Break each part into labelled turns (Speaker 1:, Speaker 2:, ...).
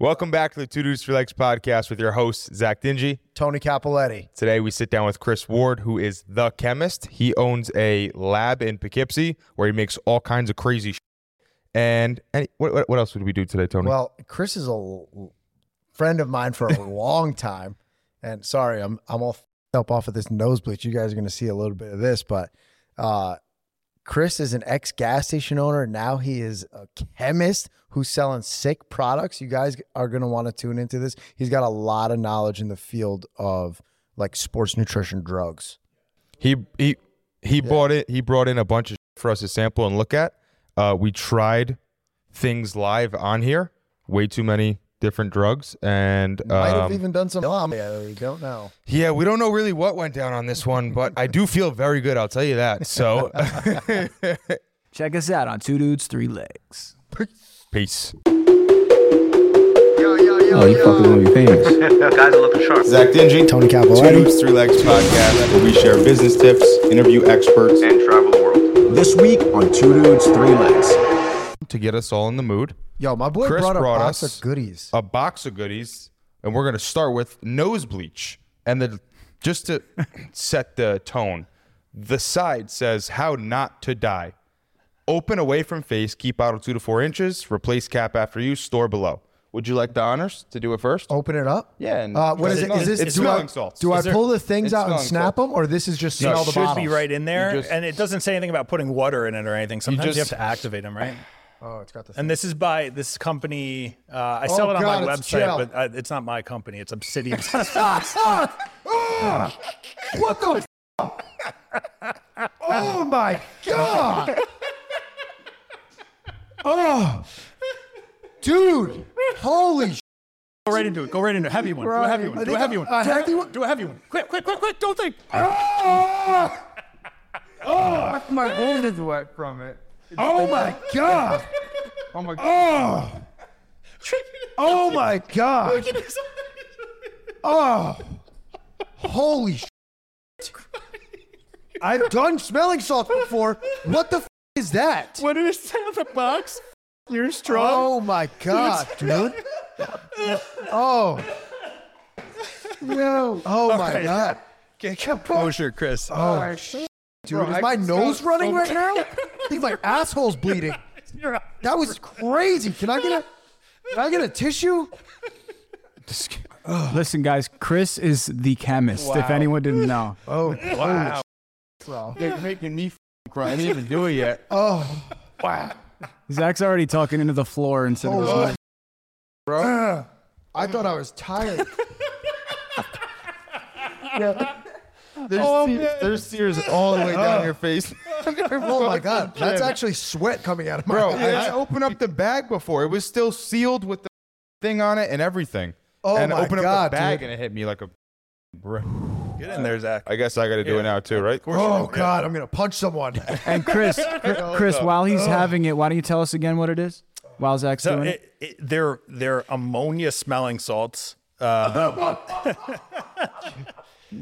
Speaker 1: Welcome back to the Two Dudes Three Legs podcast with your host Zac Dingee.
Speaker 2: Tony Cappelletti.
Speaker 1: Today we sit down with Chris Ward, who is the chemist. He owns a lab in Poughkeepsie where he makes all kinds of crazy. Shit. And, and what, what- else would we do today, Tony?
Speaker 2: Well, Chris is a l- friend of mine for a long time, and sorry, I'm I'm all f***ed up off of this nose bleach. You guys are going to see a little bit of this, but uh, Chris is an ex gas station owner. Now he is a chemist who's selling sick products. You guys are going to want to tune into this. He's got a lot of knowledge in the field of like sports nutrition drugs.
Speaker 1: he he he bought it. He brought in a bunch of for us to sample and look at. Uh, we tried things live on here. Way too many different drugs, and
Speaker 2: Might have
Speaker 1: um,
Speaker 2: even done some. Yeah, we don't know.
Speaker 1: Yeah, we don't know really what went down on this one, but I do feel very good. I'll tell you that. So,
Speaker 3: Check us out on Two Dudes, Three Legs.
Speaker 1: peace.
Speaker 3: Yo, yo, yo, Oh, you fucking want to be famous.
Speaker 4: Guys are looking sharp.
Speaker 1: Zac Dingee,
Speaker 2: Tony
Speaker 1: Two Dudes, Three Legs podcast, where we share business tips, interview experts
Speaker 4: And travel the world.
Speaker 5: This week on Two Dudes, Three Legs.
Speaker 1: to get us all in the mood.
Speaker 2: Yo, my boy
Speaker 1: Chris
Speaker 2: brought a
Speaker 1: brought
Speaker 2: box
Speaker 1: us
Speaker 2: of goodies.
Speaker 1: A box of goodies, and we're gonna start with nose bleach. And the just to set the tone, the side says how not to die. Open away from face, keep bottle two to four inches, replace cap after use, store below. Would you like the honors to do it first?
Speaker 2: Open it up.
Speaker 1: Yeah, and
Speaker 2: Uh, what is it?
Speaker 1: smelling-
Speaker 2: Is this
Speaker 1: it's
Speaker 2: do
Speaker 1: smelling
Speaker 2: I,
Speaker 1: salts.
Speaker 2: Do I
Speaker 1: there-
Speaker 2: pull the things out and snap
Speaker 1: salts.
Speaker 2: them, or this is just
Speaker 6: No,
Speaker 2: smell
Speaker 6: it
Speaker 2: the
Speaker 6: should
Speaker 2: bottles?
Speaker 6: be right in there,
Speaker 1: just-
Speaker 6: and it doesn't say anything about putting water in it or anything. Sometimes you,
Speaker 1: just-
Speaker 6: have to activate them, right?
Speaker 2: Oh, it's got the.
Speaker 6: And this is by this company. Uh, I oh, sell
Speaker 2: Oh,
Speaker 6: it on
Speaker 2: God,
Speaker 6: my
Speaker 2: it's
Speaker 6: website,
Speaker 2: gel.
Speaker 6: but uh, it's not my company. It's Obsidian. Ah! Ah!
Speaker 2: what the? oh my god! Oh, dude! Holy! sh-
Speaker 6: go right into it. Go right into it. Heavy one. Do a heavy one. Do a heavy one.
Speaker 2: a heavy one?
Speaker 6: Do a heavy one. Quick, quick, quick, quick! Don't think.
Speaker 2: Oh,
Speaker 7: My hand is wet from it.
Speaker 2: Oh, oh, oh. oh my god!
Speaker 7: Oh my
Speaker 2: Oh! Oh my god! Oh! Holy! sh- I've done smelling salts before. What the f- is that?
Speaker 6: What did it say on the box? You're strong.
Speaker 2: Oh my god, dude! Oh! No! Oh my god!
Speaker 6: Get composure, Chris.
Speaker 2: Oh, dude, is my nose running right now? I think my asshole's bleeding. That was crazy. Can I get a? Can I get a tissue?
Speaker 3: Listen, guys, Chris is the chemist, if anyone didn't know.
Speaker 2: Oh wow!
Speaker 7: They're making me cry. I didn't even do it yet.
Speaker 2: Oh, wow.
Speaker 3: Zach's already talking into the floor instead of his
Speaker 2: Oh,
Speaker 3: mic.
Speaker 2: bro! I thought I was tired.
Speaker 7: There's, tears, there's tears all the way down your face.
Speaker 2: Oh my god, that's actually sweat coming out of my
Speaker 1: Bro,
Speaker 2: eyes.
Speaker 1: I opened up the bag before. It was still sealed with the thing on it and everything.
Speaker 2: Oh
Speaker 1: and
Speaker 2: my
Speaker 1: opened
Speaker 2: God,
Speaker 1: up the bag
Speaker 2: dude.
Speaker 1: and it hit me like a brick.
Speaker 6: Get in there, Zach.
Speaker 1: I guess I got to do it now too, right?
Speaker 2: Oh god, I'm gonna punch someone.
Speaker 3: And Chris, Chris, while he's having it, why don't you tell us again what it is? While Zach's
Speaker 6: So
Speaker 3: doing it.
Speaker 6: it, it, they're they're ammonia smelling salts. Uh,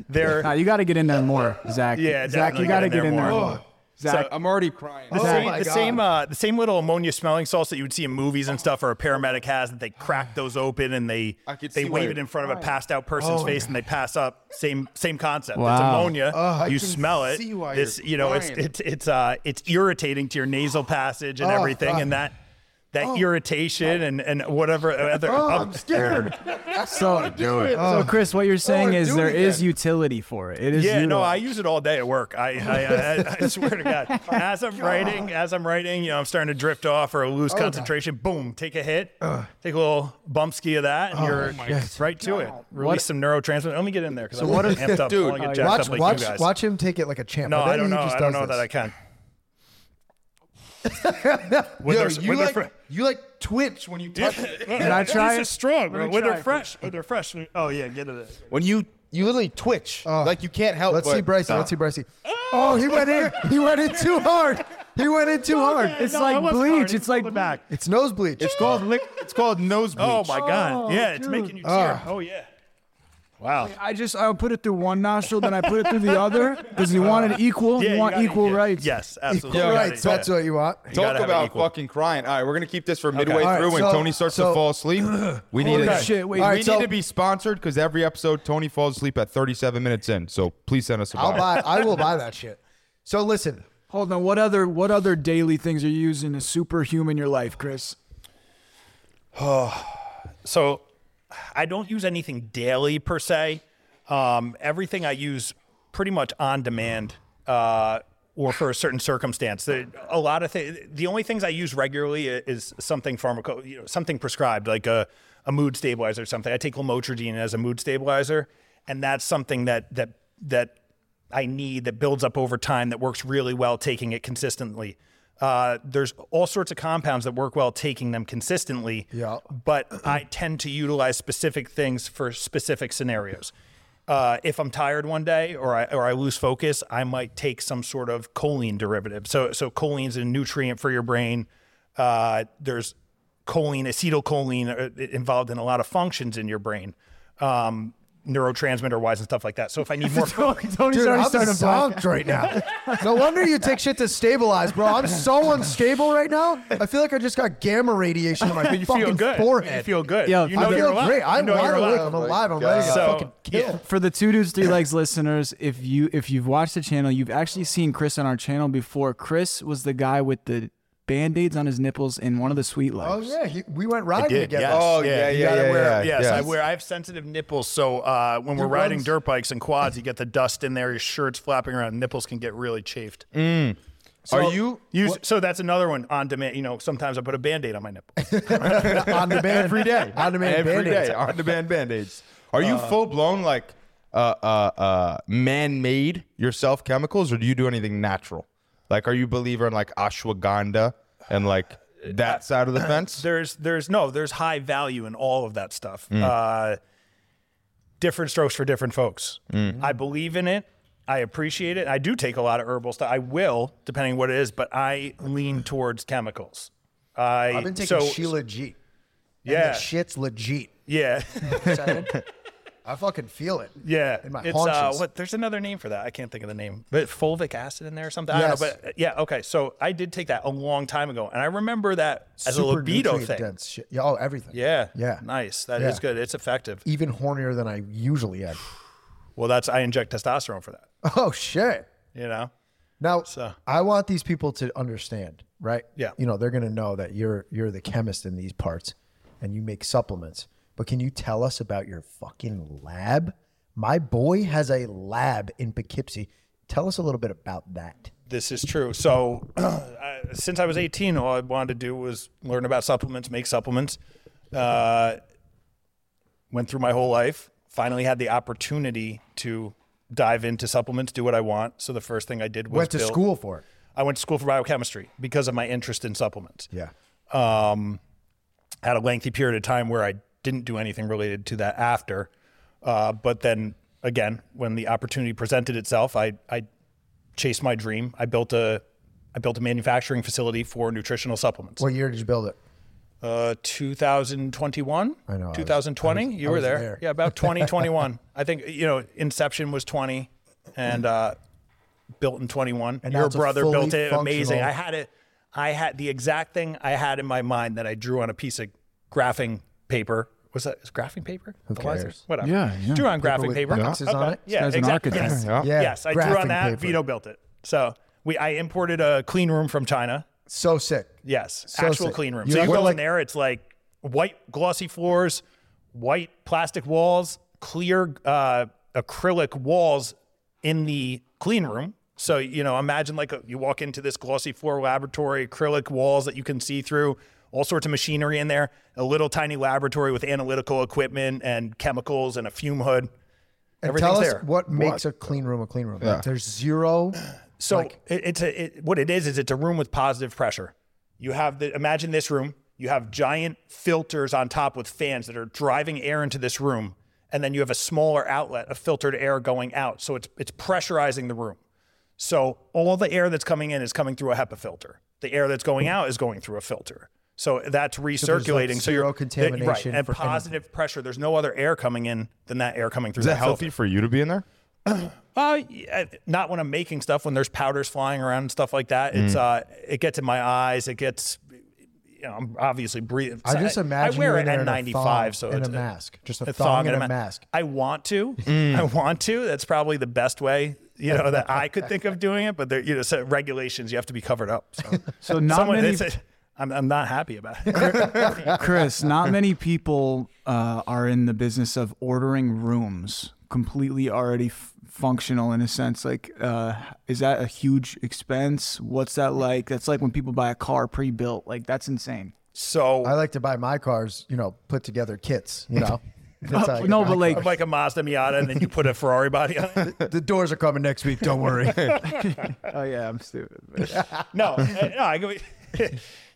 Speaker 6: they're
Speaker 3: Nah, you got to get in there more, Zach.
Speaker 6: Yeah,
Speaker 3: Zach, you got to
Speaker 6: get
Speaker 3: get
Speaker 6: in
Speaker 3: in
Speaker 6: there
Speaker 3: there
Speaker 6: more.
Speaker 3: more. Zach,
Speaker 7: I'm already crying.
Speaker 6: the
Speaker 2: Oh
Speaker 6: same
Speaker 2: my
Speaker 6: the same uh, the same little ammonia smelling salts that you would see in movies and stuff, or a paramedic has that they crack those open and they they wave it in front of a passed out person's
Speaker 2: Oh,
Speaker 6: face and they pass up. Same same concept. It's ammonia.
Speaker 2: Oh,
Speaker 6: you smell it.
Speaker 7: see why
Speaker 6: This
Speaker 7: you're
Speaker 6: know it's it's it's uh it's irritating to your nasal passage and
Speaker 2: Oh,
Speaker 6: everything,
Speaker 2: God.
Speaker 6: and that that irritation and and whatever other.
Speaker 2: Oh,
Speaker 6: uh,
Speaker 2: I'm scared.
Speaker 3: so,
Speaker 7: Do it.
Speaker 3: so Chris, what you're saying
Speaker 2: Oh,
Speaker 3: is
Speaker 2: do
Speaker 3: there
Speaker 2: it
Speaker 3: is
Speaker 2: again.
Speaker 3: utility for it. It is
Speaker 6: Yeah, no, I use it all day at work. I, I, I, I swear to God. As I'm writing, as I'm writing, you know, I'm starting to drift off or lose concentration. Boom, take a hit, take a little bump ski of that, and you're right to it. Release some neurotransmitter. Let me get in there because I'm
Speaker 3: what if-
Speaker 6: amped up.
Speaker 1: Dude,
Speaker 6: I want get jacked
Speaker 2: Watch,
Speaker 6: up like
Speaker 2: watch,
Speaker 6: you guys.
Speaker 2: watch him take it like a champ.
Speaker 6: no,
Speaker 2: bet
Speaker 6: I don't know. I don't know that. I can.
Speaker 1: Yo,
Speaker 6: When they're,
Speaker 1: you
Speaker 6: when
Speaker 1: like
Speaker 6: they're fr-
Speaker 1: you like twitch when you touch it.
Speaker 3: Can I try
Speaker 6: These
Speaker 3: it?
Speaker 6: strong.
Speaker 3: Let
Speaker 6: When they're
Speaker 3: it.
Speaker 6: fresh. When they're fresh. Oh yeah, get it.
Speaker 1: When you you literally twitch, oh. like you can't help.
Speaker 2: Let's
Speaker 1: but,
Speaker 2: see Brycey. Let's see Brycey. Oh, he went in. He went in too hard. He went in too hard.
Speaker 3: It's
Speaker 6: No,
Speaker 3: like bleach.
Speaker 6: hard.
Speaker 3: It's like
Speaker 6: back.
Speaker 2: It's nose bleach.
Speaker 1: It's called lick. It's called nose oh, bleach.
Speaker 6: Oh my God. Oh, yeah, it's making you tear. Oh yeah. Wow.
Speaker 3: I just I'll put it through one nostril, then I put it through the other because you want it equal.
Speaker 6: Yeah,
Speaker 3: you want
Speaker 6: gotta-
Speaker 3: equal
Speaker 6: yeah,
Speaker 3: rights.
Speaker 6: Yes, absolutely.
Speaker 1: Yeah,
Speaker 6: You
Speaker 2: right.
Speaker 6: gotta-
Speaker 2: that's what you want.
Speaker 6: gotta
Speaker 1: Talk about fucking crying. All right, we're gonna keep this for midway
Speaker 2: All right,
Speaker 1: through when
Speaker 2: so-
Speaker 1: Tony starts
Speaker 2: so-
Speaker 1: to fall asleep. We need
Speaker 3: Holy
Speaker 1: to,
Speaker 3: shit, wait.
Speaker 2: All
Speaker 1: we
Speaker 2: right, so-
Speaker 1: need to be sponsored because every episode Tony falls asleep at 37 minutes in. So please send us a
Speaker 2: I'll
Speaker 1: buy.
Speaker 2: buy. I will buy that shit. So listen,
Speaker 3: Hold on. What other what other daily things are you using to superhuman your life, Chris?
Speaker 6: Oh, So I don't use anything daily per se. Um, everything I use pretty much on demand uh, or for a certain circumstance. A lot of things. The only things I use regularly is something pharmaco, you know, something prescribed, like a, a mood stabilizer or something. I take lamotrigine as a mood stabilizer, and that's something that that that I need that builds up over time that works really well taking it consistently. Uh, there's all sorts of compounds that work well taking them consistently.
Speaker 2: Yeah.
Speaker 6: But I tend to utilize specific things for specific scenarios. Uh, if I'm tired one day or I or I lose focus, I might take some sort of choline derivative. So so choline is a nutrient for your brain. Uh, there's choline, acetylcholine uh, involved in a lot of functions in your brain, um, neurotransmitter wise and stuff like that. So if I need more,
Speaker 3: Tony's
Speaker 2: dude,
Speaker 3: already
Speaker 2: I'm
Speaker 3: starting to
Speaker 2: zonked right now. No wonder you take shit to stabilize, bro. I'm so unstable right now. I feel like I just got gamma radiation in my
Speaker 6: you
Speaker 2: fucking
Speaker 6: feel good.
Speaker 2: forehead.
Speaker 6: You feel good.
Speaker 3: Yo,
Speaker 6: you
Speaker 3: I
Speaker 6: know
Speaker 2: I
Speaker 6: you're
Speaker 2: feel
Speaker 6: alive.
Speaker 2: great. I'm
Speaker 6: know
Speaker 2: wide
Speaker 6: you're
Speaker 2: awake.
Speaker 6: alive.
Speaker 2: I'm oh alive. I'm ready to
Speaker 6: So,
Speaker 2: fucking kill.
Speaker 6: yeah.
Speaker 3: For the two dudes, three legs listeners, if you if you've watched the channel, you've actually seen Chris on our channel before. Chris was the guy with the band-aids on his nipples in one of the sweet lives.
Speaker 2: Oh yeah, he, we went riding
Speaker 6: did,
Speaker 2: together.
Speaker 6: yes.
Speaker 1: Oh, yeah,
Speaker 6: You
Speaker 1: yeah,
Speaker 6: gotta
Speaker 1: yeah,
Speaker 6: wear-
Speaker 1: yeah,
Speaker 6: Yes,
Speaker 1: yeah.
Speaker 6: I wear. I have sensitive nipples, so uh, when we're
Speaker 2: Dude
Speaker 6: riding
Speaker 2: runs-
Speaker 6: dirt bikes and quads, you get the dust in there. Your shirt's flapping around. Nipples can get really chafed.
Speaker 1: Are you?
Speaker 6: Use, so that's another one on demand. You know, sometimes I put a band-aid on my nipple.
Speaker 2: on demand
Speaker 1: every day.
Speaker 2: On demand
Speaker 1: every
Speaker 2: Band-Aids.
Speaker 1: day. On demand band aids. Are you full blown like uh, uh, uh, man made yourself chemicals, or do you do anything natural? Like, are you a believer in like ashwagandha and like that side of the fence?
Speaker 6: there's there's no there's high value in all of that stuff.
Speaker 1: Mm.
Speaker 6: Uh, different strokes for different folks.
Speaker 1: Mm.
Speaker 6: I believe in it. I appreciate it. I do take a lot of herbal stuff. I will, depending on what it is, but I lean towards chemicals. I,
Speaker 2: I've been taking
Speaker 6: so,
Speaker 2: Shilajit. And
Speaker 6: Yeah.
Speaker 2: the shit's legit.
Speaker 6: Yeah,
Speaker 2: I fucking feel it.
Speaker 6: yeah.
Speaker 2: In my
Speaker 6: it's uh,
Speaker 2: haunches.
Speaker 6: what? There's another name for that. I can't think of the name, but fulvic acid in there or something. I don't know,
Speaker 2: Yes.
Speaker 6: but uh, yeah, okay. So I did take that a long time ago, and I remember that as a
Speaker 2: Super
Speaker 6: libido
Speaker 2: nutrient
Speaker 6: thing.
Speaker 2: dense shit. Yeah, oh, everything.
Speaker 6: Yeah,
Speaker 2: Yeah.
Speaker 6: nice. That is
Speaker 2: Yeah.
Speaker 6: good. It's effective.
Speaker 2: Even hornier than I usually am.
Speaker 6: Well, that's I inject testosterone for that.
Speaker 2: Oh shit.
Speaker 6: You know.
Speaker 2: Now,
Speaker 6: So-
Speaker 2: I want these people to understand, right?
Speaker 6: Yeah.
Speaker 2: You know, they're going to know that you're you're the chemist in these parts and you make supplements. But can you tell us about your fucking lab? My boy has a lab in Poughkeepsie. Tell us a little bit about that.
Speaker 6: This is true. So, I- since I was 18, all I wanted to do was learn about supplements, make supplements. Uh, went through my whole life. Finally, had the opportunity to dive into supplements, do what I want. So the first thing I did was
Speaker 2: Went to
Speaker 6: build-
Speaker 2: school for it.
Speaker 6: I went to school for biochemistry because of my interest in supplements.
Speaker 2: Yeah.
Speaker 6: um, had a lengthy period of time where I didn't do anything related to that after. Uh, but then again, when the opportunity presented itself, I, I chased my dream. I built a I built a manufacturing facility for nutritional supplements.
Speaker 2: What year did you build it?
Speaker 6: Uh, 2021,
Speaker 2: I know, I was-
Speaker 6: 2020.
Speaker 2: I was-
Speaker 6: you were there.
Speaker 2: there.
Speaker 6: Yeah, about 2021. I think you know Inception was 20, and uh, built in 21.
Speaker 2: And
Speaker 6: Your brother built it amazing. I had it. I had the exact thing I had in my mind that I drew on a piece of graphing paper. Was that is graphing paper? Who
Speaker 2: cares?
Speaker 6: Whatever.
Speaker 3: Yeah, yeah.
Speaker 6: Drew on graphing paper.
Speaker 2: boxes on it?
Speaker 6: Yeah,
Speaker 3: guy's an
Speaker 6: exactly.
Speaker 3: architect.
Speaker 6: Yes.
Speaker 1: Yeah.
Speaker 2: Yeah,
Speaker 6: yes, I drew
Speaker 2: graphing
Speaker 6: on that.
Speaker 2: paper.
Speaker 6: Vito built it. So we I imported a clean room from China.
Speaker 2: So sick.
Speaker 6: Yes,
Speaker 2: So
Speaker 6: actual
Speaker 2: sick.
Speaker 6: clean room.
Speaker 2: You
Speaker 6: so you
Speaker 2: have
Speaker 6: go
Speaker 2: like-
Speaker 6: in there, it's like white glossy floors, white plastic walls, clear uh, acrylic walls in the clean room. So you know, imagine like a, you walk into this glossy floor laboratory, acrylic walls that you can see through, all sorts of machinery in there, a little tiny laboratory with analytical equipment and chemicals and a fume hood.
Speaker 2: And
Speaker 6: Everything's
Speaker 2: tell us
Speaker 6: there.
Speaker 2: what makes a clean room a clean room. Like, there's zero.
Speaker 6: So it, it's a it, what it is is it's a room with positive pressure. You have the imagine this room. You have giant filters on top with fans that are driving air into this room, and then you have a smaller outlet of filtered air going out. So it's it's pressurizing the room. So all the air that's coming in is coming through a HEPA filter. The air that's going out is going through a filter. So that's
Speaker 2: there's,
Speaker 6: recirculating.
Speaker 2: like,
Speaker 6: so you're
Speaker 2: zero
Speaker 6: right,
Speaker 2: contamination
Speaker 6: and
Speaker 2: for anything.
Speaker 6: positive pressure. There's no other air coming in than that air coming through
Speaker 1: Is that
Speaker 6: that filter.
Speaker 1: healthy for you to be in there?
Speaker 6: Uh, not when I'm making stuff. When there's powders flying around and stuff like that, it's uh, it gets in my eyes. It gets, you know, I'm obviously breathing.
Speaker 2: I just imagine
Speaker 6: I wear an
Speaker 2: in there in a
Speaker 6: N95,
Speaker 2: thong
Speaker 6: so
Speaker 2: and
Speaker 6: it's
Speaker 2: a mask, just a
Speaker 6: a
Speaker 2: thong and
Speaker 6: and
Speaker 2: a
Speaker 6: ma-
Speaker 2: mask.
Speaker 6: I want to. I want to. That's probably the best way, you know, that I could think of doing it. But there, you know, so regulations, you have to be covered up. So,
Speaker 3: So not
Speaker 6: someone,
Speaker 3: many,
Speaker 6: it's a, I'm, I'm not happy about it.
Speaker 3: Chris, not many people uh, are in the business of ordering rooms completely already f- functional in a sense. Like, uh, is that a huge expense? What's that like? That's like when people buy a car pre-built. Like, that's insane.
Speaker 6: So
Speaker 2: I like to buy my cars, you know, put together kits. You know, That's how
Speaker 3: no,
Speaker 2: my
Speaker 3: but like,
Speaker 6: I'm like a Mazda Miata, and then you put a Ferrari body on it.
Speaker 2: the doors are coming next week. Don't worry.
Speaker 3: oh yeah, I'm stupid.
Speaker 6: No, uh, no, I go.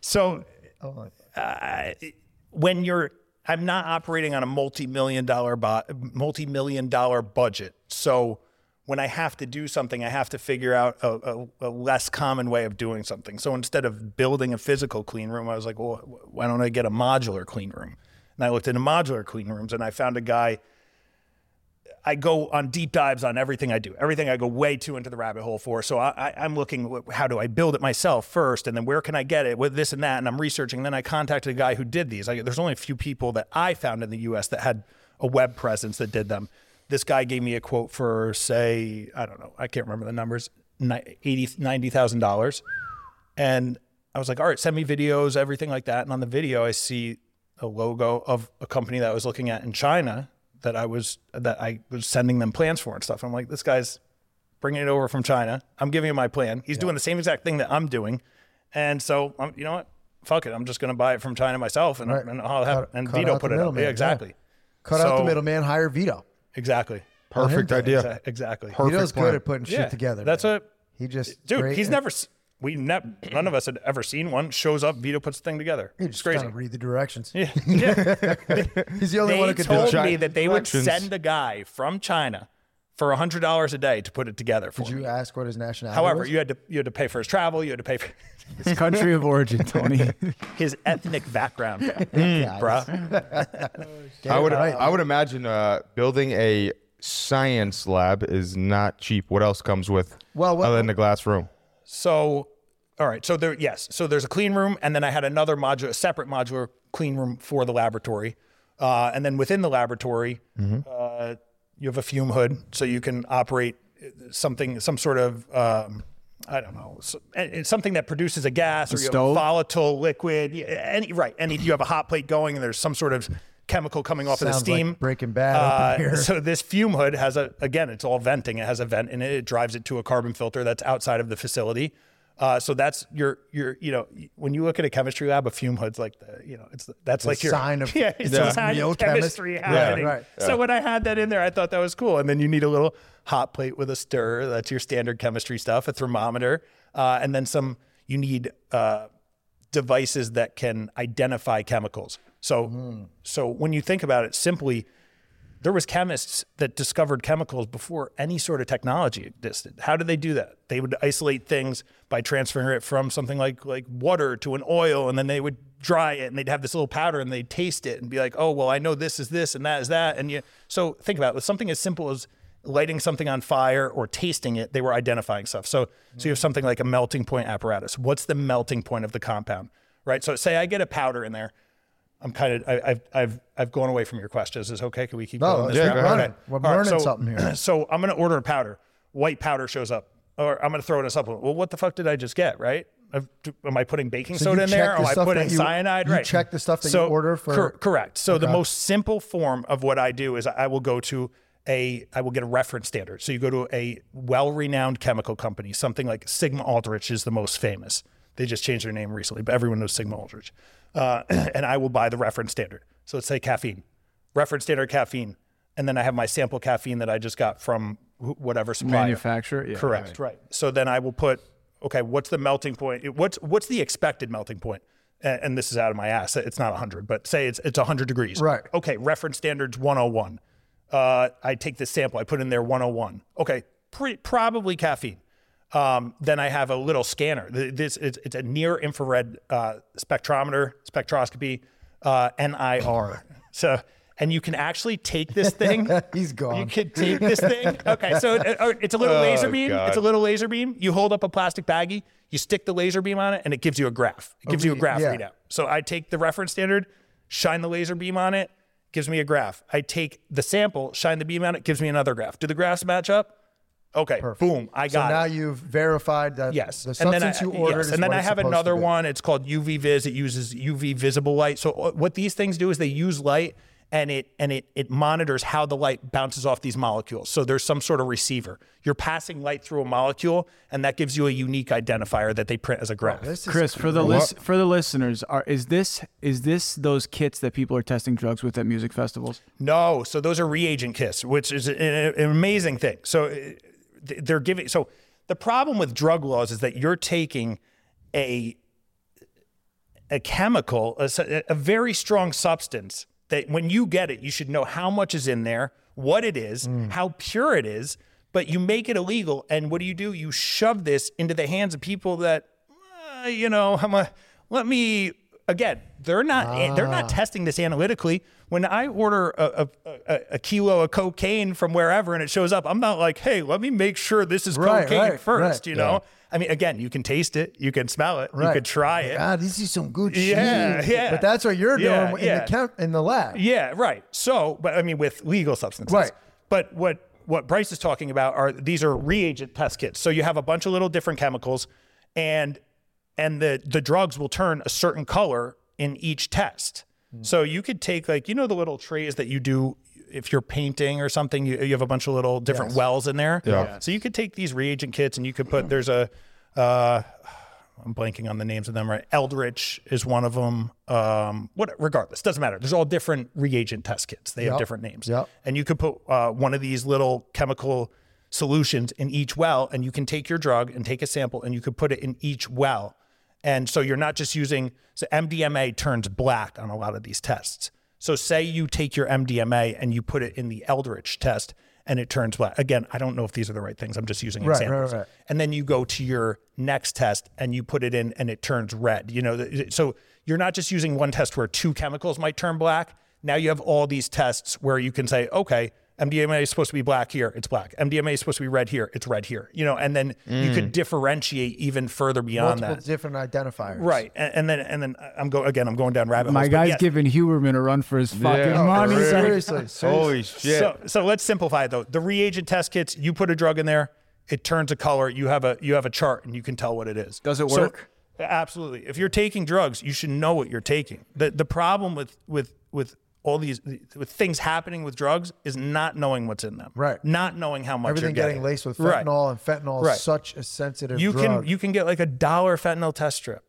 Speaker 6: so, uh, when you're, I'm not operating on a multi-million dollar, bo- multi-million dollar budget. So, when I have to do something, I have to figure out a, a, a less common way of doing something. So instead of building a physical clean room, I was like, well, why don't I get a modular clean room? And I looked into modular clean rooms, and I found a guy I go on deep dives on everything I do. Everything I go way too into the rabbit hole for. So I, I'm looking, how do I build it myself first, and then where can I get it with this and that, and I'm researching. And Then I contacted a guy who did these. I, there's only a few people that I found in the U.S. that had a web presence that did them. This guy gave me a quote for say, I don't know, I can't remember the numbers, eighty, ninety thousand dollars, and I was like, all right, send me videos, everything like that. And on the video, I see a logo of a company that I was looking at in China that I was that I was sending them plans for and stuff. I'm like, this guy's bringing it over from China. I'm giving him my plan. He's doing the same exact thing that I'm doing, and so um, you know what? Fuck it. I'm just gonna buy it from China myself, and,
Speaker 2: Right.
Speaker 6: and I'll have
Speaker 2: Cut-
Speaker 6: and
Speaker 2: cut
Speaker 6: Vito put it up.
Speaker 2: middleman,
Speaker 6: Yeah,
Speaker 2: yeah.
Speaker 6: exactly.
Speaker 2: Cut out the middleman, hire Vito.
Speaker 6: Exactly.
Speaker 1: Perfect idea.
Speaker 6: Exa- Exactly.
Speaker 2: Vito's
Speaker 1: plan.
Speaker 2: good at putting
Speaker 6: Yeah,
Speaker 2: shit together.
Speaker 6: That's
Speaker 2: man.
Speaker 6: a
Speaker 2: he just
Speaker 6: dude.
Speaker 2: great
Speaker 6: he's never. S- We never. None of us had ever seen one. Shows up. Vito puts the thing together.
Speaker 2: He
Speaker 6: It's
Speaker 2: just
Speaker 6: crazy.
Speaker 2: kind read the directions.
Speaker 6: Yeah. yeah.
Speaker 2: He's the only one who could do
Speaker 6: told
Speaker 2: it.
Speaker 1: Giant
Speaker 6: me that they would send a guy from China for hundred dollars a day to put it together for
Speaker 2: Did
Speaker 6: me.
Speaker 2: you ask what his nationality
Speaker 6: However,
Speaker 2: was?
Speaker 6: you had to you had to pay for his travel. You had to pay for
Speaker 3: his country of origin, Tony.
Speaker 6: his ethnic background,
Speaker 2: Yeah,
Speaker 6: bruh.
Speaker 1: I would. I would imagine uh, building a science lab is not cheap. What else comes with
Speaker 2: Well, what-
Speaker 1: other than the glass room?
Speaker 6: So, all right. So there, yes. So there's a clean room, and then I had another modular, a separate modular clean room for the laboratory, uh, and then within the laboratory, uh, you have a fume hood, so you can operate something, some sort of. Um, I don't know. So, and something that produces a gas or you have a volatile liquid. Any right? Any you have a hot plate going, and there's some sort of chemical coming off of the
Speaker 2: Sounds like
Speaker 6: steam.
Speaker 2: Breaking Bad
Speaker 6: Uh, so this fume hood has a again, it's all venting. It has a vent in it. It drives it to a carbon filter that's outside of the facility. Uh, so that's your your you know when you look at a chemistry lab, a fume hood's like the you know it's that's like your
Speaker 2: sign of-
Speaker 6: yeah it's
Speaker 2: Yeah.
Speaker 6: a sign
Speaker 2: real
Speaker 6: of
Speaker 2: chemist-
Speaker 6: chemistry
Speaker 2: Yeah,
Speaker 6: happening.
Speaker 2: right.
Speaker 6: So when I had that in there, I thought that was cool. And then you need a little hot plate with a stir. That's your standard chemistry stuff. A thermometer, uh, and then some. You need uh, devices that can identify chemicals. So, so when you think about it simply, there was chemists that discovered chemicals before any sort of technology existed. How did they do that? They would isolate things by transferring it from something like like water to an oil, and then they would dry it, and they'd have this little powder, and they'd taste it, and be like, "Oh, well, I know this is this, and that is that." And you, so think about it. With something as simple as lighting something on fire or tasting it, they were identifying stuff. So, so you have something like a melting point apparatus. What's the melting point of the compound, right? So, say I get a powder in there. I'm kind of I, I've I've I've gone away from your questions. Is okay? Can we keep
Speaker 2: No,
Speaker 6: going?
Speaker 2: yeah,
Speaker 6: route? Okay.
Speaker 2: We're
Speaker 6: All right,
Speaker 2: learning
Speaker 6: so-
Speaker 2: something here.
Speaker 6: So I'm gonna order a powder. White powder shows up, or I'm gonna throw it in a supplement. Well, what the fuck did I just get? Right? I've- Am I putting baking
Speaker 2: So
Speaker 6: soda in there?
Speaker 2: the
Speaker 6: Am I putting
Speaker 2: you-
Speaker 6: cyanide?
Speaker 2: you
Speaker 6: right.
Speaker 2: check the stuff that you order for-
Speaker 6: cor- correct. So the most simple form of what I do is I will go to a I will get a reference standard. So you go to a well-renowned chemical company, something like Sigma Aldrich is the most famous. They just changed their name recently, but everyone knows Sigma Aldrich. Uh, and I will buy the reference standard. So let's say caffeine, reference standard caffeine, and then I have my sample caffeine that I just got from wh- whatever supplier.
Speaker 3: Manufacturer, yeah,
Speaker 6: Correct. Right. So then I will put okay. What's the melting point? What's what's the expected melting point? And, and this is out of my ass. It's not 100, but say it's it's 100 degrees.
Speaker 2: Right.
Speaker 6: Okay. Reference standards 101. Uh, I take this sample. I put in there 101. Okay. Pre- probably caffeine. Um, then I have a little scanner. This it's, it's a near infrared uh, spectrometer, spectroscopy, uh, NIR. So, and you can actually take this thing.
Speaker 2: He's gone.
Speaker 6: You can take this thing. Okay, so it- it's a little laser beam.
Speaker 1: God.
Speaker 6: It's a little laser beam. You hold up a plastic baggie, you stick the laser beam on it, and it gives you a graph. It gives you a graph
Speaker 2: yeah.
Speaker 6: readout. So I take the reference standard, shine the laser beam on it, gives me a graph. I take the sample, shine the beam on it, gives me another graph. Do the graphs match up? Okay, boom, I got So
Speaker 2: now
Speaker 6: it.
Speaker 2: you've verified that
Speaker 6: Yes,
Speaker 2: the
Speaker 6: and then I,
Speaker 2: substance you ordered
Speaker 6: yes,
Speaker 2: is
Speaker 6: and then
Speaker 2: what
Speaker 6: I
Speaker 2: it's
Speaker 6: have another one. It's called UV Vis. It uses UV visible light. So uh, what these things do is they use light and it and it it monitors how the light bounces off these molecules. So there's some sort of receiver. You're passing light through a molecule, and that gives you a unique identifier that they print as a graph.
Speaker 2: This is
Speaker 3: Chris, for the lis- for the listeners, are is this is this those kits that people are testing drugs with at music festivals?
Speaker 6: No, so those are reagent kits, which is an, an amazing thing. So uh, th- they're giving. So the problem with drug laws is that you're taking a a chemical, a very strong substance that when you get it, you should know how much is in there, what it is, mm. how pure it is, but you make it illegal. And what do you do? You shove this into the hands of people that, uh, you know, I'm a, let me, again, they're not, eh, they're not ah. testing this analytically. When I order a, a, a, kilo of cocaine from wherever and it shows up, I'm not like, hey, let me make sure this is
Speaker 2: Right,
Speaker 6: cocaine
Speaker 2: right,
Speaker 6: first,
Speaker 2: right.
Speaker 6: you know? I mean, again, you can taste it, you can smell it, you could try it.
Speaker 2: Ah, this is some good
Speaker 6: Yeah,
Speaker 2: shit.
Speaker 6: yeah.
Speaker 2: But that's what you're
Speaker 6: Yeah,
Speaker 2: doing in
Speaker 6: yeah.
Speaker 2: the count in the lab.
Speaker 6: Yeah, right. So, but I mean, with legal substances.
Speaker 2: Right.
Speaker 6: But what what Bryce is talking about are these are reagent test kits. So you have a bunch of little different chemicals, and and the the drugs will turn a certain color in each test. So you could take like you know the little trays that you do if you're painting or something. You, you have a bunch of little different wells in there.
Speaker 1: Yeah.
Speaker 6: So you could take these reagent kits and you could put there's a. Uh, I'm blanking on the names of them, right? Eldritch is one of them. Um, what, regardless, doesn't matter. There's all different reagent test kits. They have different names.
Speaker 2: Yep.
Speaker 6: And you could put uh, one of these little chemical solutions in each well, and you can take your drug and take a sample, and you could put it in each well. And so you're not just using. So MDMA turns black on a lot of these tests. So say you take your MDMA and you put it in the Eldritch test, and it turns black. Again, I don't know if these are the right things. I'm just using
Speaker 2: Right, right,
Speaker 6: examples
Speaker 2: right.
Speaker 6: and then you go to your next test and you put it in and it turns red you know so you're not just using one test where two chemicals might turn black now you have all these tests where you can say okay MDMA is supposed to be black here, it's black. MDMA is supposed to be red here, it's red here. You know, and then you could mm. differentiate even further beyond
Speaker 2: Multiple
Speaker 6: that.
Speaker 2: different identifiers.
Speaker 6: Right, and, and then and then uh, I'm go again. I'm going down rabbit
Speaker 3: My
Speaker 6: holes.
Speaker 3: guy's
Speaker 6: yes.
Speaker 3: giving Huberman a run for his fucking
Speaker 1: Yeah.
Speaker 3: money.
Speaker 1: Really?
Speaker 2: Seriously. seriously.
Speaker 1: Holy shit.
Speaker 6: So, so let's simplify it though. The reagent test kits, you put a drug in there, it turns a color. You have a you have a chart, and you can tell what it is.
Speaker 3: Does it
Speaker 6: So-
Speaker 3: work?
Speaker 6: absolutely. If you're taking drugs, you should know what you're taking. the The problem with with with all these with things happening with drugs is not knowing what's in them.
Speaker 2: Right.
Speaker 6: Not knowing how much
Speaker 2: Everything
Speaker 6: you're
Speaker 2: getting laced with
Speaker 6: Right.
Speaker 2: fentanyl, and fentanyl
Speaker 6: Right.
Speaker 2: is such a sensitive
Speaker 6: You
Speaker 2: drug.
Speaker 6: can you can get like a dollar fentanyl test strip.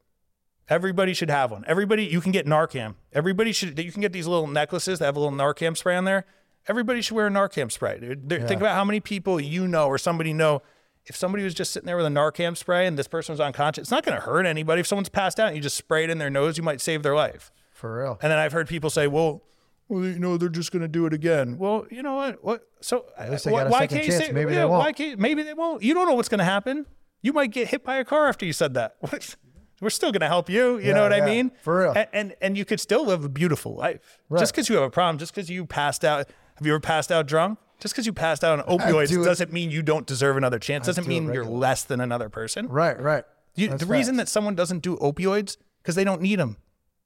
Speaker 6: Everybody should have one. Everybody you can get Narcan. Everybody should you can get these little necklaces that have a little Narcan spray on there. Everybody should wear a Narcan spray. There- Think about how many people you know or somebody know. If somebody was just sitting there with a Narcan spray and this person was unconscious, it's not going to hurt anybody. If someone's passed out and you just spray it in their nose, you might save their life.
Speaker 2: for real.
Speaker 6: And then I've heard people say, "Well, well, you know, they're just going to do it again." Well, you know what? What? So
Speaker 2: least they
Speaker 6: wh-
Speaker 2: got a
Speaker 6: why
Speaker 2: second
Speaker 6: can't you
Speaker 2: chance.
Speaker 6: say?
Speaker 2: Maybe they
Speaker 6: yeah, Why
Speaker 2: won't.
Speaker 6: can't? Maybe they won't. You don't know what's going to happen. You might get hit by a car after you said that. We're still going to help you. You
Speaker 2: Yeah,
Speaker 6: know what
Speaker 2: yeah,
Speaker 6: I mean?
Speaker 2: for real.
Speaker 6: And, and and you could still live a beautiful life.
Speaker 2: Right.
Speaker 6: Just because you have a problem, just because you passed out. Have you ever passed out drunk? Just because you passed out on opioids
Speaker 2: do
Speaker 6: doesn't mean you don't deserve another chance. Doesn't
Speaker 2: do
Speaker 6: mean you're less than another person.
Speaker 2: Right, right.
Speaker 6: You, the reason that someone doesn't do opioids because they don't need them,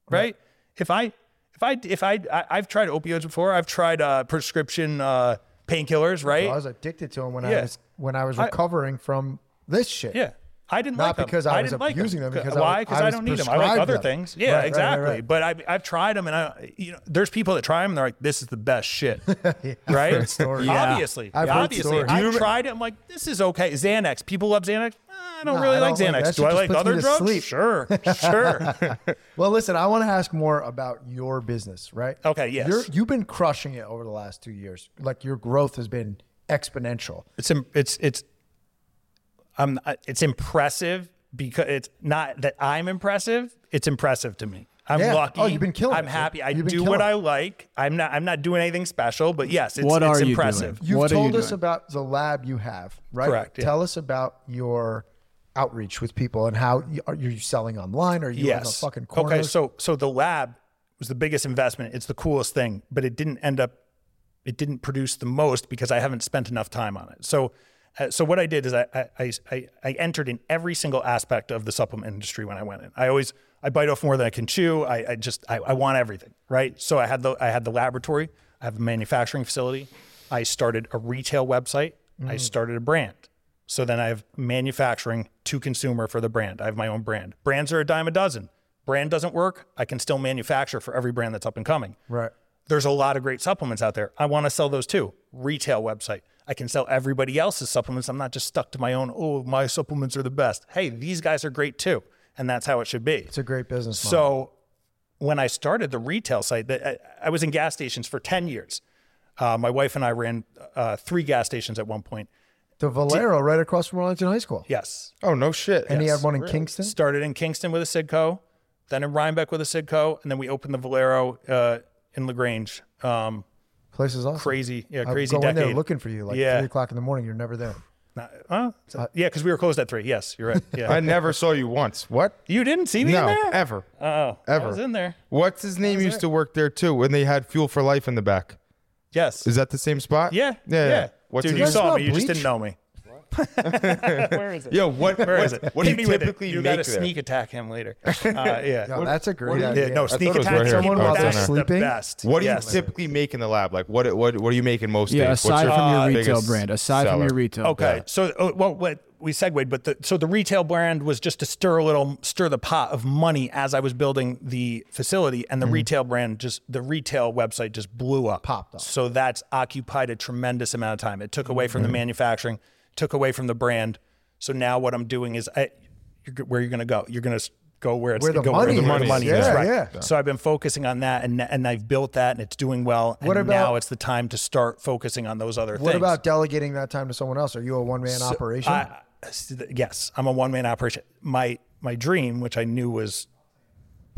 Speaker 6: right? If I, if I, if I, I I've tried opioids before. I've tried uh, prescription uh, painkillers, right?
Speaker 2: I was addicted to them when I was when I was
Speaker 6: I-
Speaker 2: recovering from this shit.
Speaker 6: yeah, I didn't
Speaker 2: Not
Speaker 6: like them.
Speaker 2: because I was
Speaker 6: didn't like
Speaker 2: abusing them, because I
Speaker 6: why? Because
Speaker 2: I
Speaker 6: I, don't need them. I like other
Speaker 2: them.
Speaker 6: things. Yeah,
Speaker 2: Right, right, right,
Speaker 6: exactly.
Speaker 2: right.
Speaker 6: But I, I've tried them, and I, you know, there's people that try them. and They're like, this is the best shit, right?
Speaker 2: stories.
Speaker 3: Yeah.
Speaker 6: Obviously,
Speaker 2: I've
Speaker 6: obviously. I've tried it. I'm like, this is okay. Xanax. People love Xanax. Eh, I don't
Speaker 2: Nah,
Speaker 6: really
Speaker 2: I
Speaker 6: like
Speaker 2: don't like-
Speaker 6: Xanax.
Speaker 2: that
Speaker 6: Do I like other drugs?
Speaker 2: sleep.
Speaker 6: Sure, sure.
Speaker 2: Well, listen, I want to ask more about your business, right?
Speaker 6: Okay, yes.
Speaker 2: You're, you've been crushing it over the last two years. Like your growth has been exponential.
Speaker 6: it's it's it's um it's impressive because it's not that I'm impressive. It's impressive to me. I'm
Speaker 2: Yeah.
Speaker 6: lucky.
Speaker 2: Oh, you've been killing
Speaker 6: I'm
Speaker 2: it,
Speaker 6: happy. I do what
Speaker 2: killing
Speaker 6: I like. I'm not. I'm not doing anything special. But yes, it's,
Speaker 3: What
Speaker 6: it's
Speaker 3: are you
Speaker 6: impressive.
Speaker 3: doing?
Speaker 2: You've
Speaker 3: What are you
Speaker 2: told us about the lab you have, right?
Speaker 6: Correct, yeah.
Speaker 2: Tell us about your outreach with people and how you, are you selling online? Are you in the fucking corner?
Speaker 6: Okay, so so the lab was the biggest investment. It's the coolest thing, but it didn't end up. It didn't produce the most because I haven't spent enough time on it. So, uh, so what I did is I, I I I entered in every single aspect of the supplement industry when I went in. I always I bite off more than I can chew. I, I just I, I want everything, right? So I had the I had the laboratory. I have a manufacturing facility. I started a retail website. I started a brand. So then I have manufacturing to consumer for the brand. I have my own brand. Brands are a dime a dozen. Brand doesn't work. I can still manufacture for every brand that's up and coming.
Speaker 2: right.
Speaker 6: There's a lot of great supplements out there. I want to sell those too. Retail website. I can sell everybody else's supplements. I'm not just stuck to my own, oh, my supplements are the best. Hey, these guys are great too. And that's how it should be.
Speaker 2: It's a great business model.
Speaker 6: So when I started the retail site, I, I was in gas stations for 10 years. Uh, my wife and I ran uh, three gas stations at one point.
Speaker 2: the Valero right across from Arlington High School.
Speaker 6: Yes.
Speaker 1: Oh no shit.
Speaker 2: And he had one in Kingston.
Speaker 6: Started in Kingston with a Citgo, then in Rhinebeck with a Citgo, and then we opened the Valero uh, in LaGrange. Um,
Speaker 2: Place is awesome.
Speaker 6: crazy, yeah,
Speaker 2: I
Speaker 6: crazy
Speaker 2: go in there
Speaker 6: decade.
Speaker 2: looking for you like
Speaker 6: Yeah.
Speaker 2: three o'clock in the morning. You're never there.
Speaker 6: Not- huh? So- uh, yeah, because we were closed at three. Yes, you're right. Yeah,
Speaker 1: I never saw you once. What?
Speaker 6: you didn't see me
Speaker 1: No,
Speaker 6: in there.
Speaker 1: ever.
Speaker 6: Oh,
Speaker 1: Ever.
Speaker 6: I was in there.
Speaker 1: What's his name used to work there too when they had Fuel for Life in the back.
Speaker 6: Yes.
Speaker 1: Is that the same spot?
Speaker 6: yeah.
Speaker 1: Yeah. yeah. What's
Speaker 6: Dude,
Speaker 1: his
Speaker 6: you
Speaker 1: name?
Speaker 6: saw me. You just didn't know me. Where is it?
Speaker 1: Yo, what?
Speaker 6: Where
Speaker 1: what,
Speaker 6: is it?
Speaker 1: What do you
Speaker 6: me
Speaker 1: typically
Speaker 6: You
Speaker 1: make
Speaker 6: got to
Speaker 1: there?
Speaker 6: sneak attack him later. Uh, yeah.
Speaker 2: No, that's a great
Speaker 6: Yeah,
Speaker 2: idea.
Speaker 6: no,
Speaker 1: thought
Speaker 6: sneak attack.
Speaker 1: right here.
Speaker 6: Someone was
Speaker 1: it's in
Speaker 6: that's
Speaker 1: there.
Speaker 6: the
Speaker 2: Sleeping?
Speaker 6: best.
Speaker 1: What do you
Speaker 6: Yes.
Speaker 1: typically make in the lab? Like what? What? What are you making most
Speaker 3: Yeah,
Speaker 1: days? What's
Speaker 3: aside
Speaker 1: your
Speaker 3: from your
Speaker 1: biggest
Speaker 3: retail brand, aside from your retail.
Speaker 6: Okay,
Speaker 1: Yeah.
Speaker 6: so uh, well, what we segued, but the, so the retail brand was just to stir a little, stir the pot of money as I was building the facility, and the retail brand just the retail website just blew up,
Speaker 2: Popped up.
Speaker 6: So that's occupied a tremendous amount of time. It took away from the manufacturing, took away from the brand. So now what I'm doing is, I, you're, where you're going to go? You're going to go where it's
Speaker 2: Where the
Speaker 6: go
Speaker 2: money
Speaker 6: where the
Speaker 2: is.
Speaker 6: money
Speaker 2: Yeah,
Speaker 6: is. Right.
Speaker 2: yeah.
Speaker 6: So I've been focusing on that, and and I've built that, and it's doing well. And
Speaker 2: What about-
Speaker 6: now it's the time to start focusing on those other
Speaker 2: What
Speaker 6: things.
Speaker 2: What about delegating that time to someone else? Are you a one man operation?
Speaker 6: I, yes, I'm a one man operation. My my dream, which I knew was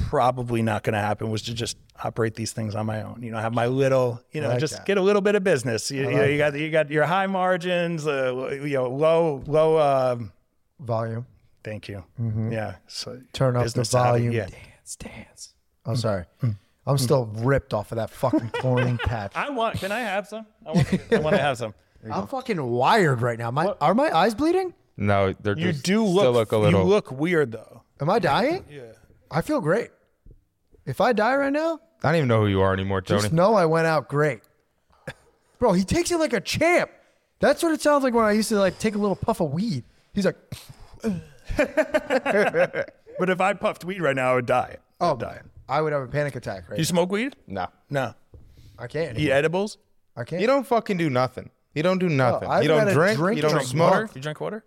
Speaker 6: probably not going to happen, was to just operate these things on my own. You know, have my little, you know,
Speaker 2: like
Speaker 6: just
Speaker 2: that.
Speaker 6: get a little bit of business. You, you, know, you got you got your high margins, uh, you know, low low. Um,
Speaker 2: volume.
Speaker 6: thank you. Yeah. So
Speaker 2: Mm-hmm. Turn up the
Speaker 6: business savvy,
Speaker 2: volume.
Speaker 6: Yeah.
Speaker 2: Dance, dance. Oh, sorry. I'm still ripped off of that fucking chlorine patch.
Speaker 6: I want. Can I have some? I want, I want to have some.
Speaker 2: I'm fucking wired right now. My are my eyes bleeding?
Speaker 1: No, they're just
Speaker 6: You
Speaker 1: just
Speaker 6: do
Speaker 1: still
Speaker 6: look.
Speaker 1: look a little.
Speaker 6: You look weird though.
Speaker 2: Am I dying? Yeah. I feel great. If I die right now,
Speaker 1: I don't even know who you are anymore, Tony.
Speaker 2: just know I went out great. Bro, he takes it like a champ. That's what it sounds like when I used to like take a little puff of weed. He's like,
Speaker 6: But if I puffed weed right now, I would die. I
Speaker 2: oh,
Speaker 6: die.
Speaker 2: I would have a panic attack right
Speaker 6: You smoke weed?
Speaker 1: no,
Speaker 6: No.
Speaker 2: I can't.
Speaker 6: Eat edibles?
Speaker 2: I can't.
Speaker 1: you don't fucking do nothing. You don't do nothing.
Speaker 2: I've
Speaker 1: you don't
Speaker 2: had a
Speaker 1: drink.
Speaker 2: drink
Speaker 1: You don't
Speaker 2: drink
Speaker 1: smoke.
Speaker 6: Water? You drink water?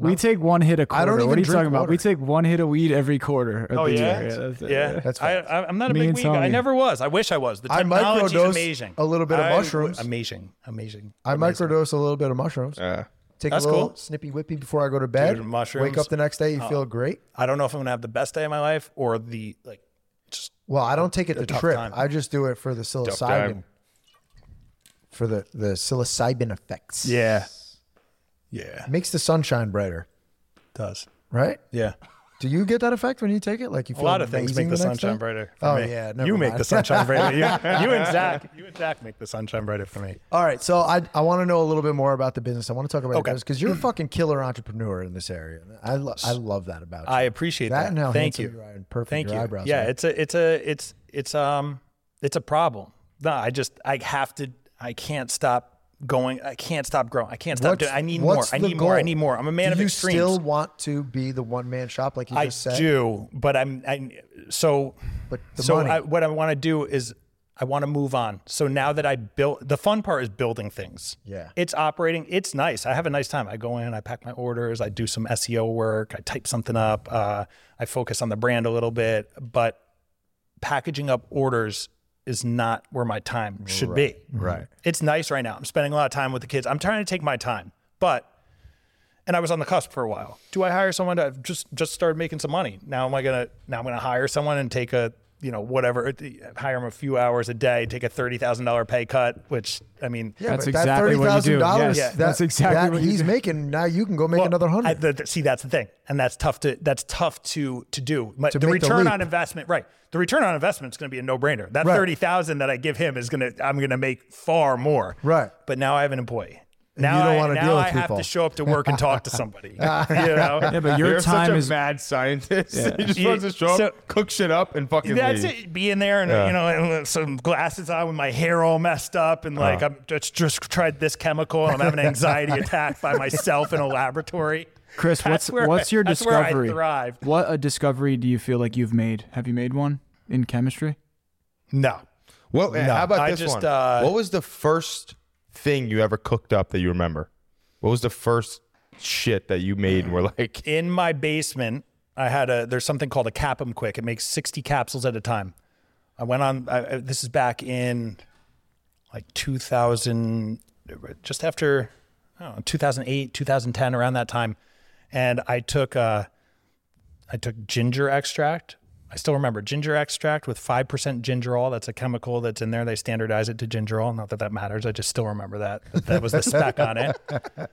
Speaker 3: We take one hit a
Speaker 2: I
Speaker 3: quarter.
Speaker 2: don't
Speaker 3: what are you
Speaker 2: drink
Speaker 3: talking about? We take one hit of weed every quarter. of
Speaker 6: Oh
Speaker 3: the
Speaker 6: yeah,
Speaker 3: year. that's it.
Speaker 6: yeah.
Speaker 2: That's
Speaker 6: I, I, I'm not a
Speaker 3: Me
Speaker 6: big
Speaker 3: and
Speaker 6: weed guy. I
Speaker 3: Tony.
Speaker 6: never was. I wish I was. The
Speaker 2: I
Speaker 6: technology is
Speaker 2: microdose
Speaker 6: amazing.
Speaker 2: a little bit of
Speaker 6: I-
Speaker 2: mushrooms.
Speaker 6: Amazing, amazing.
Speaker 2: I microdose a little bit of mushrooms.
Speaker 1: Yeah.
Speaker 2: Take
Speaker 6: That's
Speaker 2: a little
Speaker 6: cool.
Speaker 2: snippy whippy before I go to bed.
Speaker 6: Dude, mushrooms.
Speaker 2: Wake up the next day, you uh, feel great.
Speaker 6: I don't know if I'm gonna have the best day of my life or the like. Just
Speaker 2: Well, I don't take it to
Speaker 6: tough
Speaker 2: trip.
Speaker 6: time.
Speaker 2: I just do it for the
Speaker 1: time.
Speaker 2: psilocybin. For the the psilocybin effects.
Speaker 6: yeah, yeah.
Speaker 2: Makes the sunshine brighter,
Speaker 6: does
Speaker 2: right?
Speaker 6: yeah.
Speaker 2: Do you get that effect when you take it? Like you
Speaker 6: A
Speaker 2: feel
Speaker 6: lot of things
Speaker 2: amazing
Speaker 6: make the
Speaker 2: next
Speaker 6: sunshine
Speaker 2: day?
Speaker 6: brighter. For
Speaker 2: Oh
Speaker 6: me.
Speaker 2: yeah, never
Speaker 6: you make
Speaker 2: mind.
Speaker 6: the sunshine brighter. You, you and Zach, you and Zach make the sunshine brighter for me.
Speaker 2: All right, so I I want to know a little bit more about the business. I want to talk about
Speaker 6: Okay.
Speaker 2: because you're a fucking killer entrepreneur in this area. I lo- I love that about you.
Speaker 6: I appreciate
Speaker 2: that
Speaker 6: that.
Speaker 2: and how
Speaker 6: Thank
Speaker 2: handsome
Speaker 6: you.
Speaker 2: you are and perfect
Speaker 6: Thank
Speaker 2: your
Speaker 6: you.
Speaker 2: eyebrows.
Speaker 6: yeah,
Speaker 2: are.
Speaker 6: it's a it's a it's it's um it's a problem. No, I just I have to I can't stop going. I can't stop growing. I can't stop
Speaker 2: What's-
Speaker 6: doing. I need more. I need more. I need more. I'm a man
Speaker 2: do
Speaker 6: of
Speaker 2: you
Speaker 6: extremes.
Speaker 2: still want to be the one man shop like you
Speaker 6: I
Speaker 2: just said?
Speaker 6: I do, but I'm I so
Speaker 2: But the
Speaker 6: so
Speaker 2: money.
Speaker 6: I, what I want to do is I want to move on. So now that I built the fun part is building things.
Speaker 2: Yeah.
Speaker 6: It's operating. It's nice. I have a nice time. I go in, I pack my orders, I do some SEO work, I type something up, uh, I focus on the brand a little bit, but packaging up orders is not where my time should be.
Speaker 2: Right.
Speaker 6: It's nice right now. I'm spending a lot of time with the kids. I'm trying to take my time, but and I was on the cusp for a while. Do I hire someone to I've just just started making some money? Now am I gonna now I'm gonna hire someone and take a you know, whatever, uh, hire him a few hours a day, take a thirty thousand dollar pay cut, which I mean,
Speaker 2: Yeah,
Speaker 3: That's exactly
Speaker 2: that
Speaker 3: what you do.
Speaker 2: $30,000,
Speaker 3: Yes,
Speaker 2: that-
Speaker 3: that's exactly
Speaker 2: that
Speaker 3: what
Speaker 2: he's making. Now you can go make
Speaker 6: Well,
Speaker 2: another hundred.
Speaker 6: the- the- see, that's the thing, and that's tough to that's tough to to do. But
Speaker 2: To
Speaker 6: the
Speaker 2: make the
Speaker 6: return on investment, right? The return on investment is going to be a no brainer. That
Speaker 2: Right.
Speaker 6: thirty thousand that I give him is going to I'm going to make far more.
Speaker 2: Right.
Speaker 6: But now I have an employee. Now
Speaker 2: you don't
Speaker 6: I,
Speaker 2: wanna
Speaker 6: now
Speaker 2: deal with
Speaker 6: I have to show up to work and talk to somebody. you know?
Speaker 3: Yeah, but your
Speaker 1: You're
Speaker 3: time
Speaker 1: such a
Speaker 3: is
Speaker 1: mad scientist. he just
Speaker 6: Yeah,
Speaker 1: wants to show up,
Speaker 6: so-
Speaker 1: cook shit up, and fucking
Speaker 6: That's
Speaker 1: leave.
Speaker 6: it. Be in there and
Speaker 1: Yeah.
Speaker 6: you know and some glasses on with my hair all messed up and like I'm just just tried this chemical and I'm having an anxiety attack by myself in a laboratory.
Speaker 3: Chris.
Speaker 6: That's
Speaker 3: What's
Speaker 6: where-
Speaker 3: what's your
Speaker 6: that's where I
Speaker 3: discovery?
Speaker 6: thrive.
Speaker 3: What a discovery do you feel like you've made? Have you made one in chemistry?
Speaker 6: No.
Speaker 1: Well,
Speaker 6: No,
Speaker 1: how about
Speaker 6: I
Speaker 1: this
Speaker 6: just,
Speaker 1: one?
Speaker 6: uh,
Speaker 1: what was the first thing you ever cooked up that you remember? What was the first shit that you made and were like,
Speaker 6: in my basement, I had a there's something called a Capum Quick. It makes 60 capsules at a time. I went on. I, this is back in like 2000, just after know, 2008, 2010, around that time, and I took uh, I took ginger extract. I still remember ginger extract with 5% gingerol. That's a chemical that's in there. They standardize it to gingerol. Not that that matters. I just still remember that. That, was the spec on it.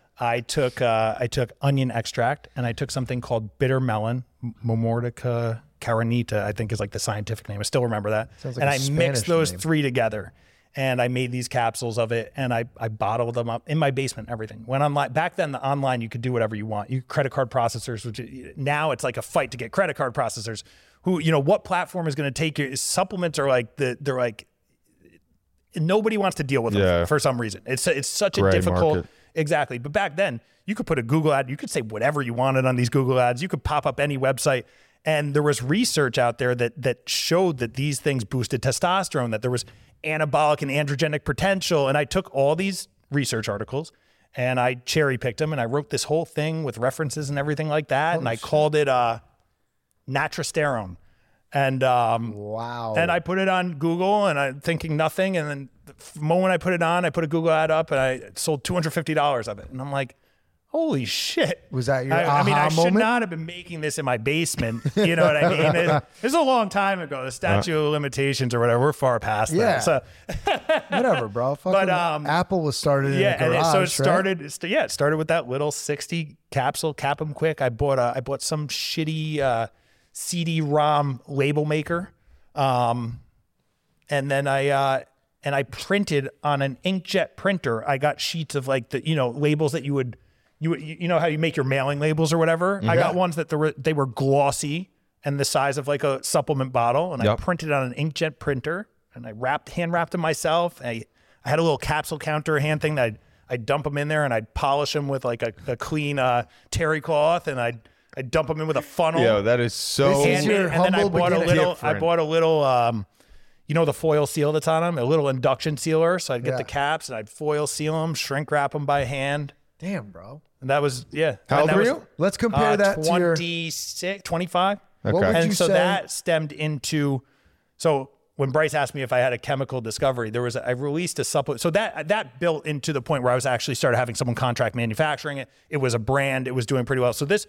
Speaker 6: I took uh, I took onion extract and I took something called bitter melon, Momordica charantia, I think is like the scientific name. I still remember that.
Speaker 2: Sounds like
Speaker 6: and I
Speaker 2: Spanish
Speaker 6: mixed those
Speaker 2: name.
Speaker 6: three together. And I made these capsules of it, and I, I bottled them up in my basement. Everything went online. Back then, the online you could do whatever you want. You credit card processors, which now it's like a fight to get credit card processors. Who you know what platform is going to take your supplements are like the they're like nobody wants to deal with them
Speaker 1: Yeah.
Speaker 6: for some reason. It's it's such a
Speaker 1: Gray
Speaker 6: difficult
Speaker 1: market.
Speaker 6: exactly. But back then, you could put a Google ad, you could say whatever you wanted on these Google ads. You could pop up any website, and there was research out there that that showed that these things boosted testosterone, that there was anabolic and androgenic potential. And I took all these research articles. And I cherry picked them, and I wrote this whole thing with references and everything like that. and I called it uh, natrosterone. And um,
Speaker 2: wow.
Speaker 6: and I put it on Google and I'm thinking nothing. And then the moment I put it on, I put a Google ad up and I sold $250 of it. And I'm like, holy shit.
Speaker 2: Was that your
Speaker 6: I, I mean, I should
Speaker 2: moment?
Speaker 6: not have been making this in my basement. You know what I mean? It, it's a long time ago. The statute of limitations or whatever, we're far past
Speaker 2: Yeah.
Speaker 6: that. So,
Speaker 2: Whatever, bro. Fucking
Speaker 6: But, um,
Speaker 2: Apple was started in
Speaker 6: yeah,
Speaker 2: a
Speaker 6: and
Speaker 2: garage,
Speaker 6: it, so it started. it's- Yeah, it started with that little sixty capsule Cap'em Quick. I bought a, I bought some shitty uh, CD-ROM label maker, um, and then I uh, and I printed on an inkjet printer. I got sheets of like the you know labels that you would you you know how you make your mailing labels or whatever. I got ones that they were they were glossy and the size of like a supplement bottle, and I printed on an inkjet printer, and I wrapped hand wrapped them myself. I I had a little capsule counter hand thing that I'd, I'd dump them in there and I'd polish them with like a, a clean uh, terry cloth and I'd I'd dump them in with a funnel.
Speaker 1: yo, that is so.
Speaker 2: This is
Speaker 6: and,
Speaker 2: your
Speaker 6: and then I
Speaker 2: humble
Speaker 6: bought a
Speaker 2: beginning.
Speaker 6: little I
Speaker 1: Different.
Speaker 6: bought a little um, you know the foil seal that's on them, a little induction sealer. So I'd get
Speaker 2: Yeah.
Speaker 6: the caps and I'd foil seal them, shrink wrap them by hand.
Speaker 2: Damn, bro.
Speaker 6: And that was yeah.
Speaker 1: How
Speaker 6: And
Speaker 1: old
Speaker 6: that
Speaker 1: were
Speaker 6: was,
Speaker 1: you?
Speaker 2: Let's compare
Speaker 6: uh,
Speaker 2: that to your.
Speaker 6: 26, 25.
Speaker 2: What
Speaker 1: Okay.
Speaker 2: would
Speaker 6: and
Speaker 2: you
Speaker 6: so
Speaker 2: say?
Speaker 6: that stemmed into so when Bryce asked me if I had a chemical discovery, there was a, I released a supplement. So that that built into the point where I was actually started having someone contract manufacturing it. It was a brand. It was doing pretty well. So this,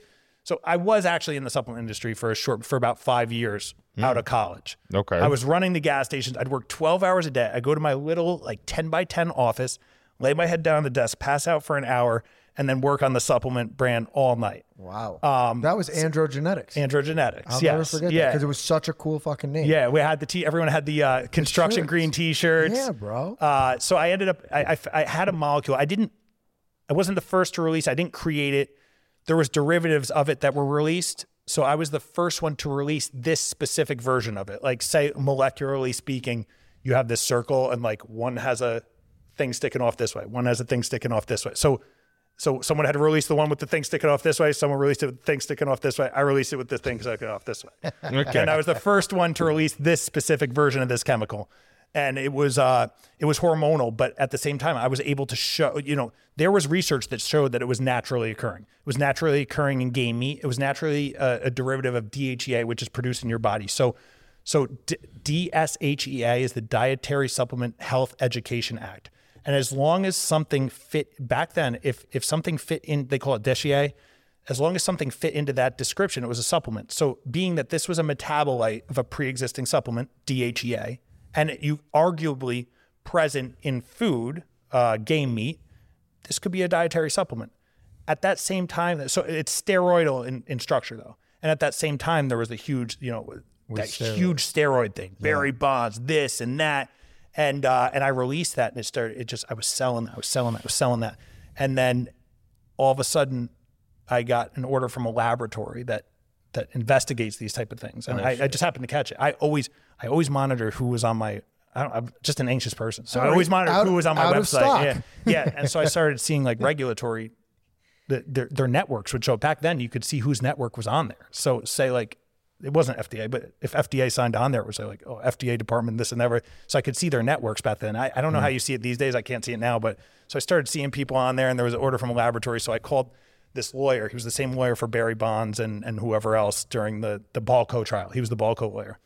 Speaker 6: so I was actually in the supplement industry for a short for about five years out of college.
Speaker 1: Okay.
Speaker 6: I was running the gas stations. I'd work twelve hours a day. I go to my little like ten by ten office, lay my head down on the desk, pass out for an hour, and then work on the supplement brand all night.
Speaker 2: wow.
Speaker 6: Um,
Speaker 2: that was androgenetics.
Speaker 6: Androgenetics.
Speaker 2: I'll
Speaker 6: yes.
Speaker 2: never forget that
Speaker 6: yeah.
Speaker 2: because it was such a cool fucking name.
Speaker 6: Yeah, we had the t. Everyone had the uh, construction
Speaker 2: shirts.
Speaker 6: green T-shirts.
Speaker 2: Yeah, bro.
Speaker 6: Uh, so I ended up. I, I, I had a molecule. I didn't. I wasn't the first to release. I didn't create it. There was derivatives of it that were released. So I was the first one to release this specific version of it. Like, say, molecularly speaking, you have this circle, and like one has a thing sticking off this way, one has a thing sticking off this way. So so someone had to release the one with the thing sticking off this way. Someone released it with the thing sticking off this way. I released it with the thing sticking off this way.
Speaker 1: Okay.
Speaker 6: And I was the first one to release this specific version of this chemical. And it was uh, it was hormonal, but at the same time, I was able to show. You know, there was research that showed that it was naturally occurring. It was naturally occurring in game meat. It was naturally a, a derivative of DHEA, which is produced in your body. So, so D- DSHEA is the Dietary Supplement Health Education Act. And as long as something fit back then, if if something fit in, they call it DSHEA, as long as something fit into that description, it was a supplement. So, being that this was a metabolite of a pre-existing supplement, DHEA, and you arguably present in food, uh, game meat, this could be a dietary supplement. At that same time, so it's steroidal in, in structure though, and at that same time, there was a huge, you know, that huge steroid thing, Barry Bonds, this and that, and uh, and I released that, and it started. It just I was selling that, I was selling that, I was selling that, and then all of a sudden, I got an order from a laboratory that that investigates these type of things, and I, I just happened to catch it. I always I always monitor who was on my. I don't, I'm just an anxious person, so I always monitor
Speaker 2: out-
Speaker 6: who was on my website. Yeah, yeah, and so I started seeing like regulatory the, their, their networks would show up. Back then, you could see whose network was on there. So say like it wasn't FDA, but if FDA signed on there, it would say like, oh, FDA department, this and that. So I could see their networks back then. I, I don't know how you see it these days. I can't see it now, but so I started seeing people on there, and there was an order from a laboratory. So I called this lawyer. He was the same lawyer for Barry Bonds and and whoever else during the the Balco trial. He was the Balco lawyer.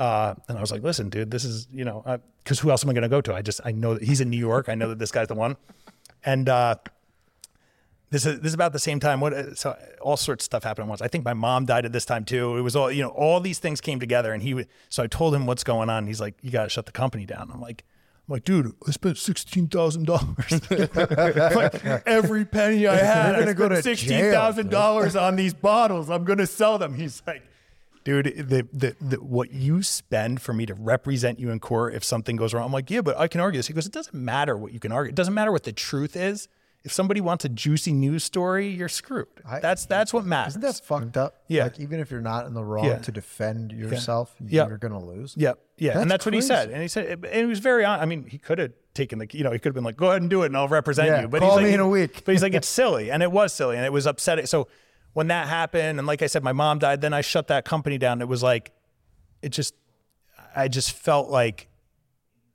Speaker 6: Uh, and I was like, listen, dude, this is, you know, because who else am I going to go to? I just, I know that he's in New York. I know that this guy's the one. And uh, this is this is about the same time. What so all sorts of stuff happened at once. I think my mom died at this time too. It was all you know. All these things came together, and he would. So I told him what's going on. He's like, "You got to shut the company down." I'm like, "I'm like, dude, I spent sixteen thousand dollars. like every penny I had,
Speaker 2: gonna
Speaker 6: I
Speaker 2: go to
Speaker 6: sixteen thousand dollars on these bottles. I'm gonna sell them." He's like. Dude, the, the the what you spend for me to represent you in court if something goes wrong, I'm like, yeah, but I can argue this. He goes, it doesn't matter what you can argue. It doesn't matter what the truth is. If somebody wants a juicy news story, you're screwed. that's that's what matters.
Speaker 2: Isn't that fucked up?
Speaker 6: Yeah.
Speaker 2: Like even if you're not in the wrong
Speaker 6: Yeah.
Speaker 2: to defend yourself,
Speaker 6: Yeah.
Speaker 2: you're gonna lose.
Speaker 6: Yep. Yeah.
Speaker 2: That's
Speaker 6: and that's what he said. And he said, and he was very on. I mean, he could have taken the, you know, he could have been like, go ahead and do it and I'll represent you. But
Speaker 2: call
Speaker 6: he's
Speaker 2: me
Speaker 6: like,
Speaker 2: in a week.
Speaker 6: But he's like, it's silly. And it was silly. And it was upsetting. So when that happened, and like I said, my mom died, then I shut that company down. It was like, it just, I just felt like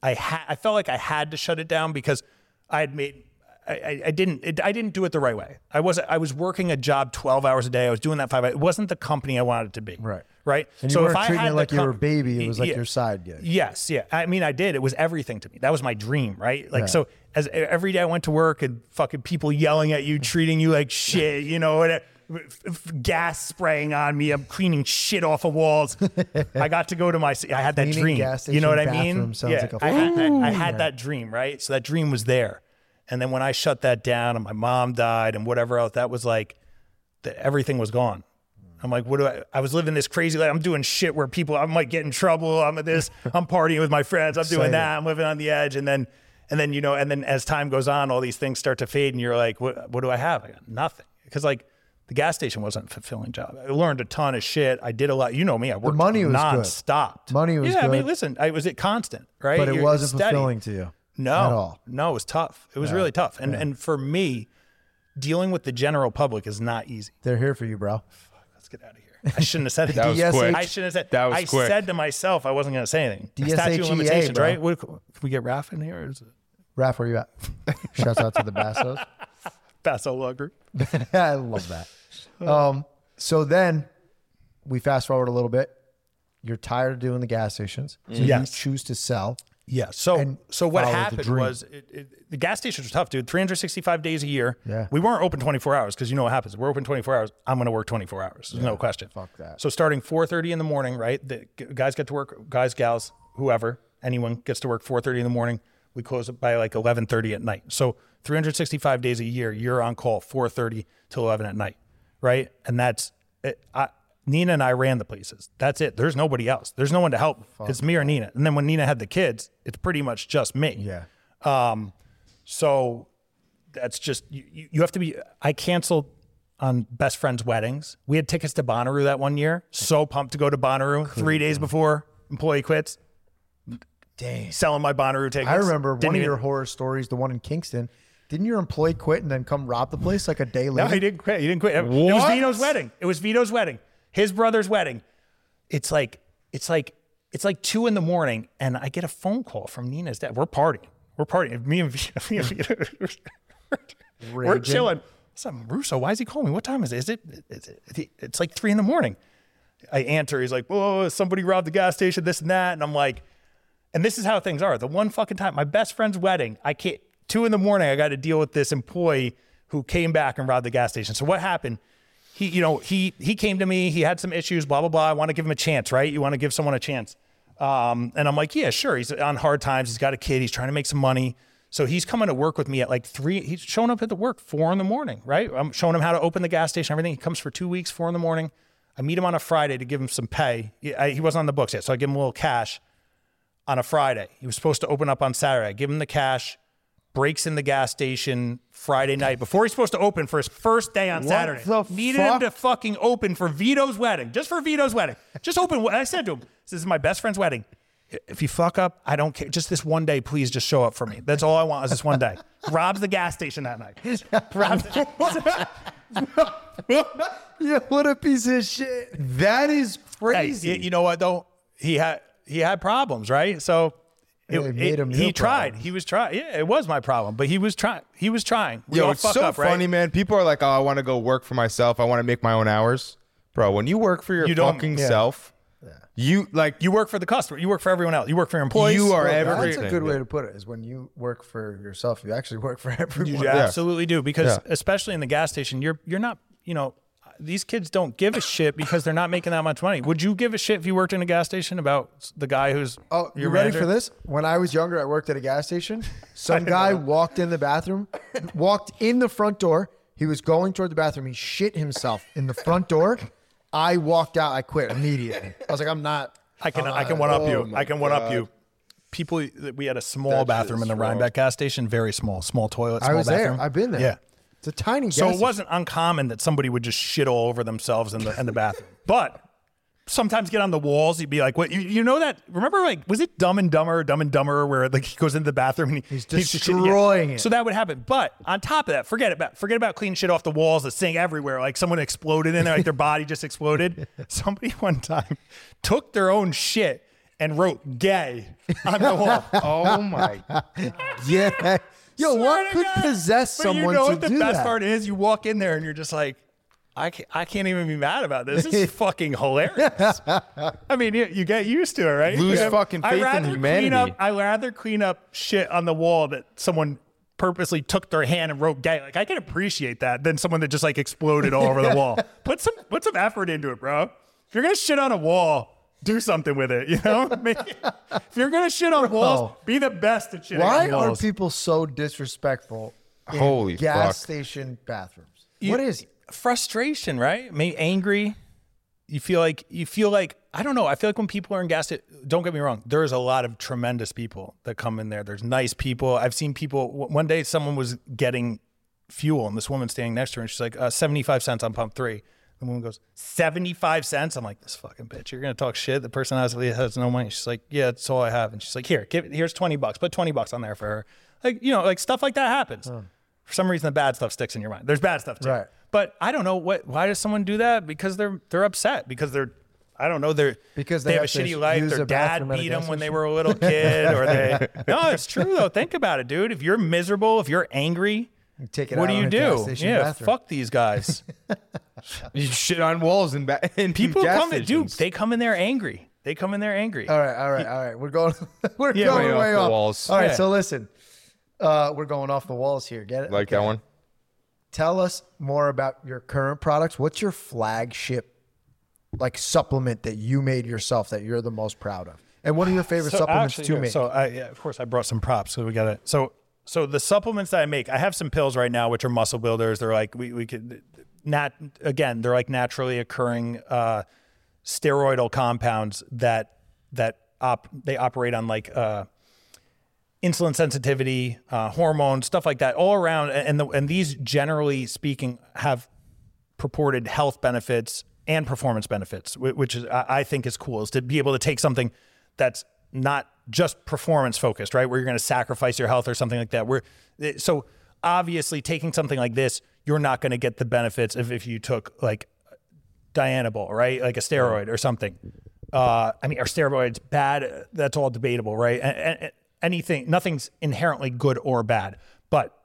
Speaker 6: I had, I felt like I had to shut it down because I had made, I, I, I didn't, it, I didn't do it the right way. I was, I was working a job 12 hours a day. I was doing that five, it wasn't the company I wanted it to be.
Speaker 2: Right.
Speaker 6: Right.
Speaker 2: And you
Speaker 6: so
Speaker 2: weren't
Speaker 6: if I
Speaker 2: treating
Speaker 6: had
Speaker 2: it like you were a baby. It was like
Speaker 6: Yeah.
Speaker 2: your side gig.
Speaker 6: Yes, yeah. I mean, I did. It was everything to me. That was my dream, right? Like, so as every day I went to work and fucking people yelling at you, treating you like shit, you know, and, f- f- gas spraying on me. I'm cleaning shit off of walls. I got to go to my. I had that
Speaker 2: Cleaning
Speaker 6: dream.
Speaker 2: gas
Speaker 6: you know what I mean?
Speaker 2: bathroom sounds
Speaker 6: yeah,
Speaker 2: like a
Speaker 6: I had, I, I had that dream, right? So that dream was there, and then when I shut that down, and my mom died, and whatever else, that was like, the, everything was gone. I'm like, what do I? I was living this crazy life. I'm doing shit where people, I might get in trouble. I'm at this. I'm partying with my friends. I'm doing that. I'm living on the edge, and then, and then you know, and then as time goes on, all these things start to fade, and you're like, what? What do I have? I got nothing. Because like the gas station wasn't a fulfilling job. I learned a ton of shit. I did a lot. You know me. I worked
Speaker 2: money was good.
Speaker 6: nonstop.
Speaker 2: Money was good.
Speaker 6: yeah. I mean, listen, I was it constant, right?
Speaker 2: But it
Speaker 6: You're
Speaker 2: wasn't
Speaker 6: steady.
Speaker 2: fulfilling to you.
Speaker 6: No,
Speaker 2: At all.
Speaker 6: no, it was tough. It was really tough, and and for me, dealing with the general public is not easy.
Speaker 2: They're here for you, bro.
Speaker 6: Let's get out of here. I shouldn't have said it.
Speaker 1: That was quick.
Speaker 6: I shouldn't have said.
Speaker 1: That was
Speaker 6: I
Speaker 1: quick.
Speaker 6: said to myself I wasn't going to say anything. Statute of limitations,
Speaker 2: bro.
Speaker 6: right? What, can we get Raph in here? Or is it
Speaker 2: Raph, where you at? Shouts out to the Bassos.
Speaker 6: Basso Law Group?
Speaker 2: I love that. Um, so then we fast forward a little bit. You're tired of doing the gas stations. So you choose to sell.
Speaker 6: Yeah. So
Speaker 2: And
Speaker 6: so what
Speaker 2: follow the
Speaker 6: happened
Speaker 2: dream.
Speaker 6: was it, it, the gas stations were tough, dude. 365 days a year.
Speaker 2: Yeah.
Speaker 6: We weren't open 24 hours because you know what happens. We're open 24 hours. I'm going to work 24 hours. There's no question.
Speaker 2: fuck that.
Speaker 6: So starting 4:30 in the morning, right? The g- guys get to work. Guys, gals, whoever, anyone gets to work 4:30 in the morning. We close it by like 11:30 at night. So 365 days a year, you're on call 4:30 till 11 at night, right? And that's it. I, Nina and I ran the places. That's it. There's nobody else. There's no one to help. It's me or Nina. And then when Nina had the kids, it's pretty much just me.
Speaker 2: Yeah.
Speaker 6: Um, so that's just you, you you have to be. I canceled on best friends' weddings. We had tickets to Bonnaroo that one year. So pumped to go to Bonnaroo three days before employee quits.
Speaker 2: Dang.
Speaker 6: Selling my Bonnaroo tickets.
Speaker 2: I remember
Speaker 6: Didn't
Speaker 2: one of
Speaker 6: even-
Speaker 2: your horror stories, the one in Kingston. Didn't your employee quit and then come rob the place like a day later?
Speaker 6: No, he didn't quit. He didn't quit. It was
Speaker 1: What?
Speaker 6: Vito's wedding. It was Vito's wedding. His brother's wedding. It's like it's like it's like two in the morning, and I get a phone call from Nina's dad. We're partying. We're partying. Me and Vito. Me and Vito we're
Speaker 2: Raging.
Speaker 6: chilling. What's up, Russo? Why is he calling me? What time is it? Is it? Is it? It's like three in the morning. I answer. He's like, "Whoa, somebody robbed the gas station. This and that." And I'm like, and this is how things are. The one fucking time, my best friend's wedding, I can't. Two in the morning, I got to deal with this employee who came back and robbed the gas station. So what happened? he, you know, he he came to me. He had some issues. Blah blah blah. I want to give him a chance, right? You want to give someone a chance. Um, and I'm like, yeah, sure. He's on hard times. He's got a kid. He's trying to make some money. So he's coming to work with me at like three. He's showing up at the work four in the morning, right? I'm showing him how to open the gas station, everything. He comes for two weeks, four in the morning. I meet him on a Friday to give him some pay. He, I, he wasn't on the books yet, so I give him a little cash on a Friday. He was supposed to open up on Saturday. I give him the cash, breaks in the gas station Friday night before he's supposed to open for his first day on Saturday.
Speaker 2: the
Speaker 6: Needed him to fucking open for Vito's wedding, just for Vito's wedding. Just open. I said to him, "This is my best friend's wedding. If you fuck up, I don't care. Just this one day, please just show up for me. That's all I want is this one day." Robs the gas station that night. Robs
Speaker 2: Yeah, what a piece of shit.
Speaker 1: That is
Speaker 6: Hey,
Speaker 1: crazy.
Speaker 6: y- you know what though? He had he had problems, right? So it,
Speaker 2: it made him
Speaker 6: he
Speaker 2: your
Speaker 6: tried.
Speaker 2: problem.
Speaker 6: He was trying. Yeah, it was my problem, but he was trying. He was trying. We
Speaker 1: Yo,
Speaker 6: all
Speaker 1: it's
Speaker 6: fuck
Speaker 1: so
Speaker 6: up, right?
Speaker 1: funny, man. People are like, "Oh, I want to go work for myself. I want to make my own hours." Bro, when you work for your
Speaker 6: You don't-
Speaker 1: fucking
Speaker 6: yeah.
Speaker 1: self, you like
Speaker 6: You work for the customer. You work for everyone else. You work for your employees.
Speaker 1: You are
Speaker 2: Bro,
Speaker 1: everything.
Speaker 2: That's a good way to put it. Is when you work for yourself, you actually work for everyone.
Speaker 6: You absolutely do because
Speaker 1: Yeah.
Speaker 6: especially in the gas station, you're you're not. You know, these kids don't give a shit because they're not making that much money. Would you give a shit if you worked in a gas station about the guy who's
Speaker 2: Oh, you
Speaker 6: your
Speaker 2: ready
Speaker 6: manager?
Speaker 2: for this? When I was younger, I worked at a gas station. Some guy walked in the bathroom, walked in the front door. He was going toward the bathroom. He shit himself in the front door. I walked out. I quit immediately. I was like, I'm not.
Speaker 6: I can I can one up
Speaker 1: Oh
Speaker 6: you.
Speaker 1: my
Speaker 6: I can one up
Speaker 1: God.
Speaker 6: you. People, we had a small
Speaker 1: That shit
Speaker 6: bathroom in
Speaker 1: is
Speaker 6: the
Speaker 1: wrong.
Speaker 6: Rhinebeck gas station, very small, small toilet. Small
Speaker 2: I was
Speaker 6: bathroom.
Speaker 2: there. I've been there.
Speaker 6: Yeah.
Speaker 2: It's a tiny.
Speaker 6: So
Speaker 2: gas
Speaker 6: it wasn't uncommon that somebody would just shit all over themselves in the in the bathroom. But sometimes get on the walls. You'd be like, "What? You, you know that? Remember, like, was it Dumb and Dumber, Dumb and Dumber, where like he goes into the bathroom and he,
Speaker 2: He's
Speaker 6: just shit-
Speaker 2: destroying it.
Speaker 6: So that would happen. But on top of that, forget about forget about cleaning shit off the walls, the sink everywhere. Like someone exploded in there, like their body just exploded. Somebody one time took their own shit and wrote "gay" on the wall.
Speaker 1: Oh my! God.
Speaker 2: Yeah. Yo,
Speaker 6: Swear
Speaker 2: what
Speaker 6: to
Speaker 2: could
Speaker 6: God.
Speaker 2: possess
Speaker 6: But
Speaker 2: someone
Speaker 6: you know
Speaker 2: to
Speaker 6: what the
Speaker 2: do
Speaker 6: best
Speaker 2: that?
Speaker 6: part is? You walk in there and you're just like, I can't, I can't even be mad about this. This is fucking hilarious. I mean, you, you get used to it, right?
Speaker 1: Lose
Speaker 6: Yeah.
Speaker 1: fucking faith in humanity.
Speaker 6: Clean up, I rather clean up shit on the wall that someone purposely took their hand and wrote gay. Like I can appreciate that than someone that just like exploded all over the wall. Put some put some effort into it, bro. If you're gonna shit on a wall, do something with it. You know, Make- if you're gonna shit on walls, be the best at shitting
Speaker 2: Why
Speaker 6: on
Speaker 2: are
Speaker 6: walls.
Speaker 2: people so disrespectful? in
Speaker 1: Holy
Speaker 2: gas
Speaker 1: fuck.
Speaker 2: station bathrooms.
Speaker 6: You-
Speaker 2: what is?
Speaker 6: frustration, right? Maybe angry. You feel like you feel like I don't know. I feel like when people are in gas, don't get me wrong. There is a lot of tremendous people that come in there. There's nice people. I've seen people. w- One day, someone was getting fuel, and this woman standing next to her, and she's like, uh, "75 cents on pump three. The woman goes, 75 cents. I'm like, this fucking bitch. You're gonna talk shit. The person obviously has no money. She's like, yeah, that's all I have. And she's like, here, give here's 20 bucks. Put 20 bucks on there for her. Like, you know, like stuff like that happens. For some reason, the bad stuff sticks in your mind. There's bad stuff too.
Speaker 2: Right.
Speaker 6: But I don't know what. Why does someone do that? Because they're they're upset. Because they're I don't know. They're
Speaker 2: Because
Speaker 6: they,
Speaker 2: they
Speaker 6: have,
Speaker 2: have
Speaker 6: a shitty life. Their dad
Speaker 2: bathroom at a
Speaker 6: beat them when they were a little kid, or they. No, it's true though. Think about it, dude. If you're miserable, if you're angry,
Speaker 2: take it
Speaker 6: what
Speaker 2: out
Speaker 6: do
Speaker 2: on
Speaker 6: you do? Yeah,
Speaker 2: bathroom.
Speaker 6: fuck these guys.
Speaker 1: You shit on walls and ba- in
Speaker 6: People
Speaker 1: gas
Speaker 6: come in, dude. They come in there angry. They come in there angry.
Speaker 2: All right, all right, all right. We're going. We're
Speaker 6: Yeah,
Speaker 2: going
Speaker 1: way off
Speaker 2: way
Speaker 1: the walls.
Speaker 2: All right,
Speaker 6: Yeah.
Speaker 2: so listen. Uh, we're going off the walls here. Get it?
Speaker 1: like that one.
Speaker 2: Tell us more about your current products. What's your flagship, like supplement that you made yourself that you're the most proud of? And what are your favorite
Speaker 6: So
Speaker 2: supplements
Speaker 6: actually,
Speaker 2: to
Speaker 6: yeah,
Speaker 2: make?
Speaker 6: So I, yeah, of course, I brought some props. So we got it. So so the supplements that I make, I have some pills right now, which are muscle builders. They're like we we could not again. They're like naturally occurring uh, steroidal compounds that that op they operate on like. Uh, insulin sensitivity, uh, hormones, stuff like that, all around. And the, and these, generally speaking, have purported health benefits and performance benefits, which is I I think is cool. Is to be able to take something that's not just performance focused, right? Where you're going to sacrifice your health or something like that. Where eh, so obviously taking something like this, you're not going to get the benefits of if you took like Dianabol, right? Like a steroid or something. Uh, I mean, are steroids bad? That's all debatable, right? And, and anything, nothing's inherently good or bad. But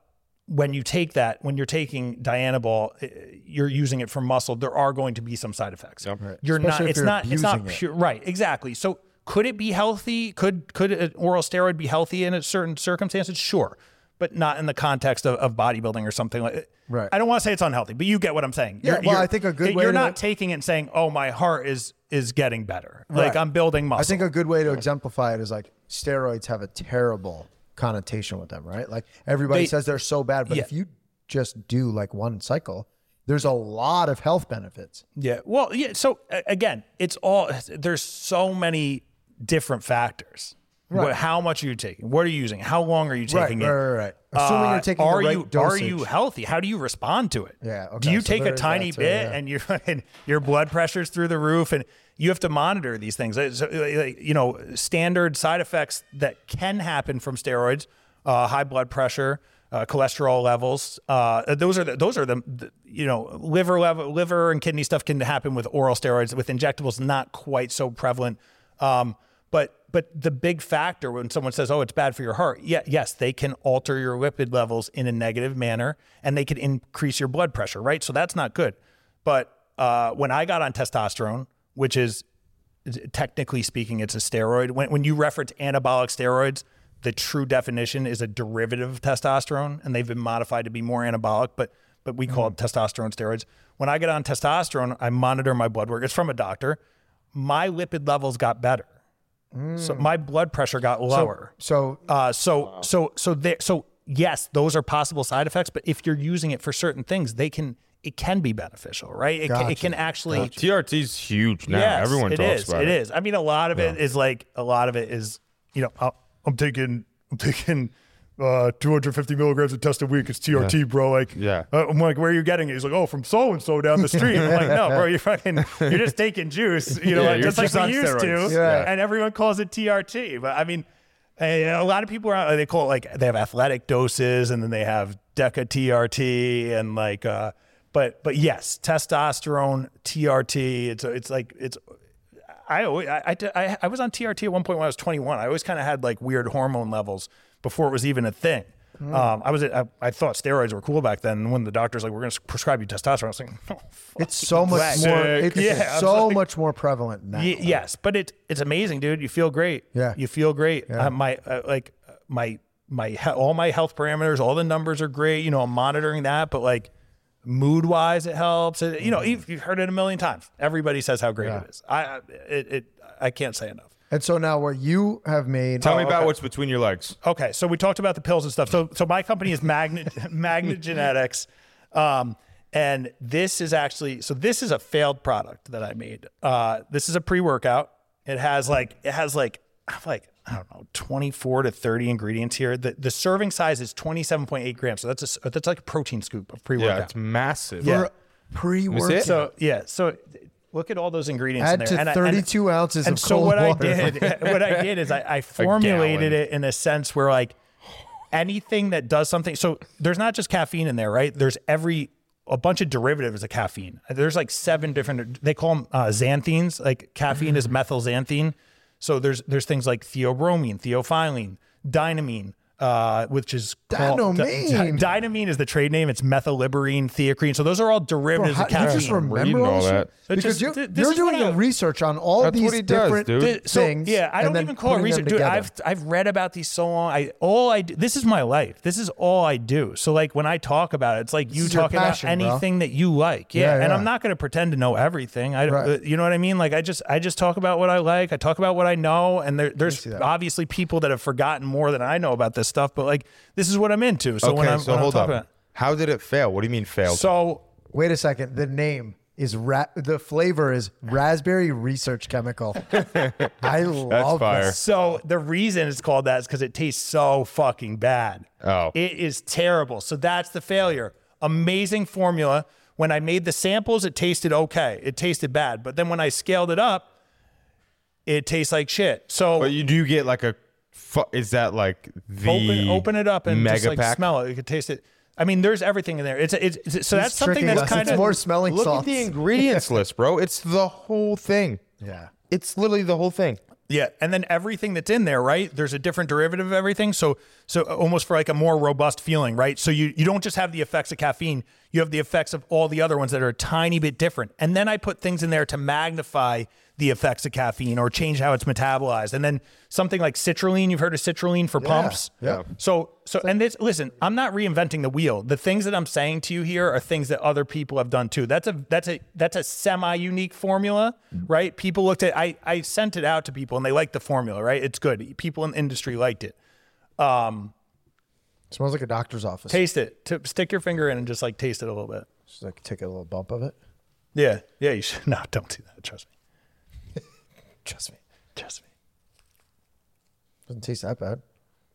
Speaker 6: when you take that, when you're taking Dianabol, you're using it for muscle. There are going to be some side effects. You're
Speaker 2: Especially
Speaker 6: not. It's
Speaker 2: you're
Speaker 6: not. It's not
Speaker 2: abusing it.
Speaker 6: pure. Right. Exactly. So could it be healthy? Could could an oral steroid be healthy in a certain circumstances? Sure. But not in the context of, of bodybuilding or something like.
Speaker 2: Right.
Speaker 6: I don't want to say it's unhealthy, but you get what I'm saying.
Speaker 2: Yeah, well, I think a good way
Speaker 6: You're
Speaker 2: to-
Speaker 6: not taking it and saying, "Oh, my heart is is getting better." Like I'm building muscle.
Speaker 2: I think a good way to exemplify it is like steroids have a terrible connotation with them, right? Like everybody
Speaker 6: They-
Speaker 2: says they're so bad, but
Speaker 6: Yeah.
Speaker 2: if you just do like one cycle, there's a lot of health benefits.
Speaker 6: Yeah. Well, yeah. So again, it's all there's so many different factors. What, how much are you taking? What are you using? How long are you taking
Speaker 2: right,
Speaker 6: it?
Speaker 2: right, right. right. Assuming
Speaker 6: Uh,
Speaker 2: you're taking
Speaker 6: are
Speaker 2: the right
Speaker 6: you
Speaker 2: dosage.
Speaker 6: are you healthy? How do you respond to it?
Speaker 2: Yeah,
Speaker 6: Do you
Speaker 2: so
Speaker 6: take a tiny
Speaker 2: too,
Speaker 6: bit
Speaker 2: yeah.
Speaker 6: and your and your blood pressure's through the roof and you have to monitor these things. It's, uh, you know, standard side effects that can happen from steroids, uh, high blood pressure, uh, cholesterol levels. Uh, those are the, those are the, the you know liver level liver and kidney stuff can happen with oral steroids. With injectables, not quite so prevalent. Um, but but the big factor when someone says, "Oh, it's bad for your heart," yeah, yes, they can alter your lipid levels in a negative manner, and they can increase your blood pressure, right? So that's not good. But uh, when I got on testosterone, which is technically speaking, it's a steroid. When when you reference anabolic steroids, the true definition is a derivative of testosterone, and they've been modified to be more anabolic, but but we call it testosterone steroids. When I get on testosterone, I monitor my blood work. It's from a doctor. My lipid levels got better. So my blood pressure got lower.
Speaker 2: So
Speaker 6: Uh, so so so there so yes, those are possible side effects. But if you're using it for certain things, they can it can be beneficial, right? It, can, it can actually
Speaker 1: TRT's huge now.
Speaker 6: Yes,
Speaker 1: Everyone
Speaker 6: it
Speaker 1: talks
Speaker 6: is.
Speaker 1: about
Speaker 6: It
Speaker 1: it.
Speaker 6: is. I mean, a lot of it is like a lot of it is you know uh, I'm taking I'm taking. Uh, 250 milligrams of test a week. It's TRT, bro. Like,
Speaker 1: Yeah.
Speaker 6: Uh, I'm like, where are you getting it? He's like, oh, from so and so down the street. I'm like, no, bro, you're fucking, you're just taking juice, you know,
Speaker 1: Yeah,
Speaker 6: like,
Speaker 1: you're
Speaker 6: just like
Speaker 1: just
Speaker 6: we
Speaker 1: on
Speaker 6: used
Speaker 1: steroids.
Speaker 6: to.
Speaker 2: Yeah.
Speaker 6: And everyone calls it TRT. But I mean, a lot of people are they call it like they have athletic doses and then they have Deca TRT and like, uh, but but yes, testosterone TRT. It's it's like it's I always, I, I, I, I was on TRT at one point when I was 21. I always kind of had like weird hormone levels before it was even a thing. Um, I was, I, I thought steroids were cool back then. And when the doctor's like, we're going to prescribe you testosterone, I was like, oh,
Speaker 2: it's so much
Speaker 6: Sick.
Speaker 2: more. It's
Speaker 6: Yeah,
Speaker 2: so
Speaker 6: like-
Speaker 2: much more prevalent now.
Speaker 6: Y- yes, but it, it's amazing, dude. You feel great.
Speaker 2: Yeah.
Speaker 6: You feel great. Uh, my, uh, like uh, my, my, he- all my health parameters, all the numbers are great. You know, I'm monitoring that, but like mood wise, it helps. It- you know, you've, you've heard it a million times. Everybody says how great it is. I, I- it, it, I can't say enough.
Speaker 2: And so now what you have made.
Speaker 1: Tell me about what's between your legs.
Speaker 6: Okay, so we talked about the pills and stuff. So, so my company is Magnet Magna-Genetx, um, and this is actually so this is a failed product that I made. Uh, this is a pre workout. It has like it has like like I don't know twenty four to thirty ingredients here. The the serving size is twenty seven point eight grams. So that's a s- that's like a protein scoop of pre-workout.
Speaker 1: Yeah,
Speaker 6: workout.
Speaker 1: it's massive.
Speaker 6: Yeah.
Speaker 2: pre-workout.
Speaker 1: it?
Speaker 6: So yeah, so look at all those ingredients
Speaker 2: Add
Speaker 6: in
Speaker 2: to
Speaker 6: there. And I-
Speaker 2: 32
Speaker 6: and,
Speaker 2: ounces
Speaker 6: and
Speaker 2: of
Speaker 6: so
Speaker 2: cold
Speaker 6: what
Speaker 2: water.
Speaker 6: I did, what I did is I, I formulated it in a sense where like anything that does something. So there's not just caffeine in there, right? There's every a bunch of derivatives of caffeine. There's like seven different. They call them uh, xanthines. Like caffeine is methylxanthine. So there's there's things like theobromine, theophylline, dynamine. Uh, which is called,
Speaker 2: Dynamine.
Speaker 6: Dy- dynamine is the trade name. It's methylliberine, theacrine. So those are all
Speaker 2: Bro,
Speaker 6: derivatives
Speaker 2: how,
Speaker 6: of
Speaker 2: you
Speaker 6: caffeine.
Speaker 2: just remember
Speaker 1: reading
Speaker 2: all
Speaker 1: all
Speaker 2: shit?
Speaker 1: that.
Speaker 6: So
Speaker 2: Because
Speaker 6: just-
Speaker 2: you're,
Speaker 6: th-
Speaker 2: you're
Speaker 6: is what
Speaker 2: doing
Speaker 6: I-
Speaker 2: the research on all
Speaker 1: That's
Speaker 2: these
Speaker 1: what he does,
Speaker 2: different.
Speaker 6: Th- so,
Speaker 2: things.
Speaker 6: Yeah, I don't even call it research, dude. I've I've read about these so long. I all I do, this is my life. This is all I do. So like when I talk about it, it's like you
Speaker 2: is
Speaker 6: talk
Speaker 2: passion,
Speaker 6: about
Speaker 2: bro.
Speaker 6: anything that you like. Yeah,
Speaker 2: Yeah,
Speaker 6: and. I'm not going to pretend to know everything. I
Speaker 2: Right.
Speaker 6: uh, you know what I mean? Like I just I just talk about what I like. I talk about what I know, and there, there's obviously people that have forgotten more than I know about this stuff. But like this is what I'm into. So
Speaker 1: okay,
Speaker 6: when I'm,
Speaker 1: so
Speaker 6: when I'm talking
Speaker 1: up.
Speaker 6: about-
Speaker 1: How did it fail? What do you mean failed?
Speaker 6: so
Speaker 2: Wait a second. The name is ra- the flavor is raspberry research chemical. I love
Speaker 1: fire.
Speaker 2: that.
Speaker 6: So the reason it's called that is because it tastes so fucking bad.
Speaker 1: Oh.
Speaker 6: It is terrible. So that's the failure. Amazing formula. When I made the samples, it tasted okay. It tasted bad. But then when I scaled it up, it tastes like shit. So
Speaker 1: but you do get like a. Fu- is that like the
Speaker 6: open, open it up and
Speaker 1: mega
Speaker 6: just like
Speaker 1: pack?
Speaker 6: smell it. You can taste it. I mean, there's everything in there. It's, it's, it's so that's something that's
Speaker 2: us.
Speaker 6: kind
Speaker 2: It's
Speaker 6: of
Speaker 2: more smelling
Speaker 1: Look
Speaker 2: salts.
Speaker 1: at the ingredients list, bro. It's the whole thing.
Speaker 2: Yeah.
Speaker 1: It's literally the whole thing.
Speaker 6: Yeah, and then everything that's in there, right? There's a different derivative of everything. So so almost for like a more robust feeling, right? So you you don't just have the effects of caffeine, you have the effects of all the other ones that are a tiny bit different. And then I put things in there to magnify the effects of caffeine or change how it's metabolized. And then something like citrulline, you've heard of citrulline for pumps.
Speaker 2: yeah.
Speaker 6: So so and this listen, I'm not reinventing the wheel. The things that I'm saying to you here are things that other people have done too. That's a that's a that's a semi-unique formula, right? People looked at I I sent it out to people and they liked the formula, right? It's good. People in the industry liked it. Um
Speaker 2: Smells like a doctor's office.
Speaker 6: taste it. To stick your finger in and just like taste it a little bit.
Speaker 2: Just like take a little bump of it.
Speaker 6: Yeah. Yeah, you should. No, don't do that. Trust me.
Speaker 2: Trust me.
Speaker 6: Trust me.
Speaker 2: Doesn't taste that bad.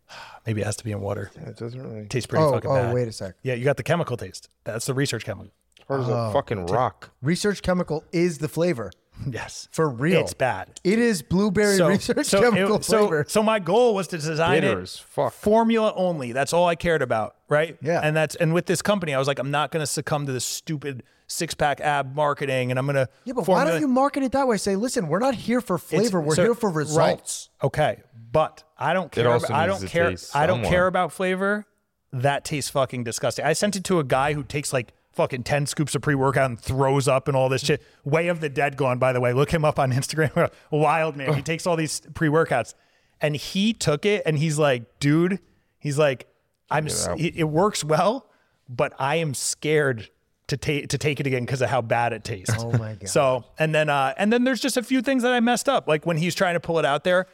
Speaker 6: Maybe it has to be in water.
Speaker 7: It doesn't really.
Speaker 6: Tastes pretty
Speaker 2: oh,
Speaker 6: fucking
Speaker 2: oh,
Speaker 6: bad.
Speaker 2: wait a sec.
Speaker 6: Yeah, you got the chemical taste. That's the research chemical.
Speaker 7: Hard as a oh, fucking rock.
Speaker 2: Research chemical is the flavor
Speaker 6: Yes.
Speaker 2: for real.
Speaker 6: It's bad.
Speaker 2: It is blueberry research
Speaker 6: so,
Speaker 2: chemical
Speaker 6: it- so,
Speaker 2: flavor.
Speaker 6: so my goal was to design
Speaker 1: Bitter
Speaker 6: it
Speaker 1: as fuck.
Speaker 6: formula only. That's all I cared about, right?
Speaker 2: Yeah.
Speaker 6: And that's and with this company, I was like, I'm not going to succumb to this stupid six pack ab marketing, and I'm going to
Speaker 2: yeah, but why don't you market it that way? Say, listen, we're not here for flavor. We're here for results.
Speaker 6: Okay, but I don't care. About, I don't care.
Speaker 1: taste
Speaker 6: I don't care about flavor. That tastes fucking disgusting. I sent it to a guy who takes like fucking ten scoops of pre workout and throws up and all this shit. Way of the Dead gone, by the way. Look him up on Instagram. Wild man. He takes all these pre workouts, and he took it, and he's like, dude, he's like, I'm. It, it works well, but I am scared. To take to take it again because of how bad it tastes.
Speaker 2: Oh my God.
Speaker 6: So and then uh, and then there's just a few things that I messed up. Like when he's trying to pull it out there,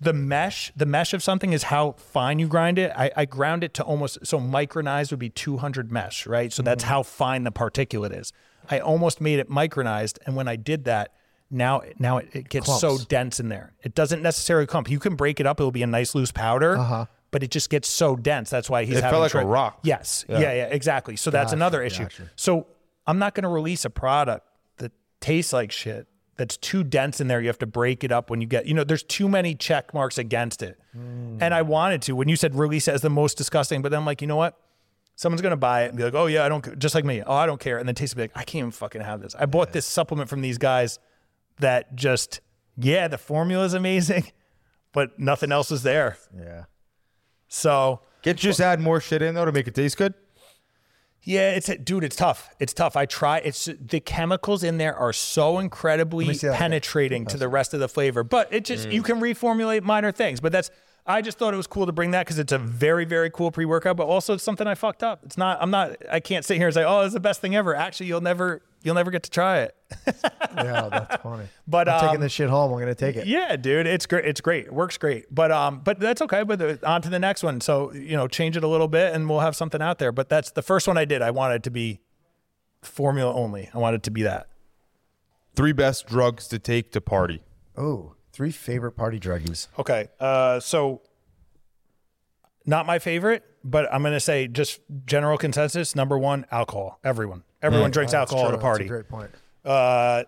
Speaker 6: the mesh, the mesh of something is how fine you grind it. I, I ground it to almost so micronized would be 200 mesh, right? So
Speaker 2: Mm-hmm.
Speaker 6: that's how fine the particulate is. I almost made it micronized, and when I did that, now now it, it gets so dense in there. It doesn't necessarily clump. You can break it up; it'll be a nice loose powder.
Speaker 2: Uh-huh.
Speaker 6: But it just gets so dense. That's why he's
Speaker 1: It felt
Speaker 6: having
Speaker 1: like a
Speaker 6: trou-
Speaker 1: rock.
Speaker 6: Yes. Yeah. yeah. Exactly. So that's another issue. So I'm not going to release a product that tastes like shit. That's too dense in there. You have to break it up when you get, you know, there's too many check marks against it. Hmm. And I wanted to when you said release it as the most disgusting, but then I'm like, you know what? Someone's gonna buy it and be like, oh yeah, I don't, just like me. Oh, I don't care. And then taste it be like, I can't even fucking have this. I bought this supplement from these guys that just, yeah, the formula is amazing, but nothing else is there.
Speaker 2: Yeah.
Speaker 6: So
Speaker 1: Get just add more shit in though to make it taste good.
Speaker 6: Yeah, it's dude, it's tough. It's tough. I try. It's the chemicals in there are so incredibly
Speaker 2: see that again.
Speaker 6: penetrating to the rest of the flavor. But it just you mm. can reformulate minor things. But that's I just thought it was cool to bring that because it's a very very cool pre workout. But also it's something I fucked up. It's not. I'm not. I can't sit here and say, oh, it's the best thing ever. Actually, you'll never you'll never get to try it.
Speaker 2: Yeah, that's funny.
Speaker 6: But
Speaker 2: I'm
Speaker 6: um,
Speaker 2: taking this shit home. I'm gonna take it.
Speaker 6: yeah, dude, it's great. It's great. It works great. But um, but that's okay. But uh, on to the next one. So you know, change it a little bit, and we'll have something out there. But that's the first one I did. I wanted to be formula only. I wanted to be that.
Speaker 1: Three best drugs to take to party.
Speaker 2: Oh, three favorite party druggies.
Speaker 6: Okay. Uh, so not my favorite, but I'm gonna say just general consensus. Number one, alcohol. Everyone, everyone drinks
Speaker 2: That's
Speaker 6: alcohol
Speaker 2: true.
Speaker 6: at a party.
Speaker 2: That's a great point.
Speaker 6: Uh,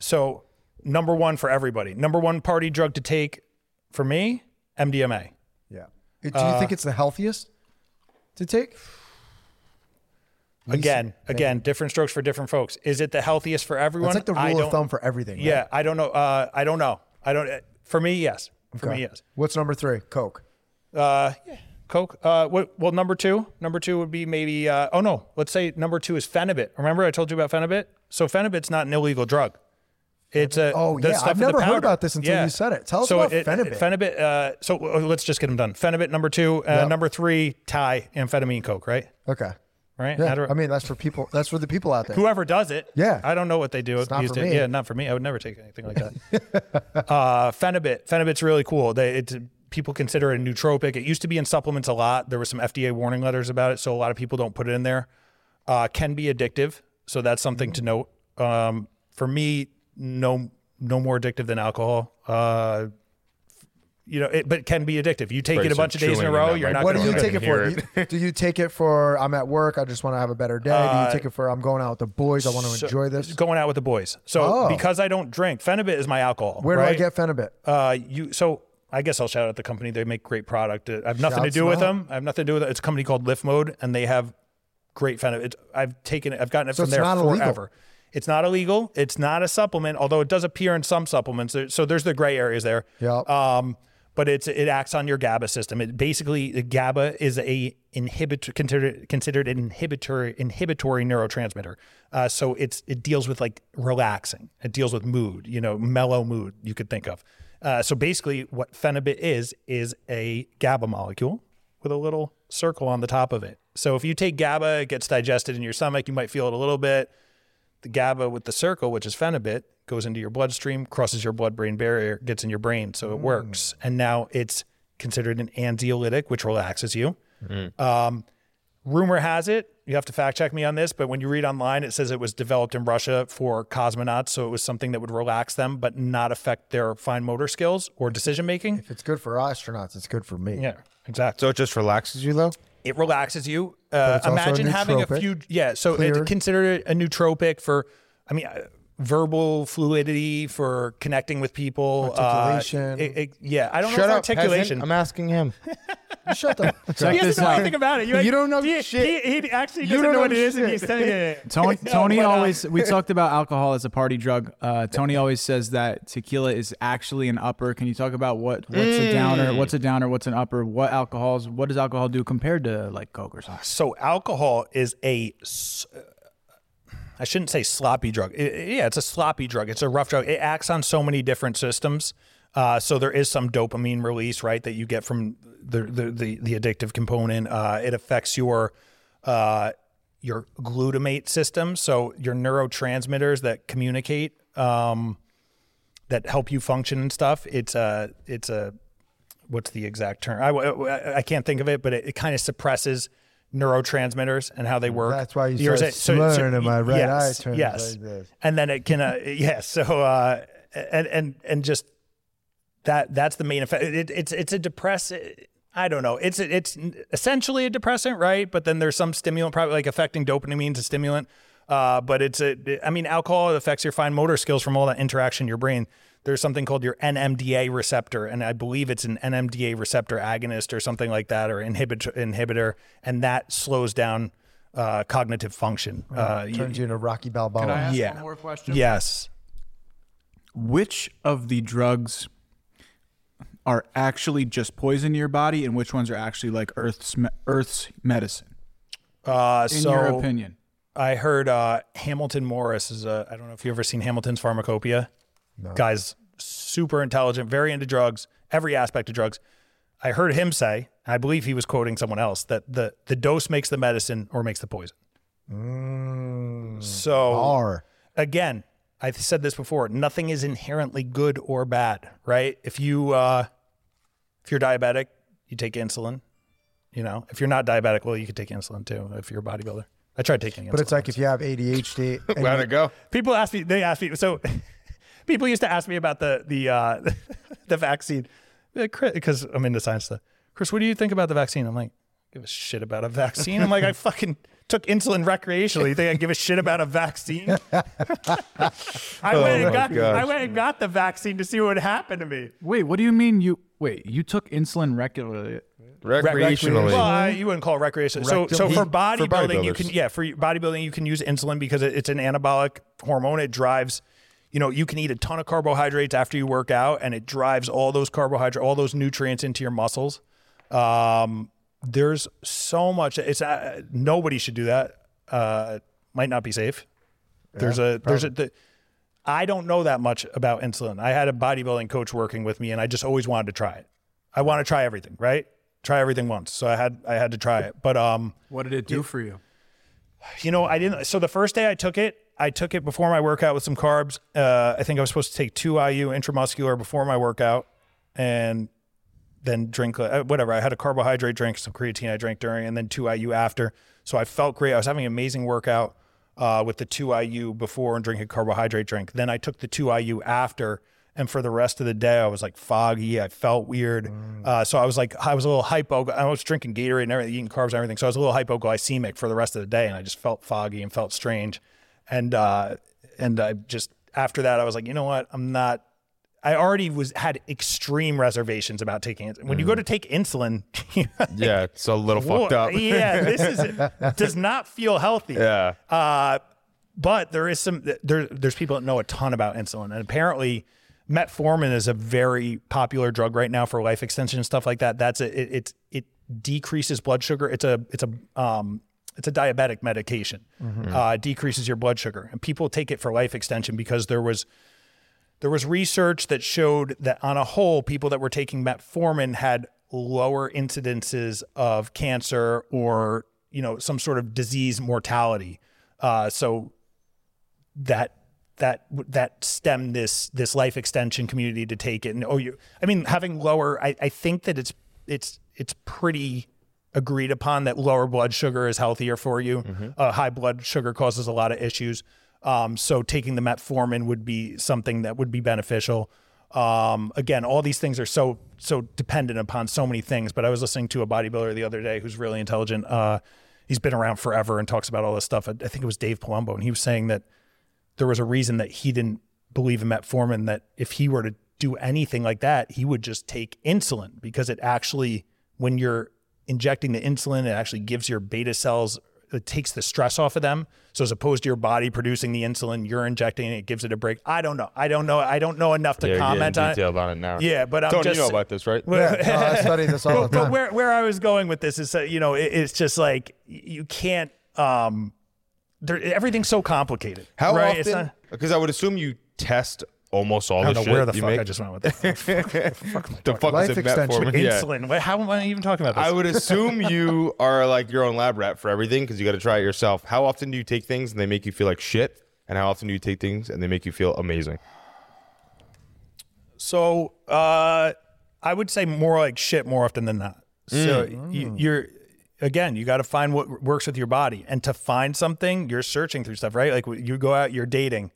Speaker 6: so number one for everybody. Number one party drug to take for me, MDMA.
Speaker 2: Yeah. Do you
Speaker 6: Uh,
Speaker 2: think it's the healthiest to take?
Speaker 6: Again, again, different strokes for different folks. Is it the healthiest for everyone?
Speaker 2: That's like the
Speaker 6: I
Speaker 2: rule of
Speaker 6: don't-
Speaker 2: thumb for everything. right?
Speaker 6: Yeah, I don't know. Uh, I don't know. I don't. For me, yes. For
Speaker 2: Okay.
Speaker 6: me, yes.
Speaker 2: What's number three? Coke.
Speaker 6: Uh, yeah, Coke. Uh, what, well, number two. Number two would be maybe. Uh, oh no, let's say number two is Phenibut. Remember I told you about Phenibut? So Phenibut's not an illegal drug. It's a.
Speaker 2: Oh,
Speaker 6: the
Speaker 2: yeah,
Speaker 6: stuff
Speaker 2: I've never heard about this until you said it. Tell us
Speaker 6: so
Speaker 2: about
Speaker 6: it,
Speaker 2: Phenibut.
Speaker 6: Phenibut. Uh, so uh, let's just get them done. Phenibut number two. Uh,
Speaker 2: Yep.
Speaker 6: Number three, Thai amphetamine Coke. Right.
Speaker 2: Okay.
Speaker 6: Right.
Speaker 2: Yeah.
Speaker 6: Do-
Speaker 2: I mean, that's for people. That's for the people out there.
Speaker 6: whoever does it.
Speaker 2: Yeah.
Speaker 6: I don't know what they do.
Speaker 2: It's not for
Speaker 6: it. Yeah, not for me. I would never take anything like that. uh, Phenibut. Phenibut's really cool. They, it's, people consider it a nootropic. It used to be in supplements a lot. There were some FDA warning letters about it, so a lot of people don't put it in there. Uh, can be addictive, so that's something to note. Um, for me, no, no more addictive than alcohol. Uh, you know, it, but it can be addictive. You take
Speaker 1: Right,
Speaker 6: it a
Speaker 1: so
Speaker 6: bunch of days in a row, you're not
Speaker 2: what
Speaker 6: going
Speaker 2: do
Speaker 6: to
Speaker 2: you take it for? Do you, do you take it for I'm at work, I just want to have a better day? do
Speaker 6: Uh,
Speaker 2: you take it for I'm going out with the boys, I want to
Speaker 6: So-
Speaker 2: enjoy this?
Speaker 6: Going out with the boys. So
Speaker 2: Oh.
Speaker 6: because I don't drink, Phenibut is my alcohol.
Speaker 2: Where do I get Phenibut?
Speaker 6: Uh, you so I guess I'll shout out the company. They make great product. Uh, I have nothing to do with
Speaker 2: them
Speaker 6: them. I have nothing to do with it. It's a company called LiftMode, and they have great Phenibut. It's, I've taken it. I've gotten it
Speaker 2: So
Speaker 6: from there
Speaker 2: not illegal?
Speaker 6: forever. It's not illegal. It's not a supplement, although it does appear in some supplements. So there's the gray areas there.
Speaker 2: Yep.
Speaker 6: Um, but it's it acts on your GABA system. It basically GABA is a inhibitor considered considered an inhibitory inhibitory neurotransmitter. Uh, so it's it deals with like relaxing. It deals with mood. You know, mellow mood. You could think of. Uh, so basically, what phenibut is is a GABA molecule with a little circle on the top of it. So if you take GABA, it gets digested in your stomach. You might feel it a little bit. The GABA with the circle, which is phenibut, goes into your bloodstream, crosses your blood-brain barrier, gets in your brain, so it works. And now it's considered an anxiolytic, which relaxes you. Um, rumor has it, you have to fact check me on this, but when you read online, it says it was developed in Russia for cosmonauts, so it was something that would relax them but not affect their fine motor skills or decision making.
Speaker 2: If it's good for astronauts, it's good for me.
Speaker 6: Yeah, exactly.
Speaker 1: So it just relaxes you though.
Speaker 6: It relaxes you. Uh,
Speaker 2: also a
Speaker 6: imagine having a few. Yeah, so it's considered a nootropic for. I mean. Uh, verbal fluidity for connecting with people uh, it- it- yeah i don't know
Speaker 1: Shut
Speaker 6: if
Speaker 1: up, peasant.
Speaker 6: articulation
Speaker 1: I'm asking him.
Speaker 2: Shut the
Speaker 3: Check
Speaker 6: he
Speaker 3: this
Speaker 6: doesn't know
Speaker 3: out.
Speaker 6: anything about it.
Speaker 1: You don't know
Speaker 6: he,
Speaker 1: shit.
Speaker 6: He, he actually
Speaker 1: You
Speaker 6: doesn't
Speaker 1: don't
Speaker 6: know
Speaker 1: know
Speaker 6: what it is, and he's telling you.
Speaker 3: Tony, Tony
Speaker 6: but, uh,
Speaker 3: always we talked about alcohol as a party drug. Uh, Tony always says that tequila is actually an upper. Can you talk about what what's a downer, what's a downer, what's an upper? What alcohols? What does alcohol do compared to like Coke or something?
Speaker 6: So alcohol is a, s- uh, I shouldn't say sloppy drug. I- I- yeah, it's a sloppy drug. It's a rough drug. It acts on so many different systems. Uh, so there is some dopamine release, right, that you get from the the the, the addictive component. Uh, it affects your uh, your glutamate system, so your neurotransmitters that communicate, um, that help you function and stuff. It's a it's a what's the exact term? I, I, I can't think of it, but it, it kind of suppresses neurotransmitters and how they work.
Speaker 2: That's why you
Speaker 6: You're
Speaker 2: start
Speaker 6: saying- so- so-
Speaker 2: slurring and my right
Speaker 6: yes,
Speaker 2: eye turns
Speaker 6: yes.
Speaker 2: like this.
Speaker 6: And then it can, uh, yes. So, uh, and, and, and just that, that's the main effect. It, it's, it's a depress. I don't know. It's, it's essentially a depressant, right? But then there's some stimulant, probably like affecting dopamine is a stimulant. Uh, but it's a, I mean, alcohol affects your fine motor skills from all that interaction in your brain. There's something called your NMDA receptor, and I believe it's an NMDA receptor agonist or something like that, or inhibitor, inhibitor, and that slows down uh, cognitive function. Uh,
Speaker 2: Turns you into Rocky Balboa.
Speaker 3: Can I ask
Speaker 6: yeah.
Speaker 3: one more question?
Speaker 6: yes.
Speaker 3: Which of the drugs are actually just poison to your body, and which ones are actually like Earth's me- Earth's medicine?
Speaker 6: Uh,
Speaker 3: In
Speaker 6: so
Speaker 3: your opinion,
Speaker 6: I heard uh, Hamilton Morris is a. I don't know if you've ever seen Hamilton's Pharmacopeia. Guy's super intelligent, very into drugs, every aspect of drugs. I heard him say, I believe he was quoting someone else, that the the dose makes the medicine or makes the poison. so
Speaker 2: R.
Speaker 6: again, I've said this before. Nothing is inherently good or bad, right? If you uh, if you're diabetic, you take insulin. You know, if you're not diabetic, well, you can take insulin too. If you're a bodybuilder, I tried taking insulin.
Speaker 2: But it's like if you have ADHD. and
Speaker 1: Let
Speaker 2: you-
Speaker 1: it go.
Speaker 6: people ask me they ask me so people used to ask me about the the uh the vaccine because i'm into science stuff chris what do you think about the vaccine i'm like give a shit about a vaccine i'm like i fucking took insulin recreationally you think i give a shit about a vaccine i went and got
Speaker 1: gosh.
Speaker 6: i went and got the vaccine to see what would happen to me
Speaker 3: wait, what do you mean you wait? You took insulin regularly?
Speaker 1: Recreationally.
Speaker 6: Well, I, you wouldn't call it recreation. So, so for
Speaker 1: For
Speaker 6: bodybuilding, you can yeah, for bodybuilding you can use insulin because it- it's an anabolic hormone. It drives, you know, you can eat a ton of carbohydrates after you work out, and it drives all those carbohydrates, all those nutrients into your muscles. Um, there's so much. It's uh, nobody should do that. Uh, might not be safe. There's a there's a. The, I don't know that much about insulin. I had a bodybuilding coach working with me, and I just always wanted to try it. I want to try everything, right? Try everything once. So I had I had to try it. But um,
Speaker 3: What did it do for you?
Speaker 6: you know, I didn't. So the first day I took it, I took it before my workout with some carbs. Uh, I think I was supposed to take two IU intramuscular before my workout, and then drink uh, whatever. I had a carbohydrate drink, some creatine I drank during, and then two IU after. So I felt great. I was having an amazing workout uh, with the two IU before and drinking a carbohydrate drink. Then I took the two IU after. And for the rest of the day, I was like foggy. I felt weird. Uh, so I was like, I was a little hypo. I was drinking Gatorade and everything, eating carbs and everything. So I was a little hypoglycemic for the rest of the day, and I just felt foggy and felt strange. And uh, and I just after that, I was like, you know what? I'm not. I already was had extreme reservations about taking it. When you go to take insulin,
Speaker 1: Yeah, it's a little fucked up.
Speaker 6: yeah, this is does not feel healthy.
Speaker 1: Yeah.
Speaker 6: Uh, but there is some there. There's people that know a ton about insulin, and apparently, metformin is a very popular drug right now for life extension and stuff like that. That's a, it, it it decreases blood sugar. It's a it's a um it's a diabetic medication. Uh, decreases your blood sugar, and people take it for life extension because there was there was research that showed that on a whole, people that were taking metformin had lower incidences of cancer or you know some sort of disease mortality. Uh, so that that that stemmed this this life extension community to take it. And oh, you, I mean, having lower, I, I think that it's it's it's pretty agreed upon that lower blood sugar is healthier for you. Uh, high blood sugar causes a lot of issues. Um, so taking the metformin would be something that would be beneficial. Um, again, all these things are so so dependent upon so many things. But I was listening to a bodybuilder the other day who's really intelligent. Uh, he's been around forever and talks about all this stuff. I, I think it was Dave Palumbo, and he was saying that there was a reason that he didn't believe in metformin. That if he were to do anything like that, he would just take insulin because it actually, when you're injecting the insulin, it actually gives your beta cells, it takes the stress off of them. So as opposed to your body producing the insulin, you're injecting it, it gives it a break. I don't know. I don't know. I don't know enough to
Speaker 1: Yeah,
Speaker 6: comment
Speaker 1: get in
Speaker 6: on
Speaker 1: detail
Speaker 6: it.
Speaker 1: about it now.
Speaker 6: Yeah, but I'm
Speaker 1: Tony,
Speaker 6: just
Speaker 1: you know about this, right?
Speaker 2: Yeah, no, I study this all the
Speaker 6: but, but where where I was going with this is that you know it, it's just like you can't um there everything's so complicated.
Speaker 1: How
Speaker 6: right?
Speaker 1: Often? Because I would assume you test almost all
Speaker 6: I
Speaker 1: the
Speaker 6: don't know
Speaker 1: shit
Speaker 6: where the
Speaker 1: you
Speaker 6: fuck
Speaker 1: make.
Speaker 6: I just went with that.
Speaker 1: the fuck
Speaker 2: Life
Speaker 1: is it
Speaker 2: extension.
Speaker 1: metformin? Yeah.
Speaker 6: Insulin. Wait, How am I even talking about this?
Speaker 1: I would assume you are like your own lab rat for everything because you got to try it yourself. How often do you take things and they make you feel like shit? And how often do you take things and they make you feel amazing?
Speaker 6: So uh, I would say more like shit more often than not. So you, you're again, you got to find what works with your body, and to find something, you're searching through stuff, right? Like you go out, you're dating.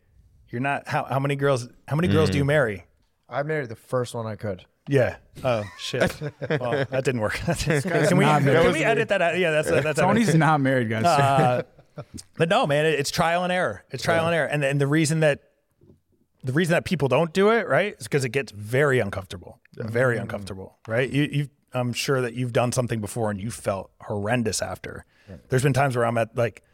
Speaker 6: You're not how how many girls? How many girls do you marry?
Speaker 2: I married the first one I could.
Speaker 6: Yeah. Oh shit. well, that didn't work. can we
Speaker 3: not married.
Speaker 6: can we edit that out? Yeah, that's that's
Speaker 3: Tony's not married, guys.
Speaker 6: uh, but no, man, it, it's trial and error. It's trial and error, and and the reason that the reason that people don't do it, right, is because it gets very uncomfortable, very uncomfortable, right? You, you, I'm sure that you've done something before and you felt horrendous after. There's been times where I'm at like,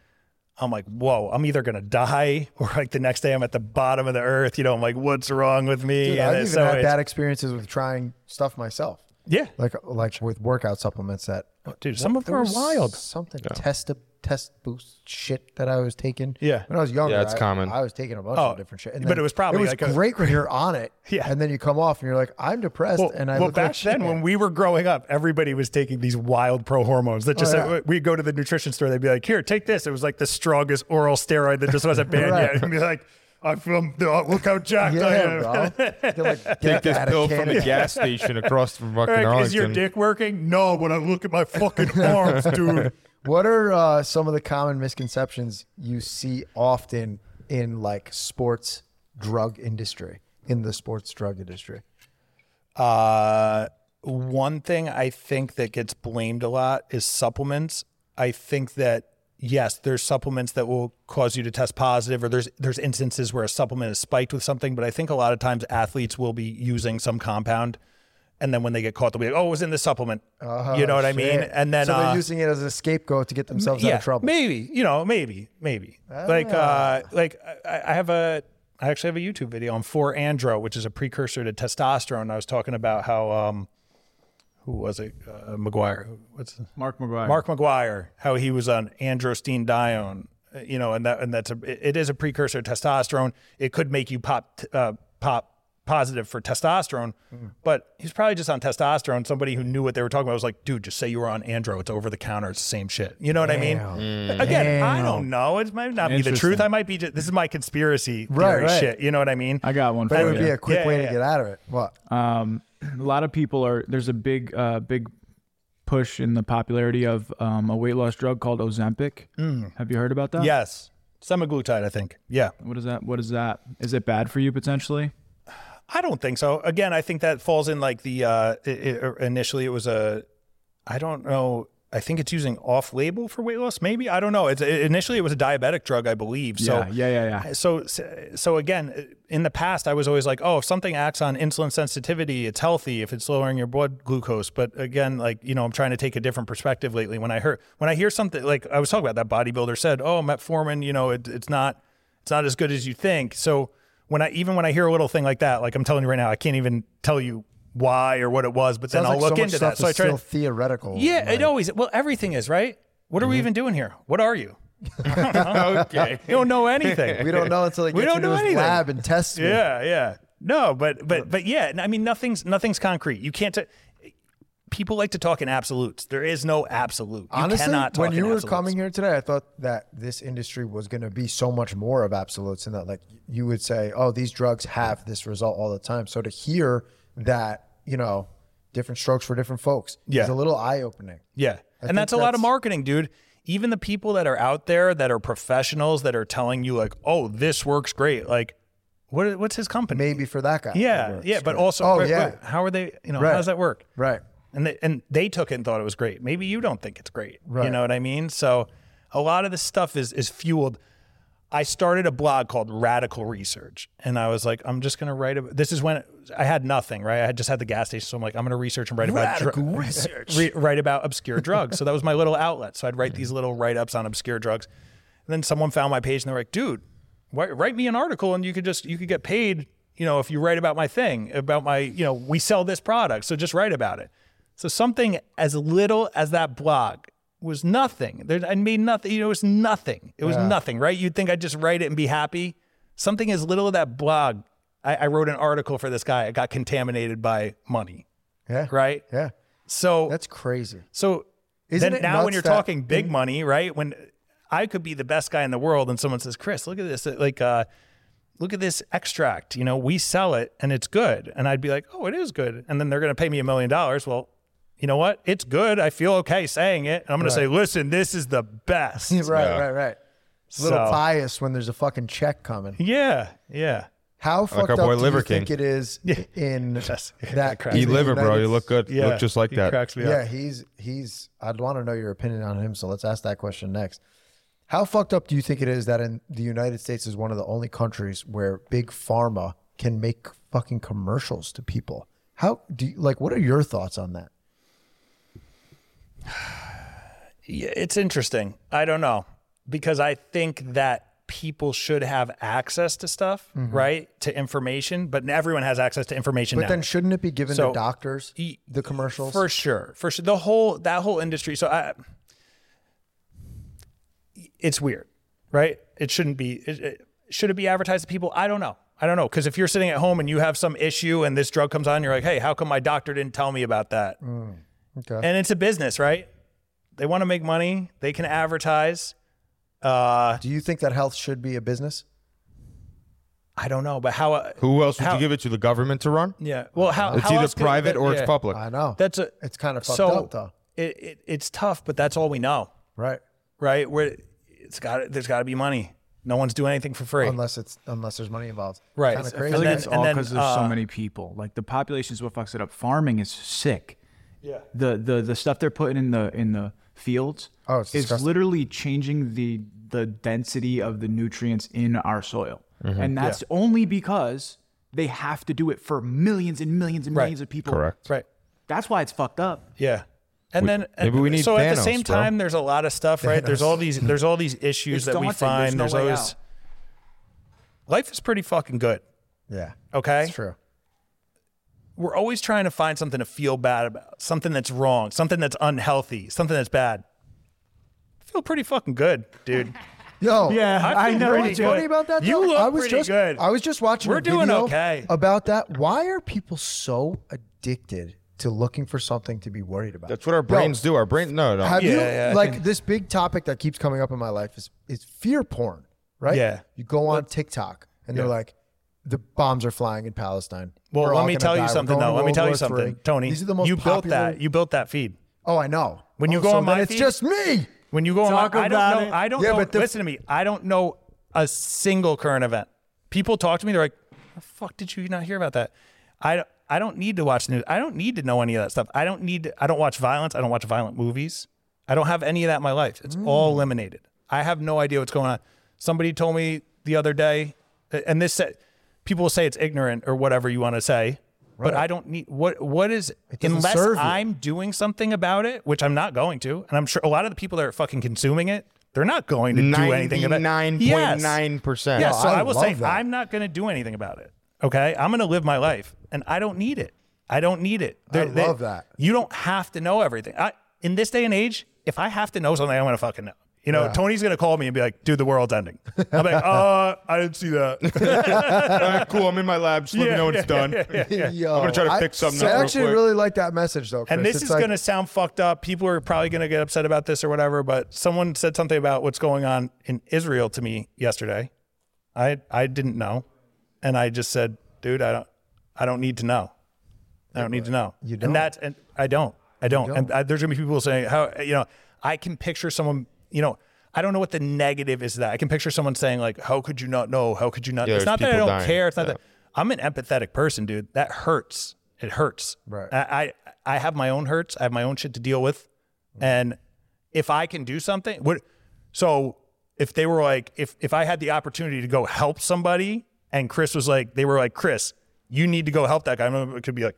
Speaker 6: I'm like, whoa, I'm either gonna die or like the next day I'm at the bottom of the earth. You know, I'm like, what's wrong with me?
Speaker 2: Dude,
Speaker 6: And
Speaker 2: I've even
Speaker 6: so
Speaker 2: had bad experiences with trying stuff myself.
Speaker 6: Yeah,
Speaker 2: Like like with workout supplements that oh,
Speaker 6: dude, some of them are wild.
Speaker 2: Something test test boost shit that I was taking.
Speaker 6: Yeah.
Speaker 2: When I was younger,
Speaker 1: Yeah, it's
Speaker 2: I-
Speaker 1: common.
Speaker 2: I was taking a bunch
Speaker 6: Oh,
Speaker 2: of different shit. And
Speaker 6: but
Speaker 2: then
Speaker 6: it was probably
Speaker 2: it was
Speaker 6: like a-
Speaker 2: great when you're on it.
Speaker 6: Yeah.
Speaker 2: And then you come off and you're like, I'm depressed
Speaker 6: Well,
Speaker 2: and I
Speaker 6: well
Speaker 2: look
Speaker 6: back
Speaker 2: like shit.
Speaker 6: then when we were growing up, everybody was taking these wild pro hormones that just
Speaker 2: Oh, yeah.
Speaker 6: we'd go to the nutrition store, they'd be like, "Here, take this." It was like the strongest oral steroid that just wasn't banned
Speaker 2: Right.
Speaker 6: yet. And be like, "I feel oh, look how jacked I
Speaker 2: yeah,
Speaker 6: am."
Speaker 2: bro. They're like,
Speaker 1: Take
Speaker 2: get
Speaker 1: this
Speaker 2: that
Speaker 1: pill from the gas station across from fucking
Speaker 6: Like, is your dick working? No, when I look at my fucking arms, dude.
Speaker 2: What are uh, some of the common misconceptions you see often in like sports drug industry, in the sports drug industry?
Speaker 6: Uh, one thing I think that gets blamed a lot is supplements. I think that yes, there's supplements that will cause you to test positive, or there's there's instances where a supplement is spiked with something. But I think a lot of times athletes will be using some compound, and then when they get caught, they'll be like, "Oh, it was in the supplement." you know what I mean? And then
Speaker 2: so
Speaker 6: uh,
Speaker 2: they're using it as a scapegoat to get themselves out of trouble.
Speaker 6: maybe you know, maybe, maybe. Like, uh, like I, I have a, I actually have a YouTube video on 4-andro, which is a precursor to testosterone. I was talking about how, um, who was it? Uh, McGwire. What's
Speaker 3: Mark McGwire.
Speaker 6: Mark McGwire? How he was on androstenedione. uh, You know, and that and that's a it it is a precursor to testosterone. It could make you pop uh, pop positive for testosterone, but he's probably just on testosterone. Somebody who knew what they were talking about was like, dude, just say you were on andro. It's over the counter. It's the same shit. You know what I mean? Again, I don't know. It might not be the truth. I might be. Just, this is my conspiracy theory
Speaker 2: Right, right.
Speaker 6: shit. You know what I mean?
Speaker 3: I got one
Speaker 2: But
Speaker 3: for
Speaker 2: it would
Speaker 3: you.
Speaker 2: be a quick
Speaker 6: Yeah,
Speaker 2: way
Speaker 6: yeah,
Speaker 2: to
Speaker 6: yeah.
Speaker 2: get out of it. What?
Speaker 3: um, a lot of people are there's a big uh, big push in the popularity of um, a weight loss drug called Ozempic. Have you heard about that?
Speaker 6: yes, semaglutide. I think. Yeah.
Speaker 3: What is that? What is that? Is it bad for you potentially?
Speaker 6: I don't think so. Again, I think that falls in like the uh, it, it, initially it was a, I don't know. I think it's using off label for weight loss. Maybe I don't know. It's it, initially it was a diabetic drug, I believe. So
Speaker 3: yeah, yeah, yeah, yeah.
Speaker 6: so so again, in the past, I was always like, oh, if something acts on insulin sensitivity, it's healthy if it's lowering your blood glucose. But again, like you know, I'm trying to take a different perspective lately. When I heard when I hear something like I was talking about that bodybuilder said, oh, metformin, you know, it, it's not it's not as good as you think. So when I even when I hear a little thing like that, like I'm telling you right now, I can't even tell you why or what it was, but then
Speaker 2: Sounds
Speaker 6: I'll
Speaker 2: like
Speaker 6: look
Speaker 2: so
Speaker 6: into
Speaker 2: stuff
Speaker 6: that. So I try
Speaker 2: still
Speaker 6: to
Speaker 2: theoretical.
Speaker 6: Yeah, it always well, everything is, right? What are we mm-hmm. even doing here? What are you?
Speaker 1: okay.
Speaker 6: You don't know anything.
Speaker 2: We don't know until they
Speaker 6: We
Speaker 2: get
Speaker 6: don't
Speaker 2: to
Speaker 6: know
Speaker 2: his
Speaker 6: anything.
Speaker 2: lab and test me.
Speaker 6: Yeah, yeah. No, but but but yeah. I mean, nothing's nothing's concrete. You can't. T- people like to talk in absolutes. There is no absolute. You
Speaker 2: Honestly,
Speaker 6: cannot talk
Speaker 2: when you were
Speaker 6: absolutes.
Speaker 2: coming here today, I thought that this industry was going to be so much more of absolutes, and that like you would say, "Oh, these drugs have this result all the time." So to hear that, you know, different strokes for different folks,
Speaker 6: Yeah.
Speaker 2: is a little eye opening.
Speaker 6: Yeah.
Speaker 2: think
Speaker 6: and that's a lot of marketing, dude. Even the people that are out there that are professionals that are telling you like, "Oh, this works great." Like, what what's his company?
Speaker 2: Maybe for that guy.
Speaker 6: Yeah, yeah, but also,
Speaker 2: oh
Speaker 6: right,
Speaker 2: yeah,
Speaker 6: right, how are they? You know,
Speaker 2: Right.
Speaker 6: how does that work?
Speaker 2: right.
Speaker 6: And they, and they took it and thought it was great. Maybe you don't think it's great. You know what I mean? So, a lot of this stuff is is fueled. I started a blog called Radical Research, and I was like, I'm just gonna write. About, this is when I had nothing, right? I had just had the gas station, so I'm like, I'm gonna research and write about
Speaker 2: Radical
Speaker 6: dr-
Speaker 2: research.
Speaker 6: re- write about obscure drugs. So that was my little outlet. So I'd write these little write ups on obscure drugs, and then someone found my page and they're like, dude, write, write me an article and you could just you could get paid. You know, if you write about my thing, about my, you know, we sell this product, so just write about it. So something as little as that blog was nothing. There, I made nothing. You know, it was nothing. It was nothing, right? You'd think I'd just write it and be happy. Something as little as that blog. I, I wrote an article for this guy. It got contaminated by money,
Speaker 2: Yeah,
Speaker 6: right?
Speaker 2: Yeah,
Speaker 6: So
Speaker 2: that's crazy.
Speaker 6: so
Speaker 2: Isn't
Speaker 6: then
Speaker 2: it
Speaker 6: now when you're
Speaker 2: that
Speaker 6: talking big money, right? When I could be the best guy in the world and someone says, "Chris, look at this like uh look at this extract, you know, we sell it and it's good." And I'd be like, "Oh, it is good." And then they're going to pay me a million dollars. Well, you know what? It's good. I feel okay saying it. And I'm going to say, "Listen, this is the best."
Speaker 2: right, right, right. It's a little
Speaker 6: So-
Speaker 2: biased when there's a fucking check coming.
Speaker 6: Yeah, yeah.
Speaker 2: How fucked
Speaker 1: our
Speaker 2: up
Speaker 1: boy
Speaker 2: do
Speaker 1: Liver
Speaker 2: you think it is in
Speaker 6: Yes.
Speaker 2: that
Speaker 6: cracks
Speaker 1: Eat
Speaker 2: in the
Speaker 1: liver, bro. You look good. You
Speaker 6: Yeah.
Speaker 1: look just like
Speaker 6: He
Speaker 1: that.
Speaker 6: cracks me
Speaker 2: Yeah,
Speaker 6: up.
Speaker 2: he's he's. I'd want to know your opinion on him. So let's ask that question next. How fucked up do you think it is that in the United States is one of the only countries where big pharma can make fucking commercials to people? How do you like? What are your thoughts on that?
Speaker 6: Yeah, it's interesting. I don't know because I think that people should have access to stuff, mm-hmm. right? To information, but everyone has access to information
Speaker 2: But
Speaker 6: now.
Speaker 2: then shouldn't it be given
Speaker 6: So,
Speaker 2: to doctors?
Speaker 6: e-
Speaker 2: The commercials.
Speaker 6: for sure, for sure. The whole that whole industry. So I, it's weird, right? It shouldn't be. It, it, should it be advertised to people? I don't know. I don't know because if you're sitting at home and you have some issue and this drug comes on, you're like, hey, how come my doctor didn't tell me about that? Mm.
Speaker 2: Okay.
Speaker 6: And it's a business, right? They want to make money. They can advertise. Uh,
Speaker 2: do you think that health should be a business?
Speaker 6: I don't know, but how? uh,
Speaker 1: Who else would
Speaker 6: How-
Speaker 1: you give it to? The government to run?
Speaker 6: Yeah. Well, how?
Speaker 1: It's
Speaker 6: how
Speaker 1: either
Speaker 6: else could-
Speaker 1: private
Speaker 6: that-
Speaker 1: or
Speaker 6: yeah.
Speaker 1: it's public.
Speaker 2: I know.
Speaker 6: That's a.
Speaker 2: It's kind of fucked
Speaker 6: so
Speaker 2: up, though.
Speaker 6: It, it it's tough, but that's all we know,
Speaker 2: Right.
Speaker 6: right? Where it's got there's got to be money. No one's doing anything for free.
Speaker 2: Unless it's unless there's money involved.
Speaker 6: Right.
Speaker 2: Kind of
Speaker 6: I
Speaker 3: I
Speaker 2: crazy.
Speaker 3: feel like
Speaker 6: then-
Speaker 3: it's all because there's so
Speaker 6: uh,
Speaker 3: many people. Like the population is what fucks it up. Farming is sick.
Speaker 6: Yeah.
Speaker 3: The the the stuff they're putting in the in the fields
Speaker 2: Oh, it's
Speaker 3: is
Speaker 2: disgusting.
Speaker 3: literally changing the the density of the nutrients in our soil. Mm-hmm. And that's only because they have to do it for millions and millions and
Speaker 6: Right.
Speaker 3: millions of people.
Speaker 1: Correct.
Speaker 6: right.
Speaker 3: That's why it's fucked up.
Speaker 6: Yeah. And then and
Speaker 1: maybe we need
Speaker 6: so at the
Speaker 1: Thanos,
Speaker 6: same
Speaker 1: bro.
Speaker 6: time there's a lot of stuff, right? There's all these there's all these issues
Speaker 3: It's
Speaker 6: that we
Speaker 3: daunting. There's
Speaker 6: find.
Speaker 3: no
Speaker 6: There's,
Speaker 3: way
Speaker 6: always
Speaker 3: out.
Speaker 6: life is pretty fucking good.
Speaker 2: yeah.
Speaker 6: Okay.
Speaker 2: That's true.
Speaker 6: We're always trying to find something to feel bad about, something that's wrong, something that's unhealthy, something that's bad. I feel pretty fucking good, dude.
Speaker 2: Yo,
Speaker 3: Yeah,
Speaker 6: I
Speaker 3: I, know.
Speaker 6: pretty
Speaker 2: What's
Speaker 6: good.
Speaker 2: funny about that?
Speaker 6: You look
Speaker 2: I was
Speaker 6: pretty
Speaker 2: just,
Speaker 6: good.
Speaker 2: I was just watching.
Speaker 6: We're
Speaker 2: a
Speaker 6: doing
Speaker 2: video
Speaker 6: okay.
Speaker 2: about that. Why are people so addicted to looking for something to be worried about?
Speaker 1: That's what our brains do. Our brain. No, no.
Speaker 2: Have
Speaker 6: Yeah,
Speaker 2: you
Speaker 6: yeah, I
Speaker 2: like this big topic that keeps coming up in my life is is fear porn, right?
Speaker 6: Yeah.
Speaker 2: You go on TikTok and they're like, the bombs are flying in Palestine.
Speaker 6: Well,
Speaker 2: We're
Speaker 6: let me tell you something
Speaker 2: going
Speaker 6: though. Let me
Speaker 2: World
Speaker 6: tell you something,
Speaker 2: III.
Speaker 6: Tony.
Speaker 2: These are the most
Speaker 6: you built that. You built that feed.
Speaker 2: Oh, I know.
Speaker 6: When you
Speaker 2: Oh,
Speaker 6: go
Speaker 2: so
Speaker 6: on
Speaker 2: then
Speaker 6: my
Speaker 2: it's
Speaker 6: feed-
Speaker 2: just me.
Speaker 6: When you go on,
Speaker 3: Talk
Speaker 6: my, I don't know.
Speaker 3: it.
Speaker 6: I don't
Speaker 2: Yeah,
Speaker 6: know.
Speaker 2: but the-
Speaker 6: listen to me. I don't know a single current event. People talk to me. They're like, "The fuck did you not hear about that?" I don't- I don't need to watch the news. I don't need to know any of that stuff. I don't need. To, I don't watch violence. I don't watch violent movies. I don't have any of that in my life. It's mm. all eliminated. I have no idea what's going on. Somebody told me the other day, and this said, people will say it's ignorant or whatever you want to say, but I don't need what what is unless. I'm doing something about it, which I'm not going to, and I'm sure a lot of the people that are fucking consuming it they're not going to do anything about it. Yes.
Speaker 1: point nine percent.
Speaker 6: Yeah, so
Speaker 2: I
Speaker 6: I, will say
Speaker 2: that.
Speaker 6: I'm not going to do anything about it. Okay, I'm going to live my life, and I don't need it. I don't need it.
Speaker 2: I love that.
Speaker 6: You don't have to know everything. I, in this day and age, if I have to know something, I'm going to fucking know. You know, Tony's going to call me and be like, "Dude, the world's ending." I'm like, "Uh, I didn't see that."
Speaker 1: cool. I'm in my lab. Just let me know when it's done.
Speaker 2: Yo,
Speaker 1: I'm gonna try to
Speaker 2: I-
Speaker 1: fix something
Speaker 2: I
Speaker 1: up real
Speaker 2: actually really like that message though.
Speaker 6: and this
Speaker 2: It's
Speaker 6: is
Speaker 2: like-
Speaker 6: going to sound fucked up. People are probably going to get upset about this or whatever. But someone said something about what's going on in Israel to me yesterday. I I didn't know, and I just said, "Dude, I don't I don't need to know. I don't need to know."
Speaker 2: You don't?
Speaker 6: And that's and I don't. I don't. And I, there's going to be people saying how you know I can picture someone. You know. I don't know what the negative is that. I can picture someone saying like, "How could you not know? How could you not?"
Speaker 1: Yeah,
Speaker 6: it's not that I don't
Speaker 1: dying.
Speaker 6: care. It's not
Speaker 1: Yeah.
Speaker 6: that I'm an empathetic person, dude. That hurts. It hurts.
Speaker 2: Right.
Speaker 6: I, I I have my own hurts. I have my own shit to deal with, mm-hmm. and if I can do something, what? So if they were like, if if I had the opportunity to go help somebody, and Chris was like, they were like, Chris, you need to go help that guy. I could be like,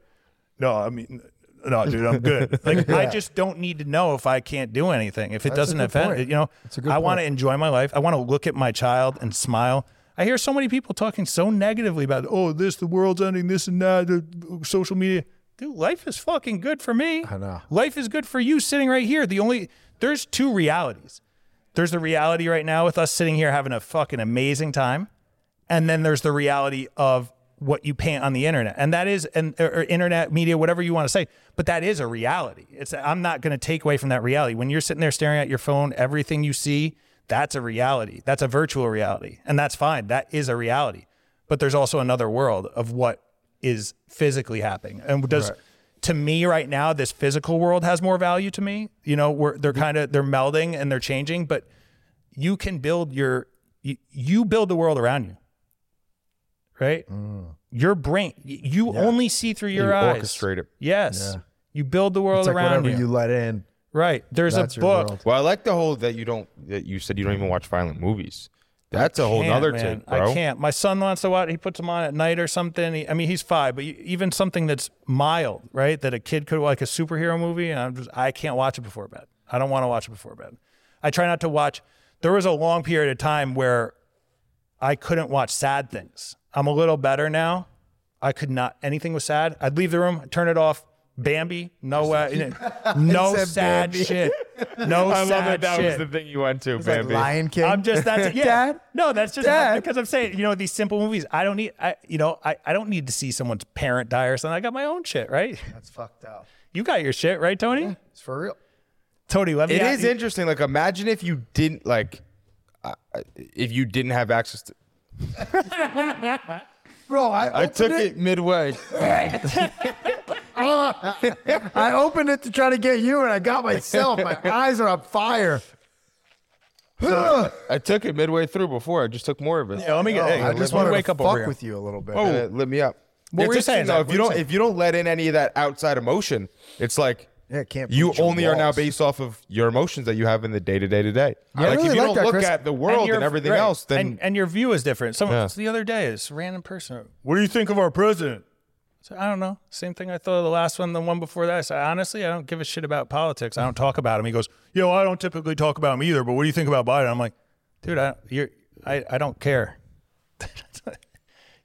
Speaker 6: no, I mean. No, dude, I'm good. Like, I just don't need to know if I can't do anything. If it
Speaker 2: That's
Speaker 6: doesn't offend,
Speaker 2: point.
Speaker 6: you know,
Speaker 2: That's a good
Speaker 6: I want to enjoy my life. I want to look at my child and smile. I hear so many people talking so negatively about, oh, this, the world's ending, this and that, the uh, social media. Dude, life is fucking good for me.
Speaker 2: I know.
Speaker 6: Life is good for you sitting right here. The only, there's two realities. There's the reality right now with us sitting here having a fucking amazing time. And then there's the reality of what you paint on the internet. And that is, and or, internet media, whatever you want to say, but that is a reality. It's, I'm not going to take away from that reality. When you're sitting there staring at your phone, everything you see, that's a reality. That's a virtual reality. And that's fine. That is a reality. But there's also another world of what is physically happening. And does, to me right now, this physical world has more value to me. You know, where they're mm-hmm. kind of, they're melding and they're changing, but you can build your, you, you build the world around you right? Mm. Your brain, y- you only see through your
Speaker 1: You
Speaker 6: eyes.
Speaker 1: orchestrate it.
Speaker 6: Yes. You build the world
Speaker 2: it's like
Speaker 6: around
Speaker 2: whatever
Speaker 6: you.
Speaker 2: you let in.
Speaker 6: right. There's
Speaker 2: That's
Speaker 6: a book.
Speaker 2: world.
Speaker 1: Well, I like the whole that you don't that you said you don't even watch violent movies. That's a whole
Speaker 6: Can't,
Speaker 1: nother
Speaker 6: man.
Speaker 1: take, bro.
Speaker 6: I can't. My son wants to watch. He puts them on at night or something. He, I mean, he's five, but even something that's mild, right? That a kid could like a superhero movie, and I'm just I can't watch it before bed. I don't want to watch it before bed. I try not to watch. There was a long period of time where I couldn't watch sad things. I'm a little better now. I could not. Anything was sad. I'd leave the room, turn it off. Bambi, no way, no sad
Speaker 2: Bambi.
Speaker 6: shit. No
Speaker 1: I
Speaker 6: sad
Speaker 1: love that that
Speaker 6: shit.
Speaker 1: was the thing you went to,
Speaker 2: It's like
Speaker 1: baby.
Speaker 2: Lion King.
Speaker 6: I'm just that's yeah.
Speaker 2: Dad?
Speaker 6: No, that's just
Speaker 2: Dad?
Speaker 6: because I'm saying you know these simple movies. I don't need I you know I, I don't need to see someone's parent die or something. I got my own shit, right?
Speaker 2: That's fucked up.
Speaker 6: You got your shit, right, Tony?
Speaker 2: It's for real.
Speaker 6: Tony, let me.
Speaker 1: It
Speaker 6: ask
Speaker 1: is
Speaker 6: you-
Speaker 1: interesting. Like, imagine if you didn't like, uh, if you didn't have access to.
Speaker 2: Bro, I,
Speaker 1: I took it midway.
Speaker 2: I opened it to try to get you, and I got myself. My eyes are on fire.
Speaker 1: I took it midway through before. I just took more of it.
Speaker 6: Yeah, let me get. Oh, hey,
Speaker 2: I
Speaker 6: let
Speaker 2: just
Speaker 6: want
Speaker 2: to
Speaker 6: wake up over
Speaker 2: fuck
Speaker 6: here.
Speaker 2: with you a little bit.
Speaker 1: And it lit me up.
Speaker 6: What
Speaker 1: it's
Speaker 6: were you saying,
Speaker 1: interesting, though. If you
Speaker 6: you
Speaker 1: don't,
Speaker 6: saying?
Speaker 1: if you don't let in any of that outside emotion, it's like
Speaker 2: Yeah, can't.
Speaker 1: you only are now based off of your emotions that you have in the day to day to day. Like
Speaker 2: really
Speaker 1: if you
Speaker 2: like
Speaker 1: don't
Speaker 2: that,
Speaker 1: look
Speaker 2: Chris.
Speaker 1: at the world and,
Speaker 6: your-
Speaker 1: everything
Speaker 6: right.
Speaker 1: else, then
Speaker 6: and, and your view is different. Someone
Speaker 1: Yeah.
Speaker 6: the other day, this random person. What do you think of our president? So I don't know. Same thing I thought of the last one, the one before that. I said, honestly, I don't give a shit about politics. I don't talk about him. He goes, Yo, I don't typically talk about him either. But what do you think about Biden? I'm like, dude, I you're I, I don't care.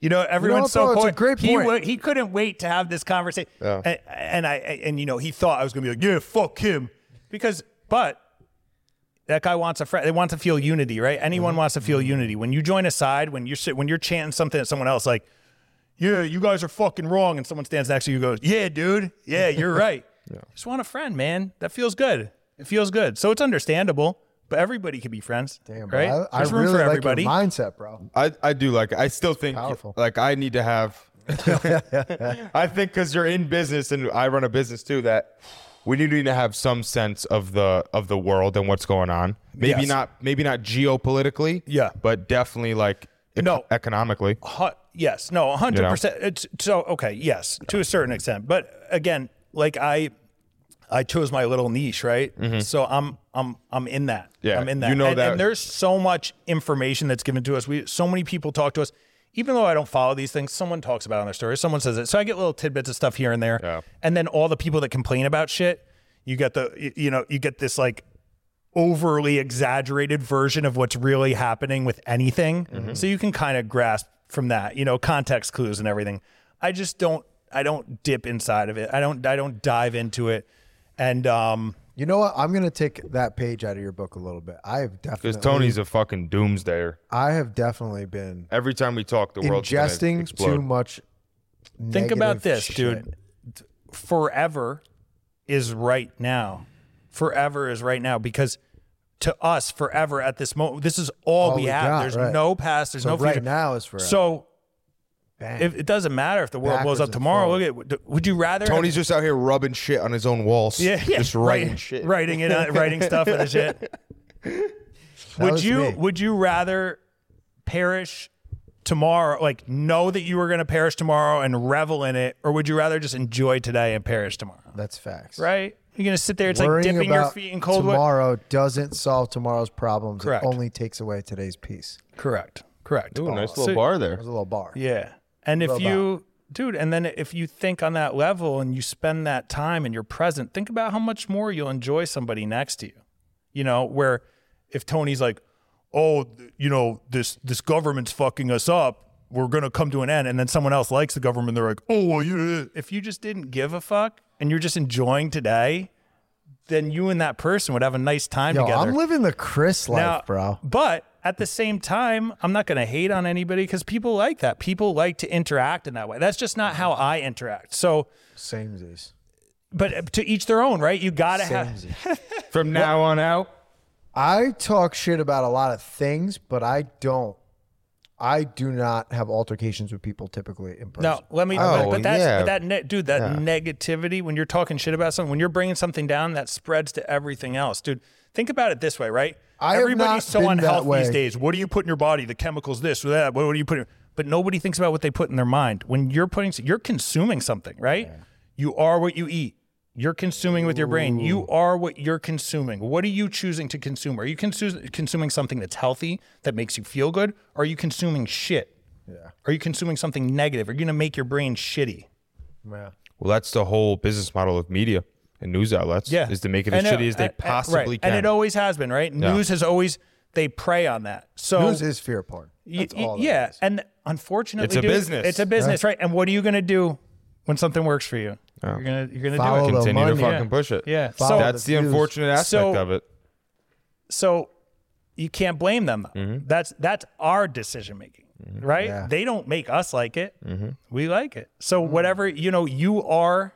Speaker 6: you know, everyone's so
Speaker 2: it's a
Speaker 6: point-
Speaker 2: great
Speaker 6: He,
Speaker 2: point.
Speaker 6: wa- he couldn't wait to have this conversation.
Speaker 1: Yeah.
Speaker 6: And, and I and you know, he thought I was gonna be like, yeah, fuck him, because but that guy wants a friend. They want to feel unity, right? Anyone
Speaker 2: Mm-hmm.
Speaker 6: wants to feel unity. When you join a side, when you're when you're chanting something at someone else, like, "Yeah, you guys are fucking wrong," and someone stands next to you, and goes, "Yeah, dude, yeah, you're right." Just want a friend, man. That feels good. It feels good. So it's understandable, but everybody can be friends,
Speaker 2: Damn, bro.
Speaker 6: right?
Speaker 2: I, I
Speaker 6: There's room
Speaker 2: really
Speaker 6: for
Speaker 2: like
Speaker 6: everybody.
Speaker 2: your mindset, bro.
Speaker 1: I, I do like it. I still think
Speaker 2: powerful.
Speaker 1: like I need to have. I think because you're in business and I run a business too that we need to have some sense of the of the world and what's going on. Maybe
Speaker 6: Yes.
Speaker 1: not maybe not geopolitically.
Speaker 6: Yeah.
Speaker 1: but definitely like ec-
Speaker 6: No.
Speaker 1: economically.
Speaker 6: Hu- yes, no, hundred percent. It's so okay. Yes, to a certain extent, but again, like I, I chose my little niche, right? So I'm, I'm, I'm in that.
Speaker 1: Mm-hmm. Yeah,
Speaker 6: I'm in that.
Speaker 1: you know
Speaker 6: and,
Speaker 1: that-
Speaker 6: And there's so much information that's given to us. We, so many people talk to us. Even though I don't follow these things, someone talks about it on their story. Someone says it. So I get little tidbits of stuff here and there.
Speaker 1: Yeah.
Speaker 6: And then all the people that complain about shit, you get the, you, you know, you get this like overly exaggerated version of what's really happening with anything.
Speaker 1: Mm-hmm.
Speaker 6: So you can kind of grasp from that, you know, context clues and everything. I just don't I don't dip inside of it. I don't I don't dive into it. And um
Speaker 2: You know what? I'm gonna take that page out of your book a little bit. I have definitely
Speaker 1: Because Tony's a fucking doomsdayer.
Speaker 2: I have definitely been
Speaker 1: Every time we talk, the world's gonna
Speaker 2: ingesting too much.
Speaker 6: think about this,
Speaker 2: shit.
Speaker 6: dude. Forever is right now. Forever is right now because to us, forever at this moment, this is all,
Speaker 2: All
Speaker 6: we,
Speaker 2: we
Speaker 6: have.
Speaker 2: got,
Speaker 6: there's
Speaker 2: right.
Speaker 6: no past. There's
Speaker 2: So
Speaker 6: no
Speaker 2: right
Speaker 6: future.
Speaker 2: now is forever.
Speaker 6: So
Speaker 2: Bang.
Speaker 6: if, it doesn't matter if the world blows up
Speaker 2: and
Speaker 6: tomorrow. Look at. Would you rather? have-
Speaker 1: Tony's just out here rubbing shit on his own walls.
Speaker 6: yeah, yeah,
Speaker 1: just writing
Speaker 6: writing
Speaker 1: shit.
Speaker 6: writing it, uh, writing stuff and shit. would
Speaker 2: was
Speaker 6: you
Speaker 2: me.
Speaker 6: would you rather perish tomorrow, like know that you were going to perish tomorrow and revel in it, or would you rather just enjoy today and perish tomorrow?
Speaker 2: That's facts.
Speaker 6: Right? You're going to sit there. It's
Speaker 2: Worrying
Speaker 6: like dipping your
Speaker 2: about
Speaker 6: feet in cold water.
Speaker 2: tomorrow doesn't solve tomorrow's problems.
Speaker 6: Correct.
Speaker 2: It only takes away today's peace.
Speaker 6: Correct. Correct.
Speaker 1: Ooh, nice
Speaker 6: So-
Speaker 1: little bar there.
Speaker 2: There's a little bar.
Speaker 6: Yeah. And if
Speaker 2: Little
Speaker 6: you, dude, and then if you think on that level and you spend that time and you're present, think about how much more you'll enjoy somebody next to you. You know, where if Tony's like, oh, you know, this this government's fucking us up, we're gonna come to an end, and then someone else likes the government, they're like, oh, well, you. Eh. If you just didn't give a fuck and you're just enjoying today, then you and that person would have a nice time
Speaker 2: Yo,
Speaker 6: together.
Speaker 2: I'm living the Chris life,
Speaker 6: Now,
Speaker 2: bro.
Speaker 6: But at the same time, I'm not going to hate on anybody because people like that. People like to interact in that way. That's just not how I interact. So,
Speaker 2: Samesies.
Speaker 6: but to each their own, right? You got to have.
Speaker 2: Samesies.
Speaker 1: From now on out,
Speaker 2: I talk shit about a lot of things, but I don't. I do not have altercations with people typically in person.
Speaker 6: No, let me.
Speaker 1: Oh,
Speaker 6: but, but that's
Speaker 1: yeah.
Speaker 6: but that ne- dude. That negativity when you're talking shit about something, when you're bringing something down, that spreads to everything else, dude. Think about it this way, right?
Speaker 2: I have
Speaker 6: Everybody's
Speaker 2: not
Speaker 6: so
Speaker 2: been that
Speaker 6: unhealthy
Speaker 2: way.
Speaker 6: these days. What do you put in your body? The chemicals, this or that. What, what do you put? In, but nobody thinks about what they put in their mind. When you're putting, you're consuming something, right? You are what you eat. You're consuming with your brain. You are what you're consuming. What are you choosing to consume? Are you consu- consuming something that's healthy that makes you feel good? Or are you consuming shit?
Speaker 2: Yeah.
Speaker 6: Are you consuming something negative? Are you going to make your brain shitty?
Speaker 2: Yeah.
Speaker 1: well, that's the whole business model of media and news outlets.
Speaker 6: Yeah.
Speaker 1: is to make it as
Speaker 6: And,
Speaker 1: shitty as they
Speaker 6: uh, uh,
Speaker 1: possibly
Speaker 6: right.
Speaker 1: can.
Speaker 6: And it always has been, right? News has always, they prey on that. So,
Speaker 2: News is fear porn. That's
Speaker 6: y-
Speaker 2: all. that
Speaker 6: yeah.
Speaker 2: is.
Speaker 6: And unfortunately,
Speaker 1: It's a
Speaker 6: dude,
Speaker 1: business.
Speaker 6: It's a business, right? And what are you going to do when something works for you? You're going to, you're going to
Speaker 2: Follow
Speaker 6: do it.
Speaker 2: the
Speaker 1: Continue to fucking
Speaker 6: Yeah.
Speaker 1: push it.
Speaker 6: Yeah.
Speaker 2: Follow
Speaker 6: So,
Speaker 1: that's the
Speaker 2: the
Speaker 1: unfortunate aspect
Speaker 6: So-
Speaker 1: of it.
Speaker 6: so you can't blame them.
Speaker 1: Mm-hmm.
Speaker 6: That's that's our decision making, right?
Speaker 2: Yeah.
Speaker 6: They don't make us like it.
Speaker 1: Mm-hmm.
Speaker 6: We like it. So
Speaker 2: Mm.
Speaker 6: whatever you know, you are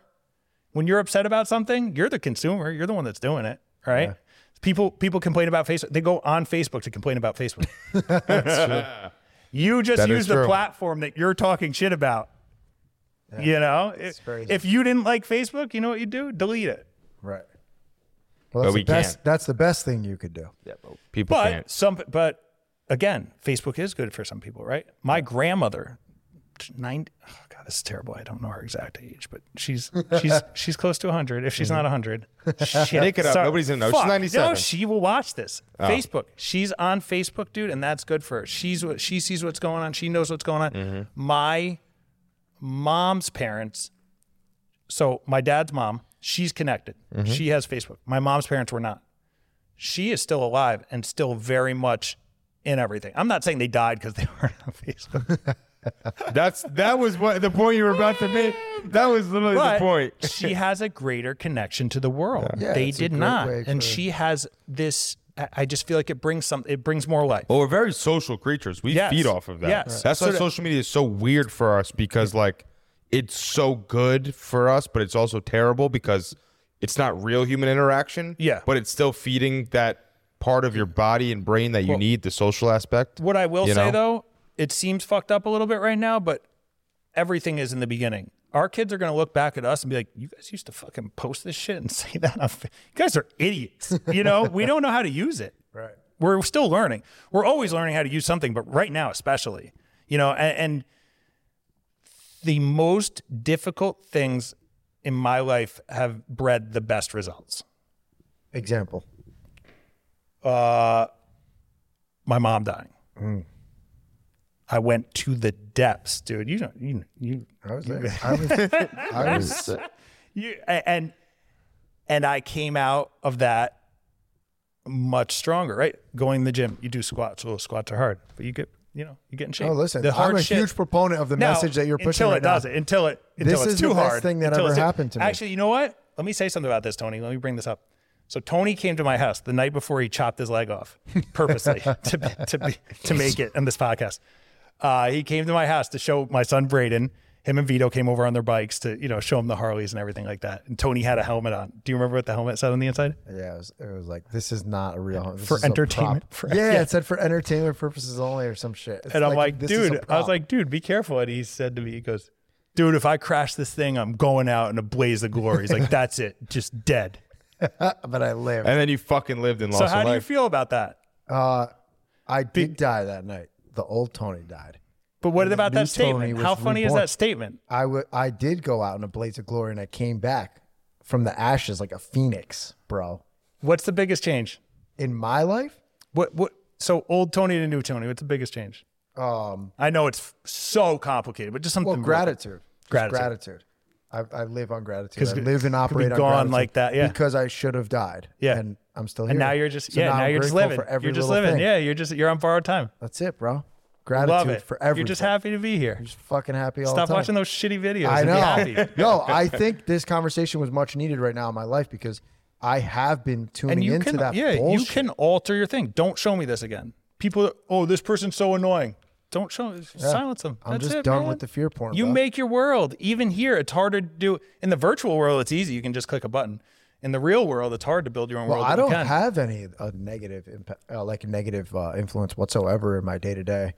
Speaker 6: when you're upset about something, you're the consumer. You're the one that's doing it, right? People people complain about Facebook. They go on Facebook to complain about Facebook. You just
Speaker 1: That is
Speaker 6: use the
Speaker 1: true.
Speaker 6: platform that you're talking shit about. You know, if,
Speaker 2: crazy.
Speaker 6: if you didn't like Facebook, you know what you do? Delete it.
Speaker 2: Right. Well, that's
Speaker 1: we
Speaker 2: the best.
Speaker 1: can't.
Speaker 2: That's the best thing you could do. Yeah.
Speaker 1: but People
Speaker 6: But
Speaker 1: can't.
Speaker 6: some, but again, Facebook is good for some people, right? My grandmother, ninety. Oh this is terrible. I don't know her exact age, but she's she's she's close to hundred. If she's not mm-hmm. hundred, shit.
Speaker 1: Make it up. Nobody's gonna know. She's
Speaker 6: Fuck.
Speaker 1: 97.
Speaker 6: No, she will watch this. Oh. Facebook. She's on Facebook, dude, and that's good for her. She's what she sees what's going on. She knows what's going on. Mm-hmm. My mom's parents. So my dad's mom, she's connected. Mm-hmm. She has Facebook. My mom's parents were not she is still alive and still very much in everything. I'm not saying they died because they weren't on Facebook,
Speaker 1: That's that was what the point you were about to make. That was literally
Speaker 6: but
Speaker 1: the point.
Speaker 6: she has a greater connection to the world.
Speaker 2: Yeah,
Speaker 6: they
Speaker 2: it's a
Speaker 6: did
Speaker 2: great
Speaker 6: not,
Speaker 2: way
Speaker 6: and
Speaker 2: for-
Speaker 6: she has this. I- I just feel like it brings some. It brings more life.
Speaker 1: Well, we're very social creatures. We
Speaker 6: Yes.
Speaker 1: feed off of that.
Speaker 6: Yes.
Speaker 1: That's
Speaker 6: So
Speaker 1: why social media is so weird for us because like it's so good for us, but it's also terrible because it's not real human interaction.
Speaker 6: Yeah.
Speaker 1: But it's still feeding that part of your body and brain that you need, the social aspect.
Speaker 6: What I will
Speaker 1: You
Speaker 6: say
Speaker 1: know?
Speaker 6: though, it seems fucked up a little bit right now, but everything is in the beginning. Our kids are going to look back at us and be like, "You guys used to fucking post this shit and say that. On fa- you guys are idiots. You know, we don't know how to use it.
Speaker 2: Right.
Speaker 6: We're still learning. We're always learning how to use something, but right now, especially, you know, and, and the most difficult things in my life have bred the best results.
Speaker 2: Example.
Speaker 6: Uh, my mom dying. I went to the depths, dude. You don't, you, you,
Speaker 2: I was there. I was. I was
Speaker 6: you, and, and I came out of that much stronger, right? Going to the gym, you do squats. Well, squats are hard, but you get, you know, you get in shape.
Speaker 2: Oh, listen,
Speaker 6: the hard
Speaker 2: I'm a
Speaker 6: shit.
Speaker 2: huge proponent of the
Speaker 6: Now,
Speaker 2: message that you're pushing
Speaker 6: until
Speaker 2: right
Speaker 6: it does
Speaker 2: now.
Speaker 6: it. Until it. Until
Speaker 2: This
Speaker 6: it's
Speaker 2: is
Speaker 6: too
Speaker 2: the best thing that ever
Speaker 6: it's too-
Speaker 2: happened to me.
Speaker 6: Actually, you know what? Let me say something about this, Tony. Let me bring this up. So Tony came to my house the night before he chopped his leg off purposely to to be, to make it on this podcast. Uh, he came to my house to show my son Braden. Him and Vito came over on their bikes to you know show him the Harleys and everything like that. And Tony had a helmet on. Do you remember what the helmet said on the inside?
Speaker 2: Yeah, it was, it was like this is not a real this
Speaker 6: For entertainment- for-
Speaker 2: yeah,
Speaker 6: yeah.
Speaker 2: it said for entertainment purposes only or some shit. It's
Speaker 6: And I'm like,
Speaker 2: this is
Speaker 6: dude, I was like, dude, be careful. And he said to me, he goes, dude, if I crash this thing, I'm going out in a blaze of glory. He's like, that's it, just dead.
Speaker 2: but I live.
Speaker 1: And then you fucking lived and
Speaker 6: So
Speaker 1: lost
Speaker 6: how
Speaker 1: a
Speaker 6: do you feel about that?
Speaker 2: Uh, I did die that night. The old Tony died.
Speaker 6: But what about that statement? How funny is that statement?
Speaker 2: I would. I did go out in a blaze of glory, and I came back from the ashes like a phoenix, bro.
Speaker 6: What's the biggest change?
Speaker 2: In my life,
Speaker 6: What what? So old Tony to new Tony. What's the biggest change?
Speaker 2: um,
Speaker 6: I know it's so complicated, but just something.
Speaker 2: well, gratitude.
Speaker 6: Gratitude.
Speaker 2: gratitude. I, I live on gratitude. I live and
Speaker 6: be
Speaker 2: operate on
Speaker 6: gone like that, yeah.
Speaker 2: Because I should have died.
Speaker 6: Yeah.
Speaker 2: and I'm still here.
Speaker 6: And now you're just
Speaker 2: So
Speaker 6: yeah. Now,
Speaker 2: I'm
Speaker 6: you're just living. You're just living.
Speaker 2: thing.
Speaker 6: Yeah. You're just you're on borrowed time.
Speaker 2: That's it, bro. Gratitude
Speaker 6: Love it.
Speaker 2: for everything.
Speaker 6: You're just happy to be here.
Speaker 2: Just fucking happy all
Speaker 6: Stop
Speaker 2: the time.
Speaker 6: Stop watching those shitty videos.
Speaker 2: I know. No, I think this conversation was much needed right now in my life because I have been tuning
Speaker 6: you
Speaker 2: into
Speaker 6: can
Speaker 2: that
Speaker 6: yeah you can alter your thing don't show me this again people oh this person's so annoying don't show silence them
Speaker 2: I'm
Speaker 6: That's
Speaker 2: just
Speaker 6: it,
Speaker 2: done
Speaker 6: man.
Speaker 2: with the fear porn.
Speaker 6: you
Speaker 2: bro.
Speaker 6: make your world even here it's harder to do in the virtual world it's easy you can just click a button in the real world it's hard to build your own
Speaker 2: Well,
Speaker 6: world
Speaker 2: I don't
Speaker 6: can.
Speaker 2: have any uh, negative impact, uh, like negative uh, influence whatsoever in my day to day.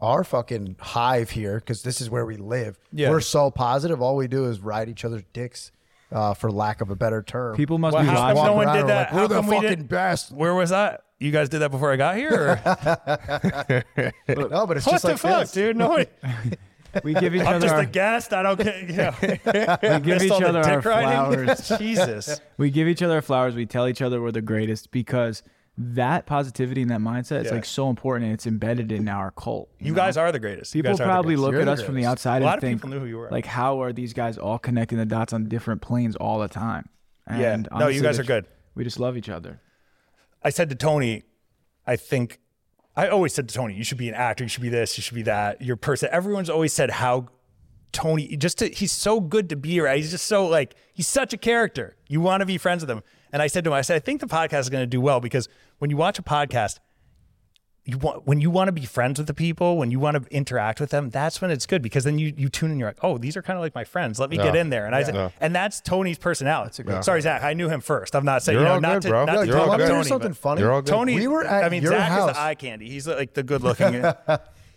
Speaker 2: Our fucking hive here, because this is where we live.
Speaker 6: Yeah.
Speaker 2: We're so positive. All we do is ride each other's dicks, uh, for lack of a better term.
Speaker 3: People must
Speaker 6: Well,
Speaker 3: be
Speaker 6: how come no one did that
Speaker 2: like,
Speaker 6: how
Speaker 2: we're the
Speaker 6: come we
Speaker 2: fucking
Speaker 6: did
Speaker 2: best.
Speaker 6: where was that you guys did that before I got here or?
Speaker 2: no, but it's
Speaker 6: what
Speaker 2: just
Speaker 6: the
Speaker 2: like
Speaker 6: fuck
Speaker 2: this.
Speaker 6: dude no
Speaker 3: We give each
Speaker 6: I'm
Speaker 3: other
Speaker 6: just
Speaker 3: our,
Speaker 6: a guest I don't care yeah.
Speaker 3: we give each other our
Speaker 6: riding?
Speaker 3: flowers.
Speaker 6: Jesus
Speaker 3: we give each other our flowers. We tell each other we're the greatest because that positivity and that mindset is like so important and it's embedded in our cult.
Speaker 6: you
Speaker 3: know?
Speaker 6: guys are the greatest You
Speaker 3: People
Speaker 6: guys
Speaker 3: probably
Speaker 6: greatest.
Speaker 3: look
Speaker 2: You're
Speaker 3: at
Speaker 2: the
Speaker 3: us from the
Speaker 2: greatest.
Speaker 3: outside
Speaker 6: A lot
Speaker 3: and
Speaker 6: of
Speaker 3: think,
Speaker 6: people knew who you were.
Speaker 3: like, how are these guys all connecting the dots on different planes all the time?
Speaker 6: Yeah.
Speaker 3: And
Speaker 6: No, you guys are good.
Speaker 3: We just love each other.
Speaker 6: I said to Tony, I think I always said to Tony, you should be an actor, you should be this, you should be that. Your person. Everyone's always said how Tony just to, he's so good to be around. He's just so like he's such a character. You want to be friends with him. And I said to him, I said, I think the podcast is going to do well because when you watch a podcast, you want when you want to be friends with the people, when you want to interact with them, that's when it's good because then you you tune in. You're like, oh, these are kind of like my friends. Let me get in there. And I said,
Speaker 1: Yeah.
Speaker 6: and that's Tony's personality. Sorry, Zac, I knew him first. I'm not saying
Speaker 1: You're
Speaker 6: you know
Speaker 1: all
Speaker 6: not
Speaker 1: good,
Speaker 6: to,
Speaker 1: bro.
Speaker 6: not
Speaker 2: Yo,
Speaker 6: to
Speaker 1: You're
Speaker 6: talk
Speaker 1: all
Speaker 6: about
Speaker 2: me
Speaker 1: good.
Speaker 6: Tony,
Speaker 2: something funny.
Speaker 1: You're all good.
Speaker 6: Tony,
Speaker 2: We were at
Speaker 6: I mean,
Speaker 2: your
Speaker 6: Zac
Speaker 2: house.
Speaker 6: is the eye candy. He's like the good looking.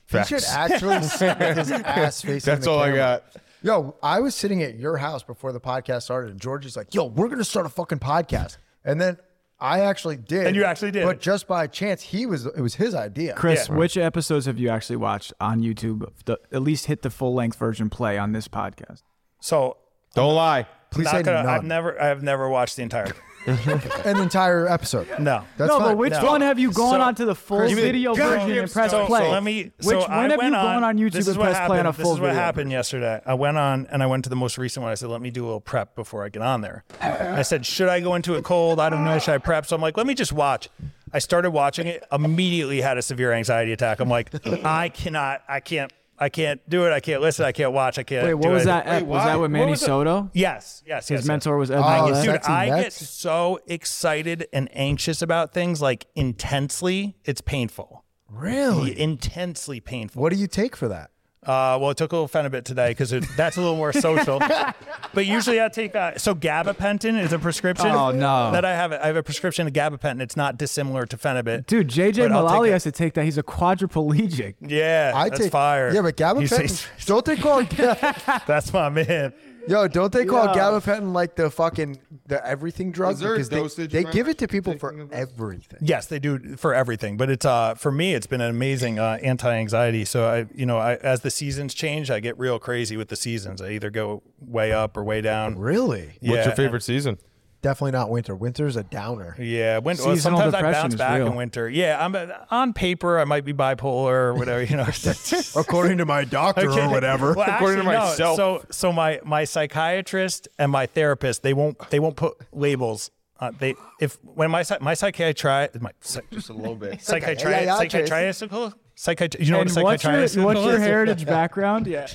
Speaker 2: He should actually sit with his ass facing
Speaker 1: That's
Speaker 2: the
Speaker 1: all I got.
Speaker 2: Yo, I was sitting at your house before the podcast started, and George is like, "Yo, we're gonna start a fucking podcast," and then I actually did,
Speaker 6: And you actually did.
Speaker 2: but just by chance, he was it was his idea.
Speaker 3: Chris,
Speaker 6: Yeah.
Speaker 3: which episodes have you actually watched on YouTube? The, at least hit the full length version play on this podcast.
Speaker 6: so
Speaker 1: Don't lie.
Speaker 2: Please say
Speaker 6: gonna,
Speaker 2: none.
Speaker 6: I've never, I've never watched the entire.
Speaker 2: an entire episode.
Speaker 6: No.
Speaker 2: That's
Speaker 3: no,
Speaker 2: fine.
Speaker 3: but which
Speaker 6: No.
Speaker 3: one have you gone
Speaker 6: So-
Speaker 3: on to the full
Speaker 2: Chris,
Speaker 3: video
Speaker 6: So-
Speaker 3: version and press
Speaker 6: so,
Speaker 3: play?
Speaker 6: So let me.
Speaker 3: Which
Speaker 6: so
Speaker 3: when
Speaker 6: I
Speaker 3: have you
Speaker 6: went
Speaker 3: gone on YouTube
Speaker 6: this is
Speaker 3: and
Speaker 6: what
Speaker 3: press play on a
Speaker 6: happened.
Speaker 3: full
Speaker 6: This is what
Speaker 3: video?
Speaker 6: happened yesterday. I went on and I went to the most recent one. I said, let me do a little prep before I get on there. I said, should I go into it cold? I don't know. Should I prep? So I'm like, let me just watch. I started watching it. Immediately had a severe anxiety attack. I'm like, I cannot. I can't. I can't do it. I can't listen. I can't watch. I can't.
Speaker 3: Wait,
Speaker 6: do
Speaker 3: what was
Speaker 6: it.
Speaker 3: that? ep- was that with
Speaker 6: What
Speaker 3: Manny
Speaker 6: was?
Speaker 3: Soto?
Speaker 6: Yes. Yes.
Speaker 3: His
Speaker 6: yes,
Speaker 3: mentor was Ed
Speaker 2: Oh,
Speaker 3: Mylett.
Speaker 6: Dude,
Speaker 2: Sexy
Speaker 6: I get so excited and anxious about things like intensely. It's painful.
Speaker 2: Really?
Speaker 6: Intensely painful.
Speaker 2: What do you take for that?
Speaker 6: Uh, well, it took a little Phenibut today because that's a little more social. but usually I take uh, so gabapentin is a prescription.
Speaker 3: Oh, no.
Speaker 6: That I have. I have a prescription of gabapentin. It's not dissimilar to Phenibut.
Speaker 3: Dude, JJ
Speaker 6: But
Speaker 3: Malali has to take that. He's a quadriplegic.
Speaker 6: Yeah,
Speaker 2: I
Speaker 6: that's
Speaker 2: take
Speaker 6: fire.
Speaker 2: Yeah, but
Speaker 6: You say-
Speaker 2: gabapentin. Don't they call it?
Speaker 6: that's my man.
Speaker 2: Yo, don't they call
Speaker 3: Yeah.
Speaker 2: gabapentin like the fucking the everything drug?
Speaker 1: Is there a
Speaker 2: Because they, they give it to people for
Speaker 1: taking of this?
Speaker 2: everything.
Speaker 6: Yes, they do for everything, but it's uh for me it's been an amazing uh, anti-anxiety. So I you know I, as the seasons change, I get real crazy with the seasons. I either go way up or way down.
Speaker 2: Really?
Speaker 6: Yeah,
Speaker 1: What's your favorite season?
Speaker 2: Definitely not winter. Winter's a downer.
Speaker 6: Yeah, winter. Well,
Speaker 3: Seasonal
Speaker 6: sometimes I
Speaker 3: depression
Speaker 6: bounce back
Speaker 3: real.
Speaker 6: in winter. Yeah, I'm uh, on paper I might be bipolar or whatever. You know,
Speaker 2: According to my doctor
Speaker 6: Okay.
Speaker 2: or whatever.
Speaker 6: Well,
Speaker 1: According to
Speaker 6: actually, no.
Speaker 1: myself.
Speaker 6: So, so my my psychiatrist and my therapist they won't they won't put labels uh, they if when my psy- my psychiatrist my psych-
Speaker 1: Just a little bit.
Speaker 6: psychiatrist
Speaker 2: Psychiatrist.
Speaker 6: psychiatrist psychiatrist you know
Speaker 3: And
Speaker 6: what a
Speaker 3: what's your,
Speaker 6: psychiatrist
Speaker 3: what's your heritage background? Yeah.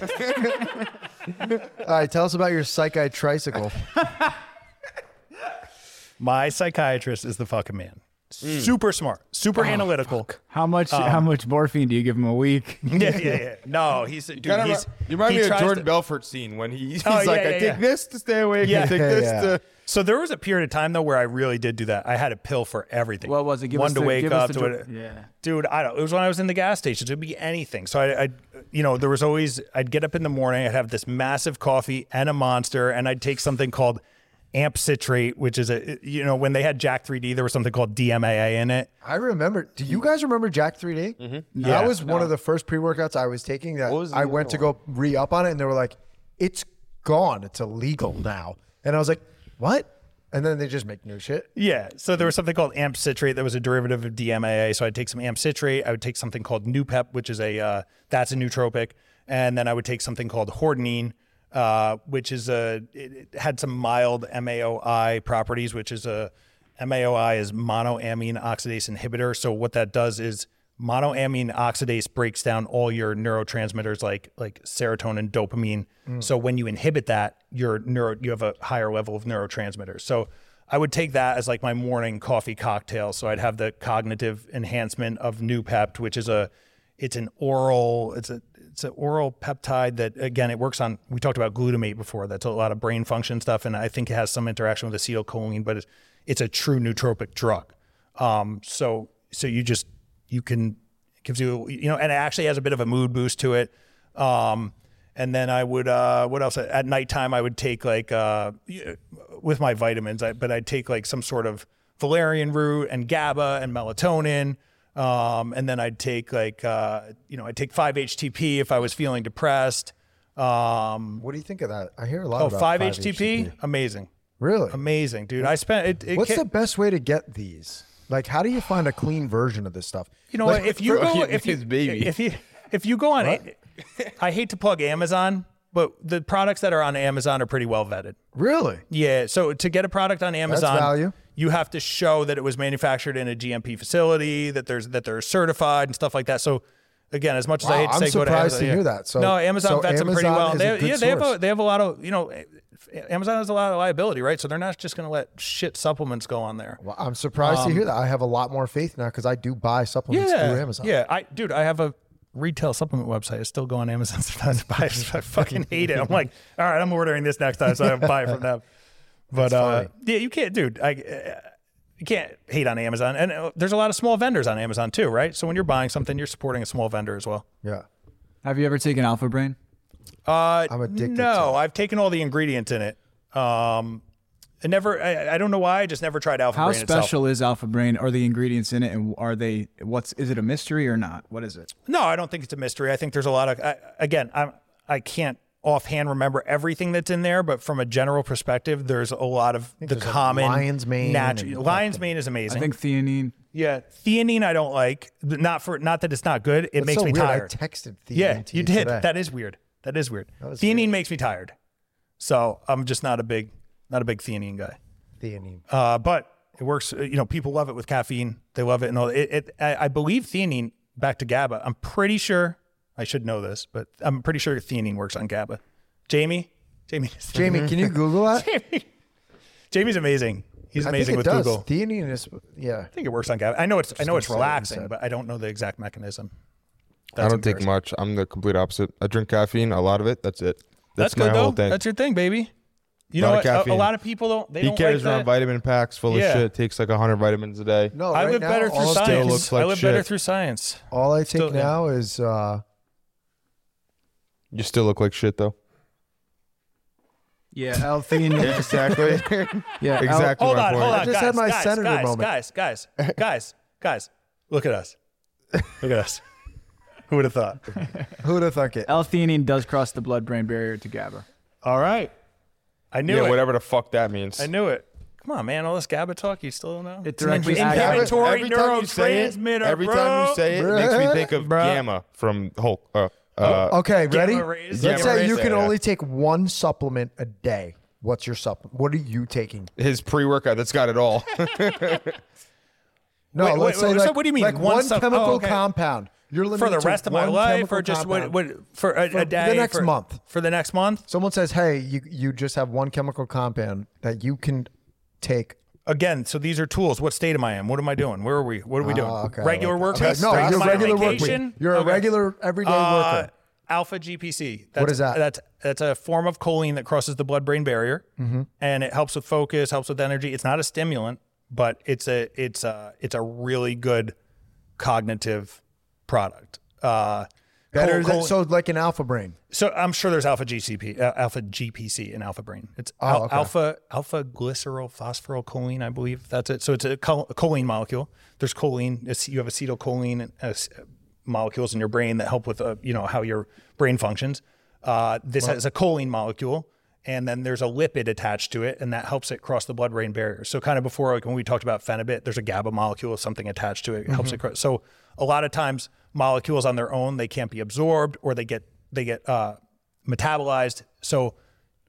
Speaker 2: All right, tell us about your psychi tricycle.
Speaker 6: My psychiatrist is the fucking man.
Speaker 1: Mm.
Speaker 6: Super smart, super analytical.
Speaker 3: How much how much morphine do you give him a week?
Speaker 6: Yeah, yeah, yeah. No, he's dude.
Speaker 1: Kinda
Speaker 6: he's,
Speaker 1: re- you remind
Speaker 6: he
Speaker 1: me of Jordan
Speaker 6: to-
Speaker 1: Belfort scene when he, he's
Speaker 6: Oh,
Speaker 1: like,
Speaker 6: yeah,
Speaker 1: I
Speaker 6: yeah,
Speaker 1: take this to stay awake.
Speaker 6: Yeah.
Speaker 1: I take this
Speaker 2: Yeah.
Speaker 1: to.
Speaker 6: So there was a period of time though where I really did do that. I had a pill for everything.
Speaker 3: What was it? Give
Speaker 6: One
Speaker 3: us
Speaker 6: to
Speaker 3: the-
Speaker 6: wake
Speaker 3: give us
Speaker 6: up
Speaker 3: the
Speaker 6: to
Speaker 3: dr-
Speaker 6: it.
Speaker 3: Yeah.
Speaker 6: Dude, I don't. It was when I was in the gas stations. It'd be anything. So I, I, you know, there was always. I'd get up in the morning. I'd have this massive coffee and a monster, and I'd take something called amp citrate, which is a. You know, when they had Jack 3D, there was something called DMAA in it.
Speaker 2: I remember. Do you guys remember Jack 3D? Mm-hmm.
Speaker 6: Yeah.
Speaker 2: That was one of the first pre workouts I was taking. That
Speaker 1: was
Speaker 2: I
Speaker 1: other
Speaker 2: went to go re up on it, and they were like, "It's gone. It's illegal now." And I was like, "What?" And then they just make new shit.
Speaker 6: Yeah. So there was something called amp citrate that was a derivative of DMAA. So I'd take some amp citrate. I would take something called Noopept, which is a uh, that's a nootropic, and then I would take something called Hordenine, uh, which is a it, had some mild MAOI properties, which is a MAOI is monoamine oxidase inhibitor. So what that does is monoamine oxidase breaks down all your neurotransmitters like like serotonin, dopamine. So when you inhibit that, your neuro you have a higher level of neurotransmitters. So I would take that as like my morning coffee cocktail. So I'd have the cognitive enhancement of Noopept, which is a it's an oral it's a it's an oral peptide that again it works on we talked about glutamate before. That's a lot of brain function stuff and i think it has some interaction with acetylcholine but it's, it's a true nootropic drug. Um, so so you just you can it gives you you know and it actually has a bit of a mood boost to it. Um, and then i would uh, what else? At nighttime i would take like uh, with my vitamins I, but i'd take like some sort of valerian root and gaba and melatonin um, and then I'd take like, uh, you know, I'd take 5-HTP if I was feeling depressed. Um,
Speaker 2: What do you think of that? I hear a lot
Speaker 6: oh,
Speaker 2: about
Speaker 6: 5-HTP? Amazing.
Speaker 2: Really?
Speaker 6: Amazing, dude. I spent it. it
Speaker 2: What's
Speaker 6: ca-
Speaker 2: the best way to get these? Like, how do you find a clean version of this stuff?
Speaker 6: you know
Speaker 2: Like.
Speaker 6: If you go, if you,
Speaker 1: his baby.
Speaker 6: if you, if you go on, A- I hate to plug Amazon, but the products that are on Amazon are pretty well vetted.
Speaker 2: really?
Speaker 6: Yeah. So to get a product on Amazon, That's
Speaker 2: value.
Speaker 6: You have to show that it was manufactured in a GMP facility, that there's that they're certified and stuff like that. So again, as much as I hate to
Speaker 2: I'm
Speaker 6: say go to
Speaker 2: surprised
Speaker 6: Amazon,
Speaker 2: to
Speaker 6: yeah.
Speaker 2: hear that. So-
Speaker 6: no, Amazon
Speaker 2: so
Speaker 6: vets them pretty well. They, yeah, they have a, they have a lot of you know. Amazon has a lot of liability, right? So they're not just going to let shit supplements go on there.
Speaker 2: Well, I'm surprised to hear that. I have a lot more faith now because I do buy supplements
Speaker 6: Um, yeah,
Speaker 2: through Amazon.
Speaker 6: Yeah, I dude, I have a retail supplement website. I still go on Amazon sometimes to buy. it. I fucking hate it. I'm like, all right, I'm ordering this next time, so I buy it from them. But uh, yeah, you can't, dude. I uh, you can't hate on Amazon, and uh, there's a lot of small vendors on Amazon too, right? So when you're buying something, you're supporting a small vendor as well.
Speaker 2: Yeah.
Speaker 3: Have you ever taken Alpha Brain?
Speaker 6: Uh,
Speaker 2: I'm addicted to
Speaker 6: No, I've taken all the ingredients in it. Um, I never. I, I don't know why. I just never tried Alpha
Speaker 3: How
Speaker 6: Brain itself.
Speaker 3: special is Alpha Brain? Are the ingredients in it, and are they? What's is it a mystery or not? What is it?
Speaker 6: No, I don't think it's a mystery. I think there's a lot of I, again, I'm I can't offhand remember everything that's in there, but from a general perspective, there's a lot of the
Speaker 2: there's, like,
Speaker 6: common
Speaker 2: lion's mane
Speaker 6: natu-
Speaker 2: and
Speaker 6: lion's mane is amazing.
Speaker 3: I think theanine.
Speaker 6: yeah, theanine I don't like. Not for not that it's not good. It
Speaker 2: That's
Speaker 6: makes
Speaker 2: so
Speaker 6: me
Speaker 2: weird.
Speaker 6: tired.
Speaker 2: I texted Theanine
Speaker 6: yeah,
Speaker 2: to
Speaker 6: you
Speaker 2: you
Speaker 6: did.
Speaker 2: today.
Speaker 6: That is weird. That is weird.
Speaker 2: was
Speaker 6: theanine makes me tired, so I'm just not a big not a big theanine guy.
Speaker 2: Theanine.
Speaker 6: Uh, but it works. uh, You know, people love it with caffeine. They love it, and all. It, it I, I believe theanine. Back to GABA. I'm pretty sure. I should know this, but I'm pretty sure theanine works on GABA. Jamie, Jamie,
Speaker 2: Jamie, can you Google that?
Speaker 6: Jamie, Jamie's amazing. He's
Speaker 2: I
Speaker 6: amazing
Speaker 2: think it
Speaker 6: with
Speaker 2: does.
Speaker 6: Google.
Speaker 2: Theanine is, yeah.
Speaker 6: I think it works on GABA. I know it's. I know it's
Speaker 2: say what you
Speaker 6: relaxing, but I don't know the exact mechanism.
Speaker 1: I don't take much. I'm the complete opposite. I drink caffeine, a lot of it. That's it.
Speaker 6: That's
Speaker 1: That's, my
Speaker 6: good
Speaker 1: whole
Speaker 6: though.
Speaker 1: thing.
Speaker 6: That's your thing, baby. You know what? A, a lot of people don't. They
Speaker 1: he
Speaker 6: don't
Speaker 1: carries
Speaker 6: like
Speaker 1: around
Speaker 6: that.
Speaker 1: vitamin packs full
Speaker 6: Yeah.
Speaker 1: of shit. Takes like 100 vitamins a day.
Speaker 2: No,
Speaker 6: I
Speaker 2: right
Speaker 6: live
Speaker 2: now,
Speaker 6: better through
Speaker 2: all,
Speaker 1: still
Speaker 6: science.
Speaker 1: looks like
Speaker 6: I live better through science.
Speaker 2: all I take
Speaker 6: Still, yeah.
Speaker 2: now is uh,
Speaker 1: You still look like shit though.
Speaker 3: Yeah, L-theanine.
Speaker 1: exactly.
Speaker 3: yeah, L-
Speaker 1: exactly
Speaker 6: Hold
Speaker 1: my
Speaker 6: on,
Speaker 1: point.
Speaker 6: hold on.
Speaker 2: I just
Speaker 6: guys,
Speaker 2: had my
Speaker 6: guys,
Speaker 2: senator
Speaker 6: guys,
Speaker 2: moment.
Speaker 6: Guys, guys, guys, guys, look at us. Look at us. Who would have thought?
Speaker 2: who'd have thunk it?
Speaker 3: L-theanine does cross the blood-brain barrier to GABA.
Speaker 6: All right. I knew it.
Speaker 1: Yeah,
Speaker 6: it.
Speaker 1: whatever the fuck that means.
Speaker 6: I knew it. Come on, man. All this GABA talk, you still don't know?
Speaker 3: It
Speaker 6: It's an
Speaker 3: directly
Speaker 6: in-
Speaker 3: activates-
Speaker 6: inhibitory
Speaker 1: every time you say it,
Speaker 6: neurotransmitter,
Speaker 1: every
Speaker 6: bro.
Speaker 1: time you say it, it makes me think of
Speaker 6: Bruh.
Speaker 1: Gamma from Hulk. Uh, uh,
Speaker 2: Okay, ready?
Speaker 6: rays.
Speaker 2: Let's
Speaker 1: Gamma
Speaker 2: say you can
Speaker 1: Yeah.
Speaker 2: only take one supplement a day. What's your supplement? What are you taking?
Speaker 1: His pre-workout that's got it all.
Speaker 2: No,
Speaker 6: Wait,
Speaker 2: let's
Speaker 6: wait,
Speaker 2: say
Speaker 6: so
Speaker 2: like,
Speaker 6: what do you mean?
Speaker 2: Like
Speaker 6: One
Speaker 2: one,
Speaker 6: sup-
Speaker 2: chemical
Speaker 6: oh, okay.
Speaker 2: compound. You're limited
Speaker 6: for the
Speaker 2: to
Speaker 6: rest of my life,
Speaker 2: chemical
Speaker 6: or just what, what for a, day?
Speaker 2: For
Speaker 6: a
Speaker 2: the next
Speaker 6: for-
Speaker 2: month.
Speaker 6: For the next month.
Speaker 2: Someone says, "Hey, you you just have one chemical compound that you can take."
Speaker 6: Again, so these are tools. What state am I in? What am I doing? Where are we? What are we doing?
Speaker 2: Oh, okay,
Speaker 6: regular
Speaker 2: okay.
Speaker 6: work
Speaker 2: Okay,
Speaker 6: week?
Speaker 2: No,
Speaker 6: Am
Speaker 2: you're regular work week. You're a regular everyday
Speaker 6: Uh,
Speaker 2: worker.
Speaker 6: Alpha GPC. That's,
Speaker 2: is that?
Speaker 6: That's that's a form of choline that crosses the blood-brain barrier,
Speaker 2: Mm-hmm.
Speaker 6: and it helps with focus, helps with energy. It's not a stimulant, but it's a it's a it's a really good cognitive product. Uh,
Speaker 2: Better than, so like an alpha brain.
Speaker 6: So I'm sure there's alpha GCP, uh, alpha GPC in alpha brain. It's
Speaker 2: Oh,
Speaker 6: al-
Speaker 2: okay.
Speaker 6: alpha alpha glycerol phosphorylcholine, I believe that's it. So it's a, chol- a choline molecule. There's choline. It's, you have acetylcholine and, uh, molecules in your brain that help with uh, you know how your brain functions. Uh, this has a choline molecule, and then there's a lipid attached to it, and that helps it cross the blood-brain barrier. So kind of before, like when we talked about phenibut, there's a GABA molecule, something attached to it, it helps
Speaker 2: Mm-hmm.
Speaker 6: it cross. So a lot of times, molecules on their own they can't be absorbed, or they get they get uh, metabolized. So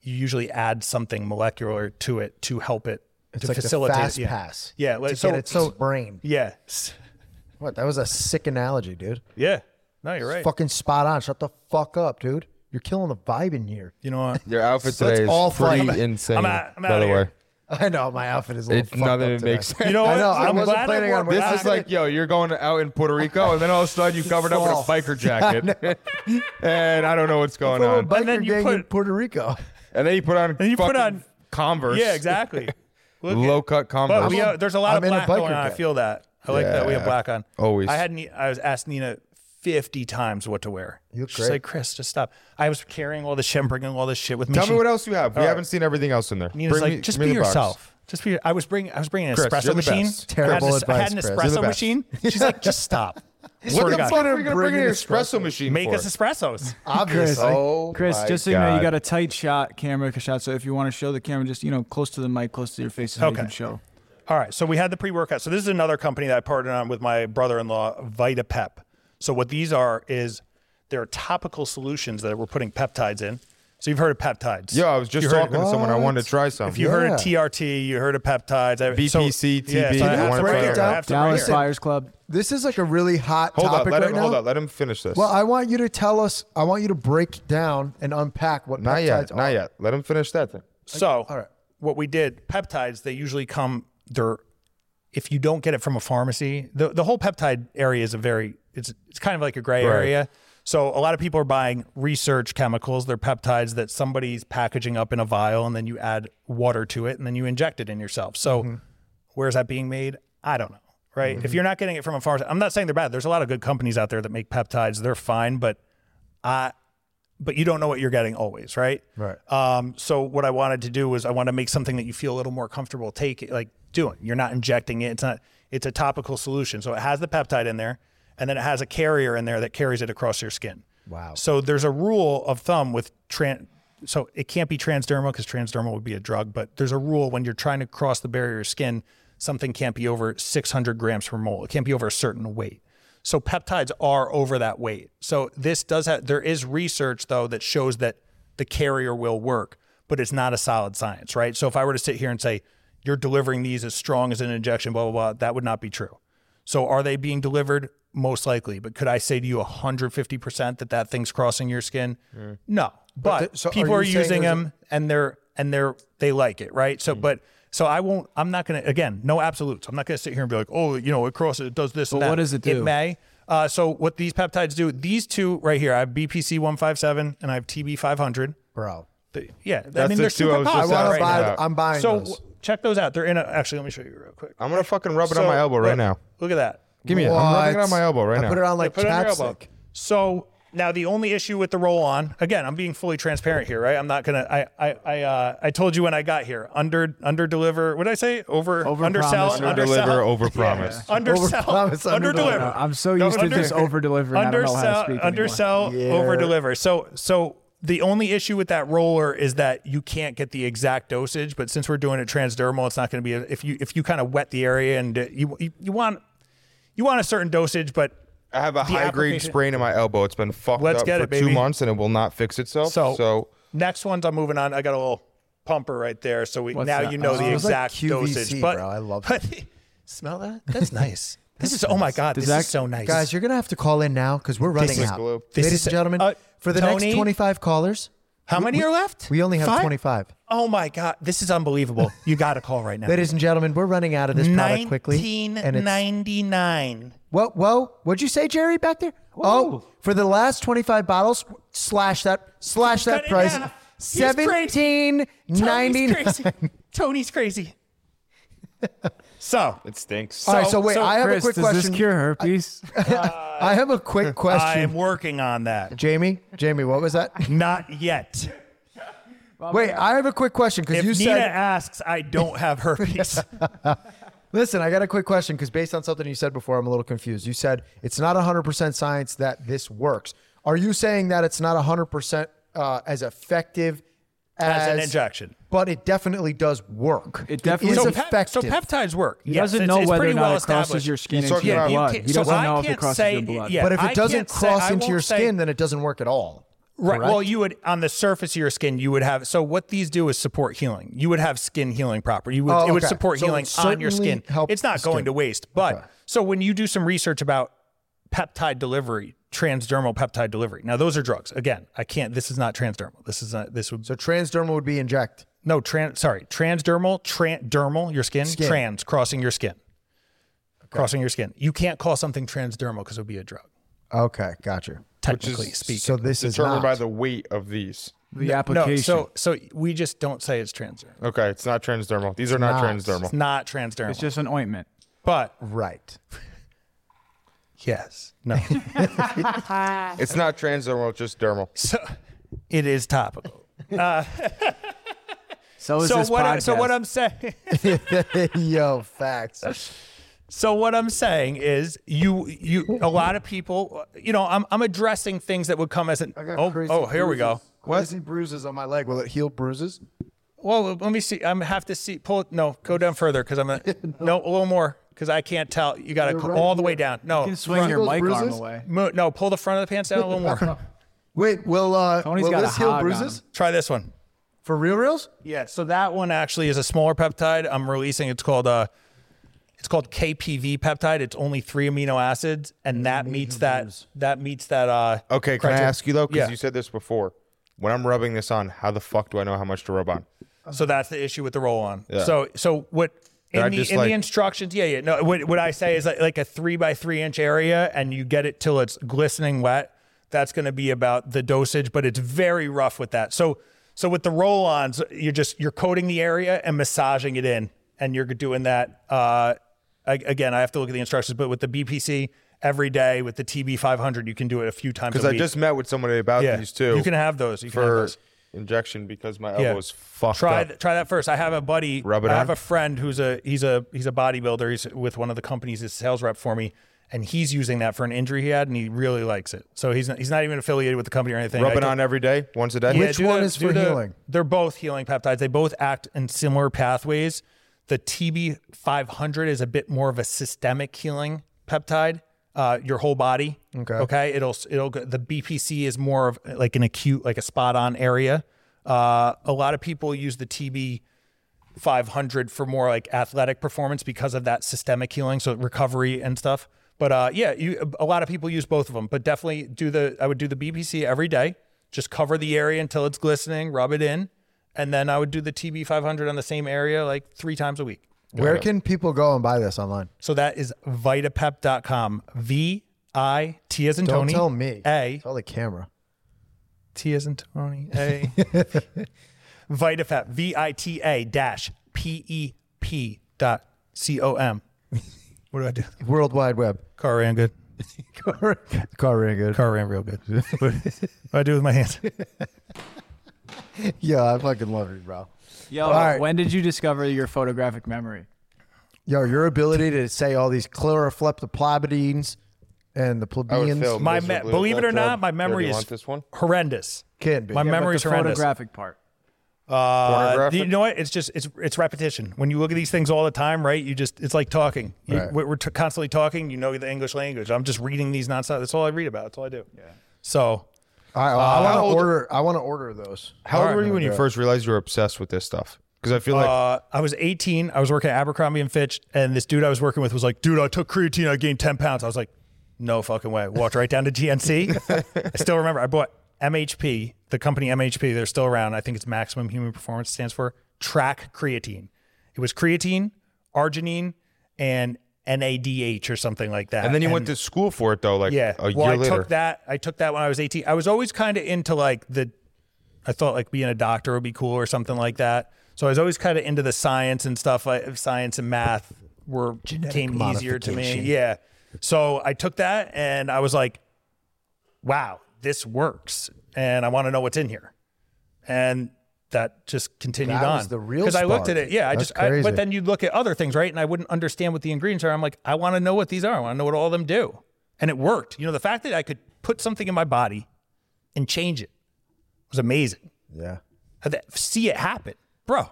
Speaker 6: you usually add something molecular to it to help it
Speaker 2: It's
Speaker 6: to
Speaker 2: like
Speaker 6: facilitate
Speaker 2: the fast
Speaker 6: yeah.
Speaker 2: pass.
Speaker 6: Yeah, like,
Speaker 2: to
Speaker 6: so
Speaker 2: get its brain.
Speaker 6: yeah,
Speaker 2: What? That was a sick analogy, dude.
Speaker 6: yeah. No, you're right.
Speaker 2: Fucking spot on. Shut the fuck up, dude. You're killing the vibe in here.
Speaker 6: You know what?
Speaker 1: Your outfit
Speaker 2: So let's
Speaker 1: today
Speaker 2: all
Speaker 1: is pretty
Speaker 2: fight.
Speaker 1: insane.
Speaker 6: I'm out- I'm
Speaker 1: by
Speaker 6: outta
Speaker 1: the
Speaker 6: here.
Speaker 1: Way,
Speaker 2: I know my outfit is a little
Speaker 1: it's
Speaker 2: fucked
Speaker 1: nothing
Speaker 2: up
Speaker 1: that
Speaker 2: today.
Speaker 1: makes sense.
Speaker 6: You know what?
Speaker 2: I know, I
Speaker 6: I'm
Speaker 2: wasn't planning on wearing
Speaker 1: This
Speaker 6: black.
Speaker 1: is like, yo, you're going out in Puerto Rico, and then all of a sudden you covered up with a biker jacket, and I don't know what's going on.
Speaker 2: biker
Speaker 6: then you
Speaker 2: gang in
Speaker 6: put-
Speaker 2: Puerto Rico.
Speaker 1: And then you put on,
Speaker 6: And you put on-
Speaker 1: Converse,
Speaker 6: yeah, exactly.
Speaker 1: Low cut Converse.
Speaker 6: But we have, there's a lot
Speaker 2: I'm
Speaker 6: of black going on. I feel that. I like that we have black on.
Speaker 1: Always.
Speaker 6: I had Ni- I was asked Nina 50 times what to wear.
Speaker 2: You look
Speaker 6: She's
Speaker 2: great.
Speaker 6: like, Chris, just stop. I was carrying all this shit, I'm bringing all this shit with me.
Speaker 1: Tell
Speaker 6: She-
Speaker 1: me what else you have. We
Speaker 6: All right.
Speaker 1: haven't seen everything else in there.
Speaker 6: Nina's
Speaker 1: Bring
Speaker 6: like,
Speaker 1: me-
Speaker 6: just be
Speaker 1: me the box.
Speaker 6: yourself. Just be. I was bringing. I was bringing an
Speaker 1: Chris,
Speaker 6: espresso
Speaker 1: you're the
Speaker 6: machine.
Speaker 1: best.
Speaker 2: Terrible
Speaker 6: I had, this- I had
Speaker 2: advice,
Speaker 6: an
Speaker 2: Chris.
Speaker 6: espresso
Speaker 1: You're the best.
Speaker 6: machine. She's like, just stop. Swear
Speaker 1: What
Speaker 6: to
Speaker 1: the
Speaker 6: God.
Speaker 1: fuck are we gonna bring
Speaker 2: bring
Speaker 1: an
Speaker 2: an
Speaker 1: espresso machine
Speaker 6: Make
Speaker 1: for?
Speaker 6: us espressos.
Speaker 2: Obviously.
Speaker 1: Oh,
Speaker 3: Chris,
Speaker 1: my
Speaker 3: just so you know, you
Speaker 1: God.
Speaker 3: got a tight shot, camera shot. So if you want to show the camera, just you know, close to the mic, close to your face, so you
Speaker 6: Okay.
Speaker 3: can show.
Speaker 6: All right, so we had the pre-workout. So this is another company that I partnered on with my brother-in-law, Vita-Pep. So what these are is they're topical solutions that we're putting peptides in. So you've heard of peptides?
Speaker 1: Yo, I was just
Speaker 6: You heard-
Speaker 1: talking to someone. I wanted to try some.
Speaker 6: If you heard of TRT, you heard of peptides.
Speaker 1: BPC,
Speaker 6: so, yeah,
Speaker 1: TB,
Speaker 6: so I
Speaker 1: I wanna
Speaker 2: break
Speaker 6: break
Speaker 2: it
Speaker 6: it
Speaker 2: down.
Speaker 6: I have
Speaker 3: Dallas
Speaker 6: break it.
Speaker 3: Fires Club.
Speaker 2: This is like a really hot
Speaker 1: hold
Speaker 2: topic
Speaker 1: up, let
Speaker 2: right
Speaker 1: him
Speaker 2: now.
Speaker 1: hold up, let him finish this.
Speaker 2: Well, I want you to tell us. I want you to break down and unpack what
Speaker 1: not
Speaker 2: peptides
Speaker 1: yet,
Speaker 2: are.
Speaker 1: not yet. Not yet. Let him finish that thing.
Speaker 6: So
Speaker 2: all right.
Speaker 6: what we did, peptides, they usually come they're if you don't get it from a pharmacy, the, the whole peptide area is a very it's it's kind of like a gray
Speaker 1: Right.
Speaker 6: area. So a lot of people are buying research chemicals, they're peptides that somebody's packaging up in a vial and then you add water to it and then you inject it in yourself. So
Speaker 2: Mm-hmm.
Speaker 6: where's that being made? I don't know. Right? If you're not getting it from a pharmacy, I'm not saying they're bad. There's a lot of good companies out there that make peptides. They're fine, but I but you don't know what you're getting always, right?
Speaker 2: Right.
Speaker 6: Um, so what I wanted to do was I want to make something that you feel a little more comfortable taking, like doing. You're not injecting it. It's not. It's a topical solution. So it has the peptide in there, and then it has a carrier in there that carries it across your skin.
Speaker 2: Wow.
Speaker 6: So there's a rule of thumb with tran. So it can't be transdermal because transdermal would be a drug, but there's a rule when you're trying to cross the barrier of skin, something can't be over 600 grams per mole. It can't be over a certain weight. So peptides are over that weight. So this does have, there is research though that shows that the carrier will work, but it's not a solid science, right? So if I were to sit here and say, you're delivering these as strong as an injection, blah, blah, blah, that would not be true. So are they being delivered? Most likely. But could I say to you 150% that that thing's crossing your skin? No. But,
Speaker 2: th- so
Speaker 6: people
Speaker 2: you
Speaker 6: are, using
Speaker 2: there's a-
Speaker 6: them and they're, and they're, they like it, right? So, but, so I won't, I'm not going to, again, no absolutes. I'm not going to sit here and be like, oh, you know, it crosses, it does this and that.
Speaker 3: what does it do?
Speaker 6: It may. Uh, so what these peptides do, these two right here, I have BPC 157 and I have TB 500.
Speaker 2: bro.
Speaker 6: They- yeah. I mean,
Speaker 1: the
Speaker 6: they're
Speaker 1: two I
Speaker 6: super
Speaker 1: was
Speaker 2: I want
Speaker 6: right
Speaker 2: to buy.
Speaker 6: now.
Speaker 2: I'm buying
Speaker 6: So
Speaker 2: those.
Speaker 6: W- check those out. They're in a, actually, let me show you real quick.
Speaker 1: I'm gonna fucking rub it on
Speaker 6: So,
Speaker 1: my elbow right
Speaker 6: look-
Speaker 1: now.
Speaker 6: Look at that.
Speaker 1: Give me it. I'm rubbing it
Speaker 2: What?
Speaker 1: on my elbow right
Speaker 2: I
Speaker 1: now.
Speaker 2: put it on like
Speaker 6: Put it on your elbow.
Speaker 2: chapstick.
Speaker 6: So now the only issue with the roll on, again, I'm being fully transparent here, right? I'm not gonna. I I I uh, I told you when I got here, under under deliver. What did I say? Over
Speaker 3: Over
Speaker 6: undersell,
Speaker 3: promise,
Speaker 1: Under deliver,
Speaker 6: undersell,
Speaker 1: over promise.
Speaker 6: undersell,
Speaker 2: Overpromise,
Speaker 6: under
Speaker 2: underdeliver.
Speaker 6: deliver.
Speaker 3: I'm so
Speaker 6: No,
Speaker 3: used to
Speaker 6: under-
Speaker 3: just over delivering. I don't know how to
Speaker 6: undersell,
Speaker 3: speak anymore.
Speaker 6: undersell,
Speaker 2: Yeah.
Speaker 6: over deliver. So so the only issue with that roller is that you can't get the exact dosage. But since we're doing it transdermal, it's not going to be a, if you if you kind of wet the area and uh, you, you you want you want a certain dosage, but
Speaker 1: I have a high grade sprain in my elbow. It's been fucked
Speaker 6: Let's
Speaker 1: up
Speaker 6: get
Speaker 1: for
Speaker 6: it,
Speaker 1: two
Speaker 6: baby.
Speaker 1: months and it will not fix itself.
Speaker 6: So,
Speaker 1: So,
Speaker 6: next ones I'm moving on. I got a little pumper right there. So we
Speaker 3: What's
Speaker 6: now
Speaker 3: that?
Speaker 6: you know
Speaker 3: Oh.
Speaker 6: the
Speaker 2: Smells like
Speaker 6: exact
Speaker 2: QVC,
Speaker 6: dosage. But
Speaker 2: bro. I love
Speaker 6: but, smell that? That's nice. This is oh my god, this is so nice.
Speaker 2: Guys, you're gonna have to call in now because we're running
Speaker 6: is-
Speaker 2: out.
Speaker 6: This
Speaker 2: Ladies
Speaker 6: is-
Speaker 2: and gentlemen,
Speaker 6: uh,
Speaker 2: for the
Speaker 6: Tony?
Speaker 2: next 25 callers,
Speaker 6: how many are left?
Speaker 2: we only have
Speaker 6: Five?
Speaker 2: 25.
Speaker 6: Oh my god, this is unbelievable. You got to call right now.
Speaker 2: Ladies and gentlemen, we're running out of this product quickly. And it's
Speaker 6: 1999.
Speaker 2: whoa, whoa. What'd you say, Jerry, back there? Oh, for the last 25 bottles, slash that, slash that
Speaker 6: Cut it
Speaker 2: price.
Speaker 6: down. He's crazy. Tony's
Speaker 2: nine.
Speaker 6: crazy. Tony's crazy. So
Speaker 1: It stinks.
Speaker 2: All right, so wait,
Speaker 6: so,
Speaker 2: I have
Speaker 3: Chris,
Speaker 2: a quick
Speaker 3: does
Speaker 2: question.
Speaker 3: this cure herpes?
Speaker 2: I have a quick question.
Speaker 6: I am working on that.
Speaker 2: Jamie, Jamie, what was that?
Speaker 6: Not yet.
Speaker 2: Wait, I have a quick question because you
Speaker 6: Nina
Speaker 2: said.
Speaker 6: Nina asks, I don't have herpes.
Speaker 2: Listen, I got a quick question because based on something you said before, I'm a little confused. You said it's not 100% science that this works. Are you saying that it's not 100% uh, as effective as,
Speaker 6: As an injection.
Speaker 2: But it definitely does work.
Speaker 3: It definitely-
Speaker 2: is
Speaker 6: so, pep-
Speaker 2: effective.
Speaker 6: so peptides work.
Speaker 3: He
Speaker 6: Yes,
Speaker 3: doesn't
Speaker 6: it's-
Speaker 3: know
Speaker 6: it's
Speaker 3: whether or
Speaker 6: pretty
Speaker 3: not
Speaker 6: well
Speaker 3: it crosses your skin
Speaker 1: He's
Speaker 3: into
Speaker 1: talking
Speaker 3: your
Speaker 6: you
Speaker 3: blood.
Speaker 6: can't-
Speaker 3: He
Speaker 6: so
Speaker 3: doesn't
Speaker 6: I
Speaker 3: know if it
Speaker 6: can't
Speaker 3: crosses
Speaker 6: say-
Speaker 3: your blood.
Speaker 6: yeah.
Speaker 2: but if
Speaker 6: I
Speaker 2: it doesn't
Speaker 6: can't say-
Speaker 2: cross into your
Speaker 6: say-
Speaker 2: skin, then it doesn't work at all.
Speaker 6: Right.
Speaker 2: correct?
Speaker 6: Well, you would on the surface of your skin, you would have. So what these do is support healing. You would have skin healing property. You would,
Speaker 2: Oh,
Speaker 6: it would
Speaker 2: okay.
Speaker 6: support
Speaker 2: So
Speaker 6: healing on your skin. It's not going
Speaker 2: skin.
Speaker 6: to waste. But
Speaker 2: Okay.
Speaker 6: so when you do some research about peptide delivery, transdermal peptide delivery. Now those are drugs. Again, I can't. This is not transdermal. This is not. This would.
Speaker 2: So transdermal would be inject.
Speaker 6: no trans. Sorry, transdermal. Tran, dermal. Your skin.
Speaker 2: Skin.
Speaker 6: Trans crossing your skin. Crossing your skin. You can't call something transdermal because it would be a drug.
Speaker 2: Okay, gotcha.
Speaker 6: Technically speaking.
Speaker 2: So this is
Speaker 1: Determined
Speaker 2: not.
Speaker 1: by the weight of these.
Speaker 3: the
Speaker 6: no.
Speaker 3: application.
Speaker 6: No, so so we just don't say it's transdermal.
Speaker 1: Okay, it's not transdermal. These are not,
Speaker 2: not.
Speaker 1: transdermal.
Speaker 6: It's not transdermal.
Speaker 3: it's just an ointment.
Speaker 6: but
Speaker 2: right.
Speaker 6: Yes, no.
Speaker 1: It's not transdermal, it's just dermal.
Speaker 6: so it is topical.
Speaker 3: Uh, so is
Speaker 6: so
Speaker 3: this
Speaker 6: what? I,
Speaker 3: podcast.
Speaker 6: so what I'm saying.
Speaker 2: Yo, facts.
Speaker 6: So what I'm saying is, you you a lot of people, you know, I'm I'm addressing things that would come as an oh oh here we go.
Speaker 2: Crazy bruises on my leg. Will it heal bruises?
Speaker 6: Well, let me see. I'm have to see. Pull it. No, go down further because I'm a, no a little more because I can't tell. You got to
Speaker 2: right
Speaker 6: all the way down. No,
Speaker 3: you can swing
Speaker 6: front-
Speaker 3: your
Speaker 2: those
Speaker 3: mic arm away.
Speaker 6: mo- no, pull the front of the pants down a little more.
Speaker 2: Wait, will uh,
Speaker 3: Tony's
Speaker 2: will
Speaker 3: got a
Speaker 2: this heal bruises.
Speaker 6: Try this one.
Speaker 2: for real, reals?
Speaker 6: Yeah, so that one actually is a smaller peptide. I'm releasing. It's called uh, it's called KPV peptide. It's only three amino acids, and that meets that that meets that. Uh,
Speaker 1: Okay, can I ask you though? Because
Speaker 6: Yeah.
Speaker 1: you said this before. When I'm rubbing this on, how the fuck do I know how much to rub on?
Speaker 6: So that's the issue with the roll on.
Speaker 1: Yeah.
Speaker 6: So so what in the in
Speaker 1: like-
Speaker 6: the instructions? Yeah, yeah. No, what, what I say is like, like a three by three inch area, and you get it till it's glistening wet. That's going to be about the dosage, but it's very rough with that. So so with the roll ons, you're just you're coating the area and massaging it in, and you're doing that. Uh, a- again, I have to look at the instructions, but with the BPC every day with the TB 500, you can do it a few times.
Speaker 1: Because I
Speaker 6: week.
Speaker 1: just met with somebody about
Speaker 6: yeah,
Speaker 1: these too.
Speaker 6: You can have those. You can have those.
Speaker 1: Injection because my elbow is fucked
Speaker 6: try
Speaker 1: up.
Speaker 6: th- try that first. I have a buddy.
Speaker 1: Rub it
Speaker 6: I have
Speaker 1: on?
Speaker 6: a friend who's a he's a he's a bodybuilder. He's with one of the companies. His sales rep for me, and he's using that for an injury he had, and he really likes it. So he's not, he's not even affiliated with the company or anything.
Speaker 1: Rub
Speaker 6: I
Speaker 1: it
Speaker 6: do-
Speaker 1: on every day, once a day.
Speaker 6: Yeah,
Speaker 2: Which
Speaker 6: do
Speaker 2: one
Speaker 6: the-
Speaker 2: is
Speaker 6: do
Speaker 2: for
Speaker 6: the-
Speaker 2: healing?
Speaker 6: They're both healing peptides. They both act in similar pathways. The TB 500 is a bit more of a systemic healing peptide. Uh, your whole body.
Speaker 2: Okay.
Speaker 6: Okay. It'll it'll the BPC is more of like an acute, like a spot on area. Uh, a lot of people use the TB 500 for more like athletic performance because of that systemic healing, so recovery and stuff. But uh, yeah, you a lot of people use both of them. But definitely do the I would do the BPC every day. Just cover the area until it's glistening, rub it in, and then I would do the TB 500 on the same area like three times a week.
Speaker 2: Where can people go and buy this online?
Speaker 6: So that is vitapep.com. V I T as in
Speaker 2: Don't
Speaker 6: Tony.
Speaker 2: tell me.
Speaker 6: A
Speaker 2: Tell the camera.
Speaker 6: T as in Tony. A. Vitapep. V I T A dash P E P dot C O M. What do I do?
Speaker 2: World Wide Web.
Speaker 6: Car ran good.
Speaker 2: car, car ran good.
Speaker 6: Car ran real good. what do I do with my hands?
Speaker 2: Yeah, I fucking love you, bro.
Speaker 3: Yo,
Speaker 2: right.
Speaker 3: when did you discover your photographic memory?
Speaker 2: Yo, your ability to say all these chloropleptoplabidines and the
Speaker 1: I would
Speaker 2: plebeians
Speaker 1: fail
Speaker 6: My me- believe it or not, my
Speaker 1: Here, do
Speaker 6: memory is
Speaker 1: this one.
Speaker 6: horrendous.
Speaker 2: can be.
Speaker 6: My
Speaker 3: Yeah, but
Speaker 6: memory's
Speaker 3: the
Speaker 6: horrendous.
Speaker 3: photographic part.
Speaker 6: Uh, you know what? It's just it's it's repetition. When you look at these things all the time, right? You just it's like talking. You,
Speaker 2: Right.
Speaker 6: We're, we're t- constantly talking. You know the English language. I'm just reading these nonstop. That's all I read about. That's all I do. Yeah. So
Speaker 2: All right, well, I want
Speaker 1: how
Speaker 2: to
Speaker 1: old-
Speaker 2: order. I want to order those.
Speaker 1: How old
Speaker 6: All
Speaker 1: were you when you
Speaker 2: yeah.
Speaker 1: first realized you were obsessed with this stuff? Because I feel like
Speaker 6: Uh, I was 18. I was working at Abercrombie and Fitch, and this dude I was working with was like, "Dude, I took creatine. I gained 10 pounds." I was like, "No fucking way." Walked right down to GNC. I still remember. I bought MHP, the company MHP. They're still around. I think it's Maximum Human Performance stands for Track Creatine. It was creatine, arginine, and NADH or something like that.
Speaker 1: and then you went to school for it though, like
Speaker 6: Yeah.
Speaker 1: a
Speaker 6: well,
Speaker 1: year
Speaker 6: I
Speaker 1: later.
Speaker 6: took that. I took that when I was 18. I was always kind of into like the, I thought like being a doctor would be cool or something like that. So I was always kind of into the science and stuff. Like science and math were came easier to me. Yeah. So I took that and I was like, wow, this works, and I want to know what's in here, and that just continued
Speaker 2: That
Speaker 6: on.
Speaker 2: the real
Speaker 6: because I looked at it. Yeah, I
Speaker 2: That's
Speaker 6: just. I, but then you look at other things, right? And I wouldn't understand what the ingredients are. I'm like, I want to know what these are. I want to know what all of them do, and it worked. You know, the fact that I could put something in my body and change it was amazing.
Speaker 2: Yeah.
Speaker 6: That- See it happen, bro.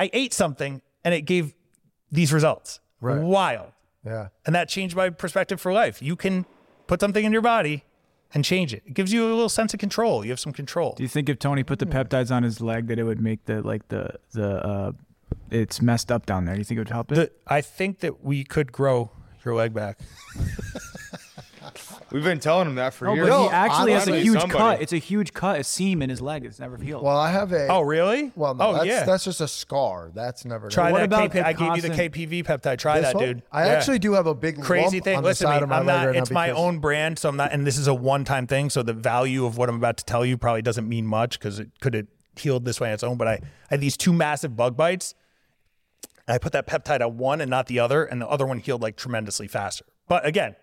Speaker 6: I ate something and it gave these results.
Speaker 2: Right.
Speaker 6: Wild.
Speaker 2: Yeah.
Speaker 6: And that changed my perspective for life. You can put something in your body and change it. It gives you a little sense of control. You have some control.
Speaker 3: Do you think if Tony put the peptides on his leg that it would make the like the the uh it's messed up down there? Do you think it would help it?
Speaker 6: The, I think that we could grow your leg back.
Speaker 1: We've been telling him that for
Speaker 3: no,
Speaker 1: years.
Speaker 3: but he actually has a huge
Speaker 1: somebody-
Speaker 3: cut. It's a huge cut, a seam in his leg. It's never healed.
Speaker 2: Well, I have a.
Speaker 6: Oh, really?
Speaker 2: Well, no,
Speaker 6: oh,
Speaker 2: that's,
Speaker 6: yeah.
Speaker 2: that's just a scar. That's never.
Speaker 6: Try
Speaker 3: What
Speaker 6: that.
Speaker 3: about
Speaker 6: KP, I gave you the KPV peptide. Try
Speaker 2: This
Speaker 6: that,
Speaker 2: one?
Speaker 6: dude.
Speaker 2: I
Speaker 6: Yeah.
Speaker 2: actually do have a big
Speaker 6: crazy
Speaker 2: lump
Speaker 6: thing.
Speaker 2: on
Speaker 6: Listen to
Speaker 2: side
Speaker 6: me.
Speaker 2: of my
Speaker 6: I'm not.
Speaker 2: right
Speaker 6: it's my own brand, so I'm not. And this is a one-time thing, so the value of what I'm about to tell you probably doesn't mean much because it could have healed this way on its own. But I, I had these two massive bug bites. I put that peptide on one and not the other, and the other one healed like tremendously faster. But again,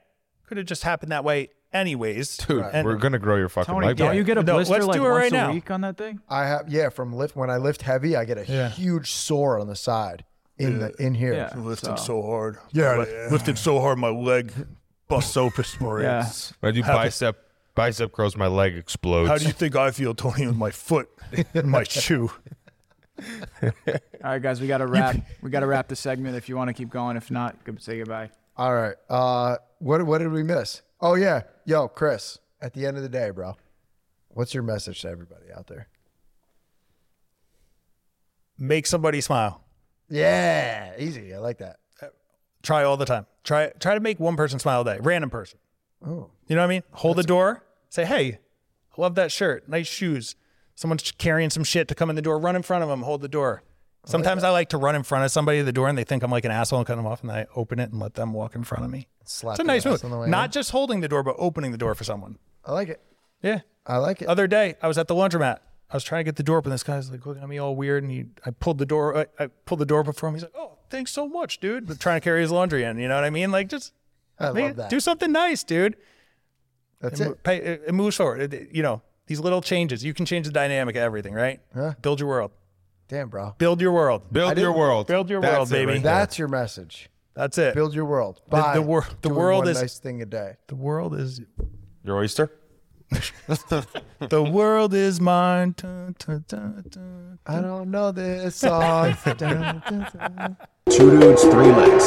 Speaker 6: could have just happened that way, anyways.
Speaker 1: Dude,
Speaker 6: And-
Speaker 1: we're gonna grow your fucking
Speaker 3: Tony,
Speaker 1: leg
Speaker 3: don't you get a
Speaker 6: No,
Speaker 3: blister
Speaker 6: let's
Speaker 3: like
Speaker 6: do it
Speaker 3: once
Speaker 6: right
Speaker 3: a
Speaker 6: now.
Speaker 3: week on that thing?
Speaker 2: I have yeah from lift when I lift heavy I get a
Speaker 6: Yeah.
Speaker 2: huge sore on the side in the in here.
Speaker 3: Yeah.
Speaker 6: lifted
Speaker 3: So-
Speaker 6: so hard.
Speaker 2: Yeah.
Speaker 6: Li- lifted so hard my leg busts open.
Speaker 3: for Yeah.
Speaker 1: When I do
Speaker 6: Happy-
Speaker 1: bicep bicep curls, my leg explodes.
Speaker 6: How do you think I feel, Tony, with my foot in my shoe?
Speaker 3: All right, guys, we got to wrap. we got to wrap the segment. If you want to keep going, if not, good say goodbye.
Speaker 2: All right. Uh, what what did we miss? Oh yeah, yo, Chris. At the end of the day, bro, what's your message to everybody out there?
Speaker 6: Make somebody smile.
Speaker 2: Yeah, easy. I like that.
Speaker 6: Try all the time. Try try to make one person smile a day. Random person.
Speaker 2: Oh,
Speaker 6: You know what I mean? Hold the door. Say, hey, I love that shirt. Nice shoes. Someone's carrying some shit to come in the door. Run in front of them. Hold the door. Sometimes I like to run in front of somebody at the door and they think I'm like an asshole and cut them off and I open it and let them walk in front of me.
Speaker 2: slap
Speaker 6: It's a nice move.
Speaker 2: on the way
Speaker 6: Not
Speaker 2: in.
Speaker 6: just holding the door, but opening the door for someone.
Speaker 2: I like it.
Speaker 6: Yeah.
Speaker 2: I like it.
Speaker 6: Other day, I was at the laundromat. I was trying to get the door open. This guy's like looking at me all weird, and he, I pulled the door. I, I pulled the door for him. He's like, "Oh, thanks so much, dude." But trying to carry his laundry in. You know what I mean? Like, just
Speaker 2: I love that.
Speaker 6: do something nice, dude.
Speaker 2: That's
Speaker 6: It, mo-
Speaker 2: it.
Speaker 6: pay, it, it moves forward. It- you know, these little changes. You can change the dynamic of everything, right?
Speaker 2: Huh?
Speaker 6: Build your world.
Speaker 2: Damn, bro.
Speaker 6: Build your world.
Speaker 1: Build your world.
Speaker 6: Build your
Speaker 1: That's
Speaker 6: world,
Speaker 1: it
Speaker 6: baby.
Speaker 1: right there.
Speaker 2: That's your message.
Speaker 6: That's it.
Speaker 2: Build your world.
Speaker 6: The- the
Speaker 2: By
Speaker 6: wor- the
Speaker 2: doing
Speaker 6: world
Speaker 2: one
Speaker 6: is-
Speaker 2: nice thing a day.
Speaker 6: the world is
Speaker 1: Your oyster?
Speaker 6: the world is mine. Dun, dun, dun, dun.
Speaker 2: I don't know this song.
Speaker 5: Two dudes, three legs.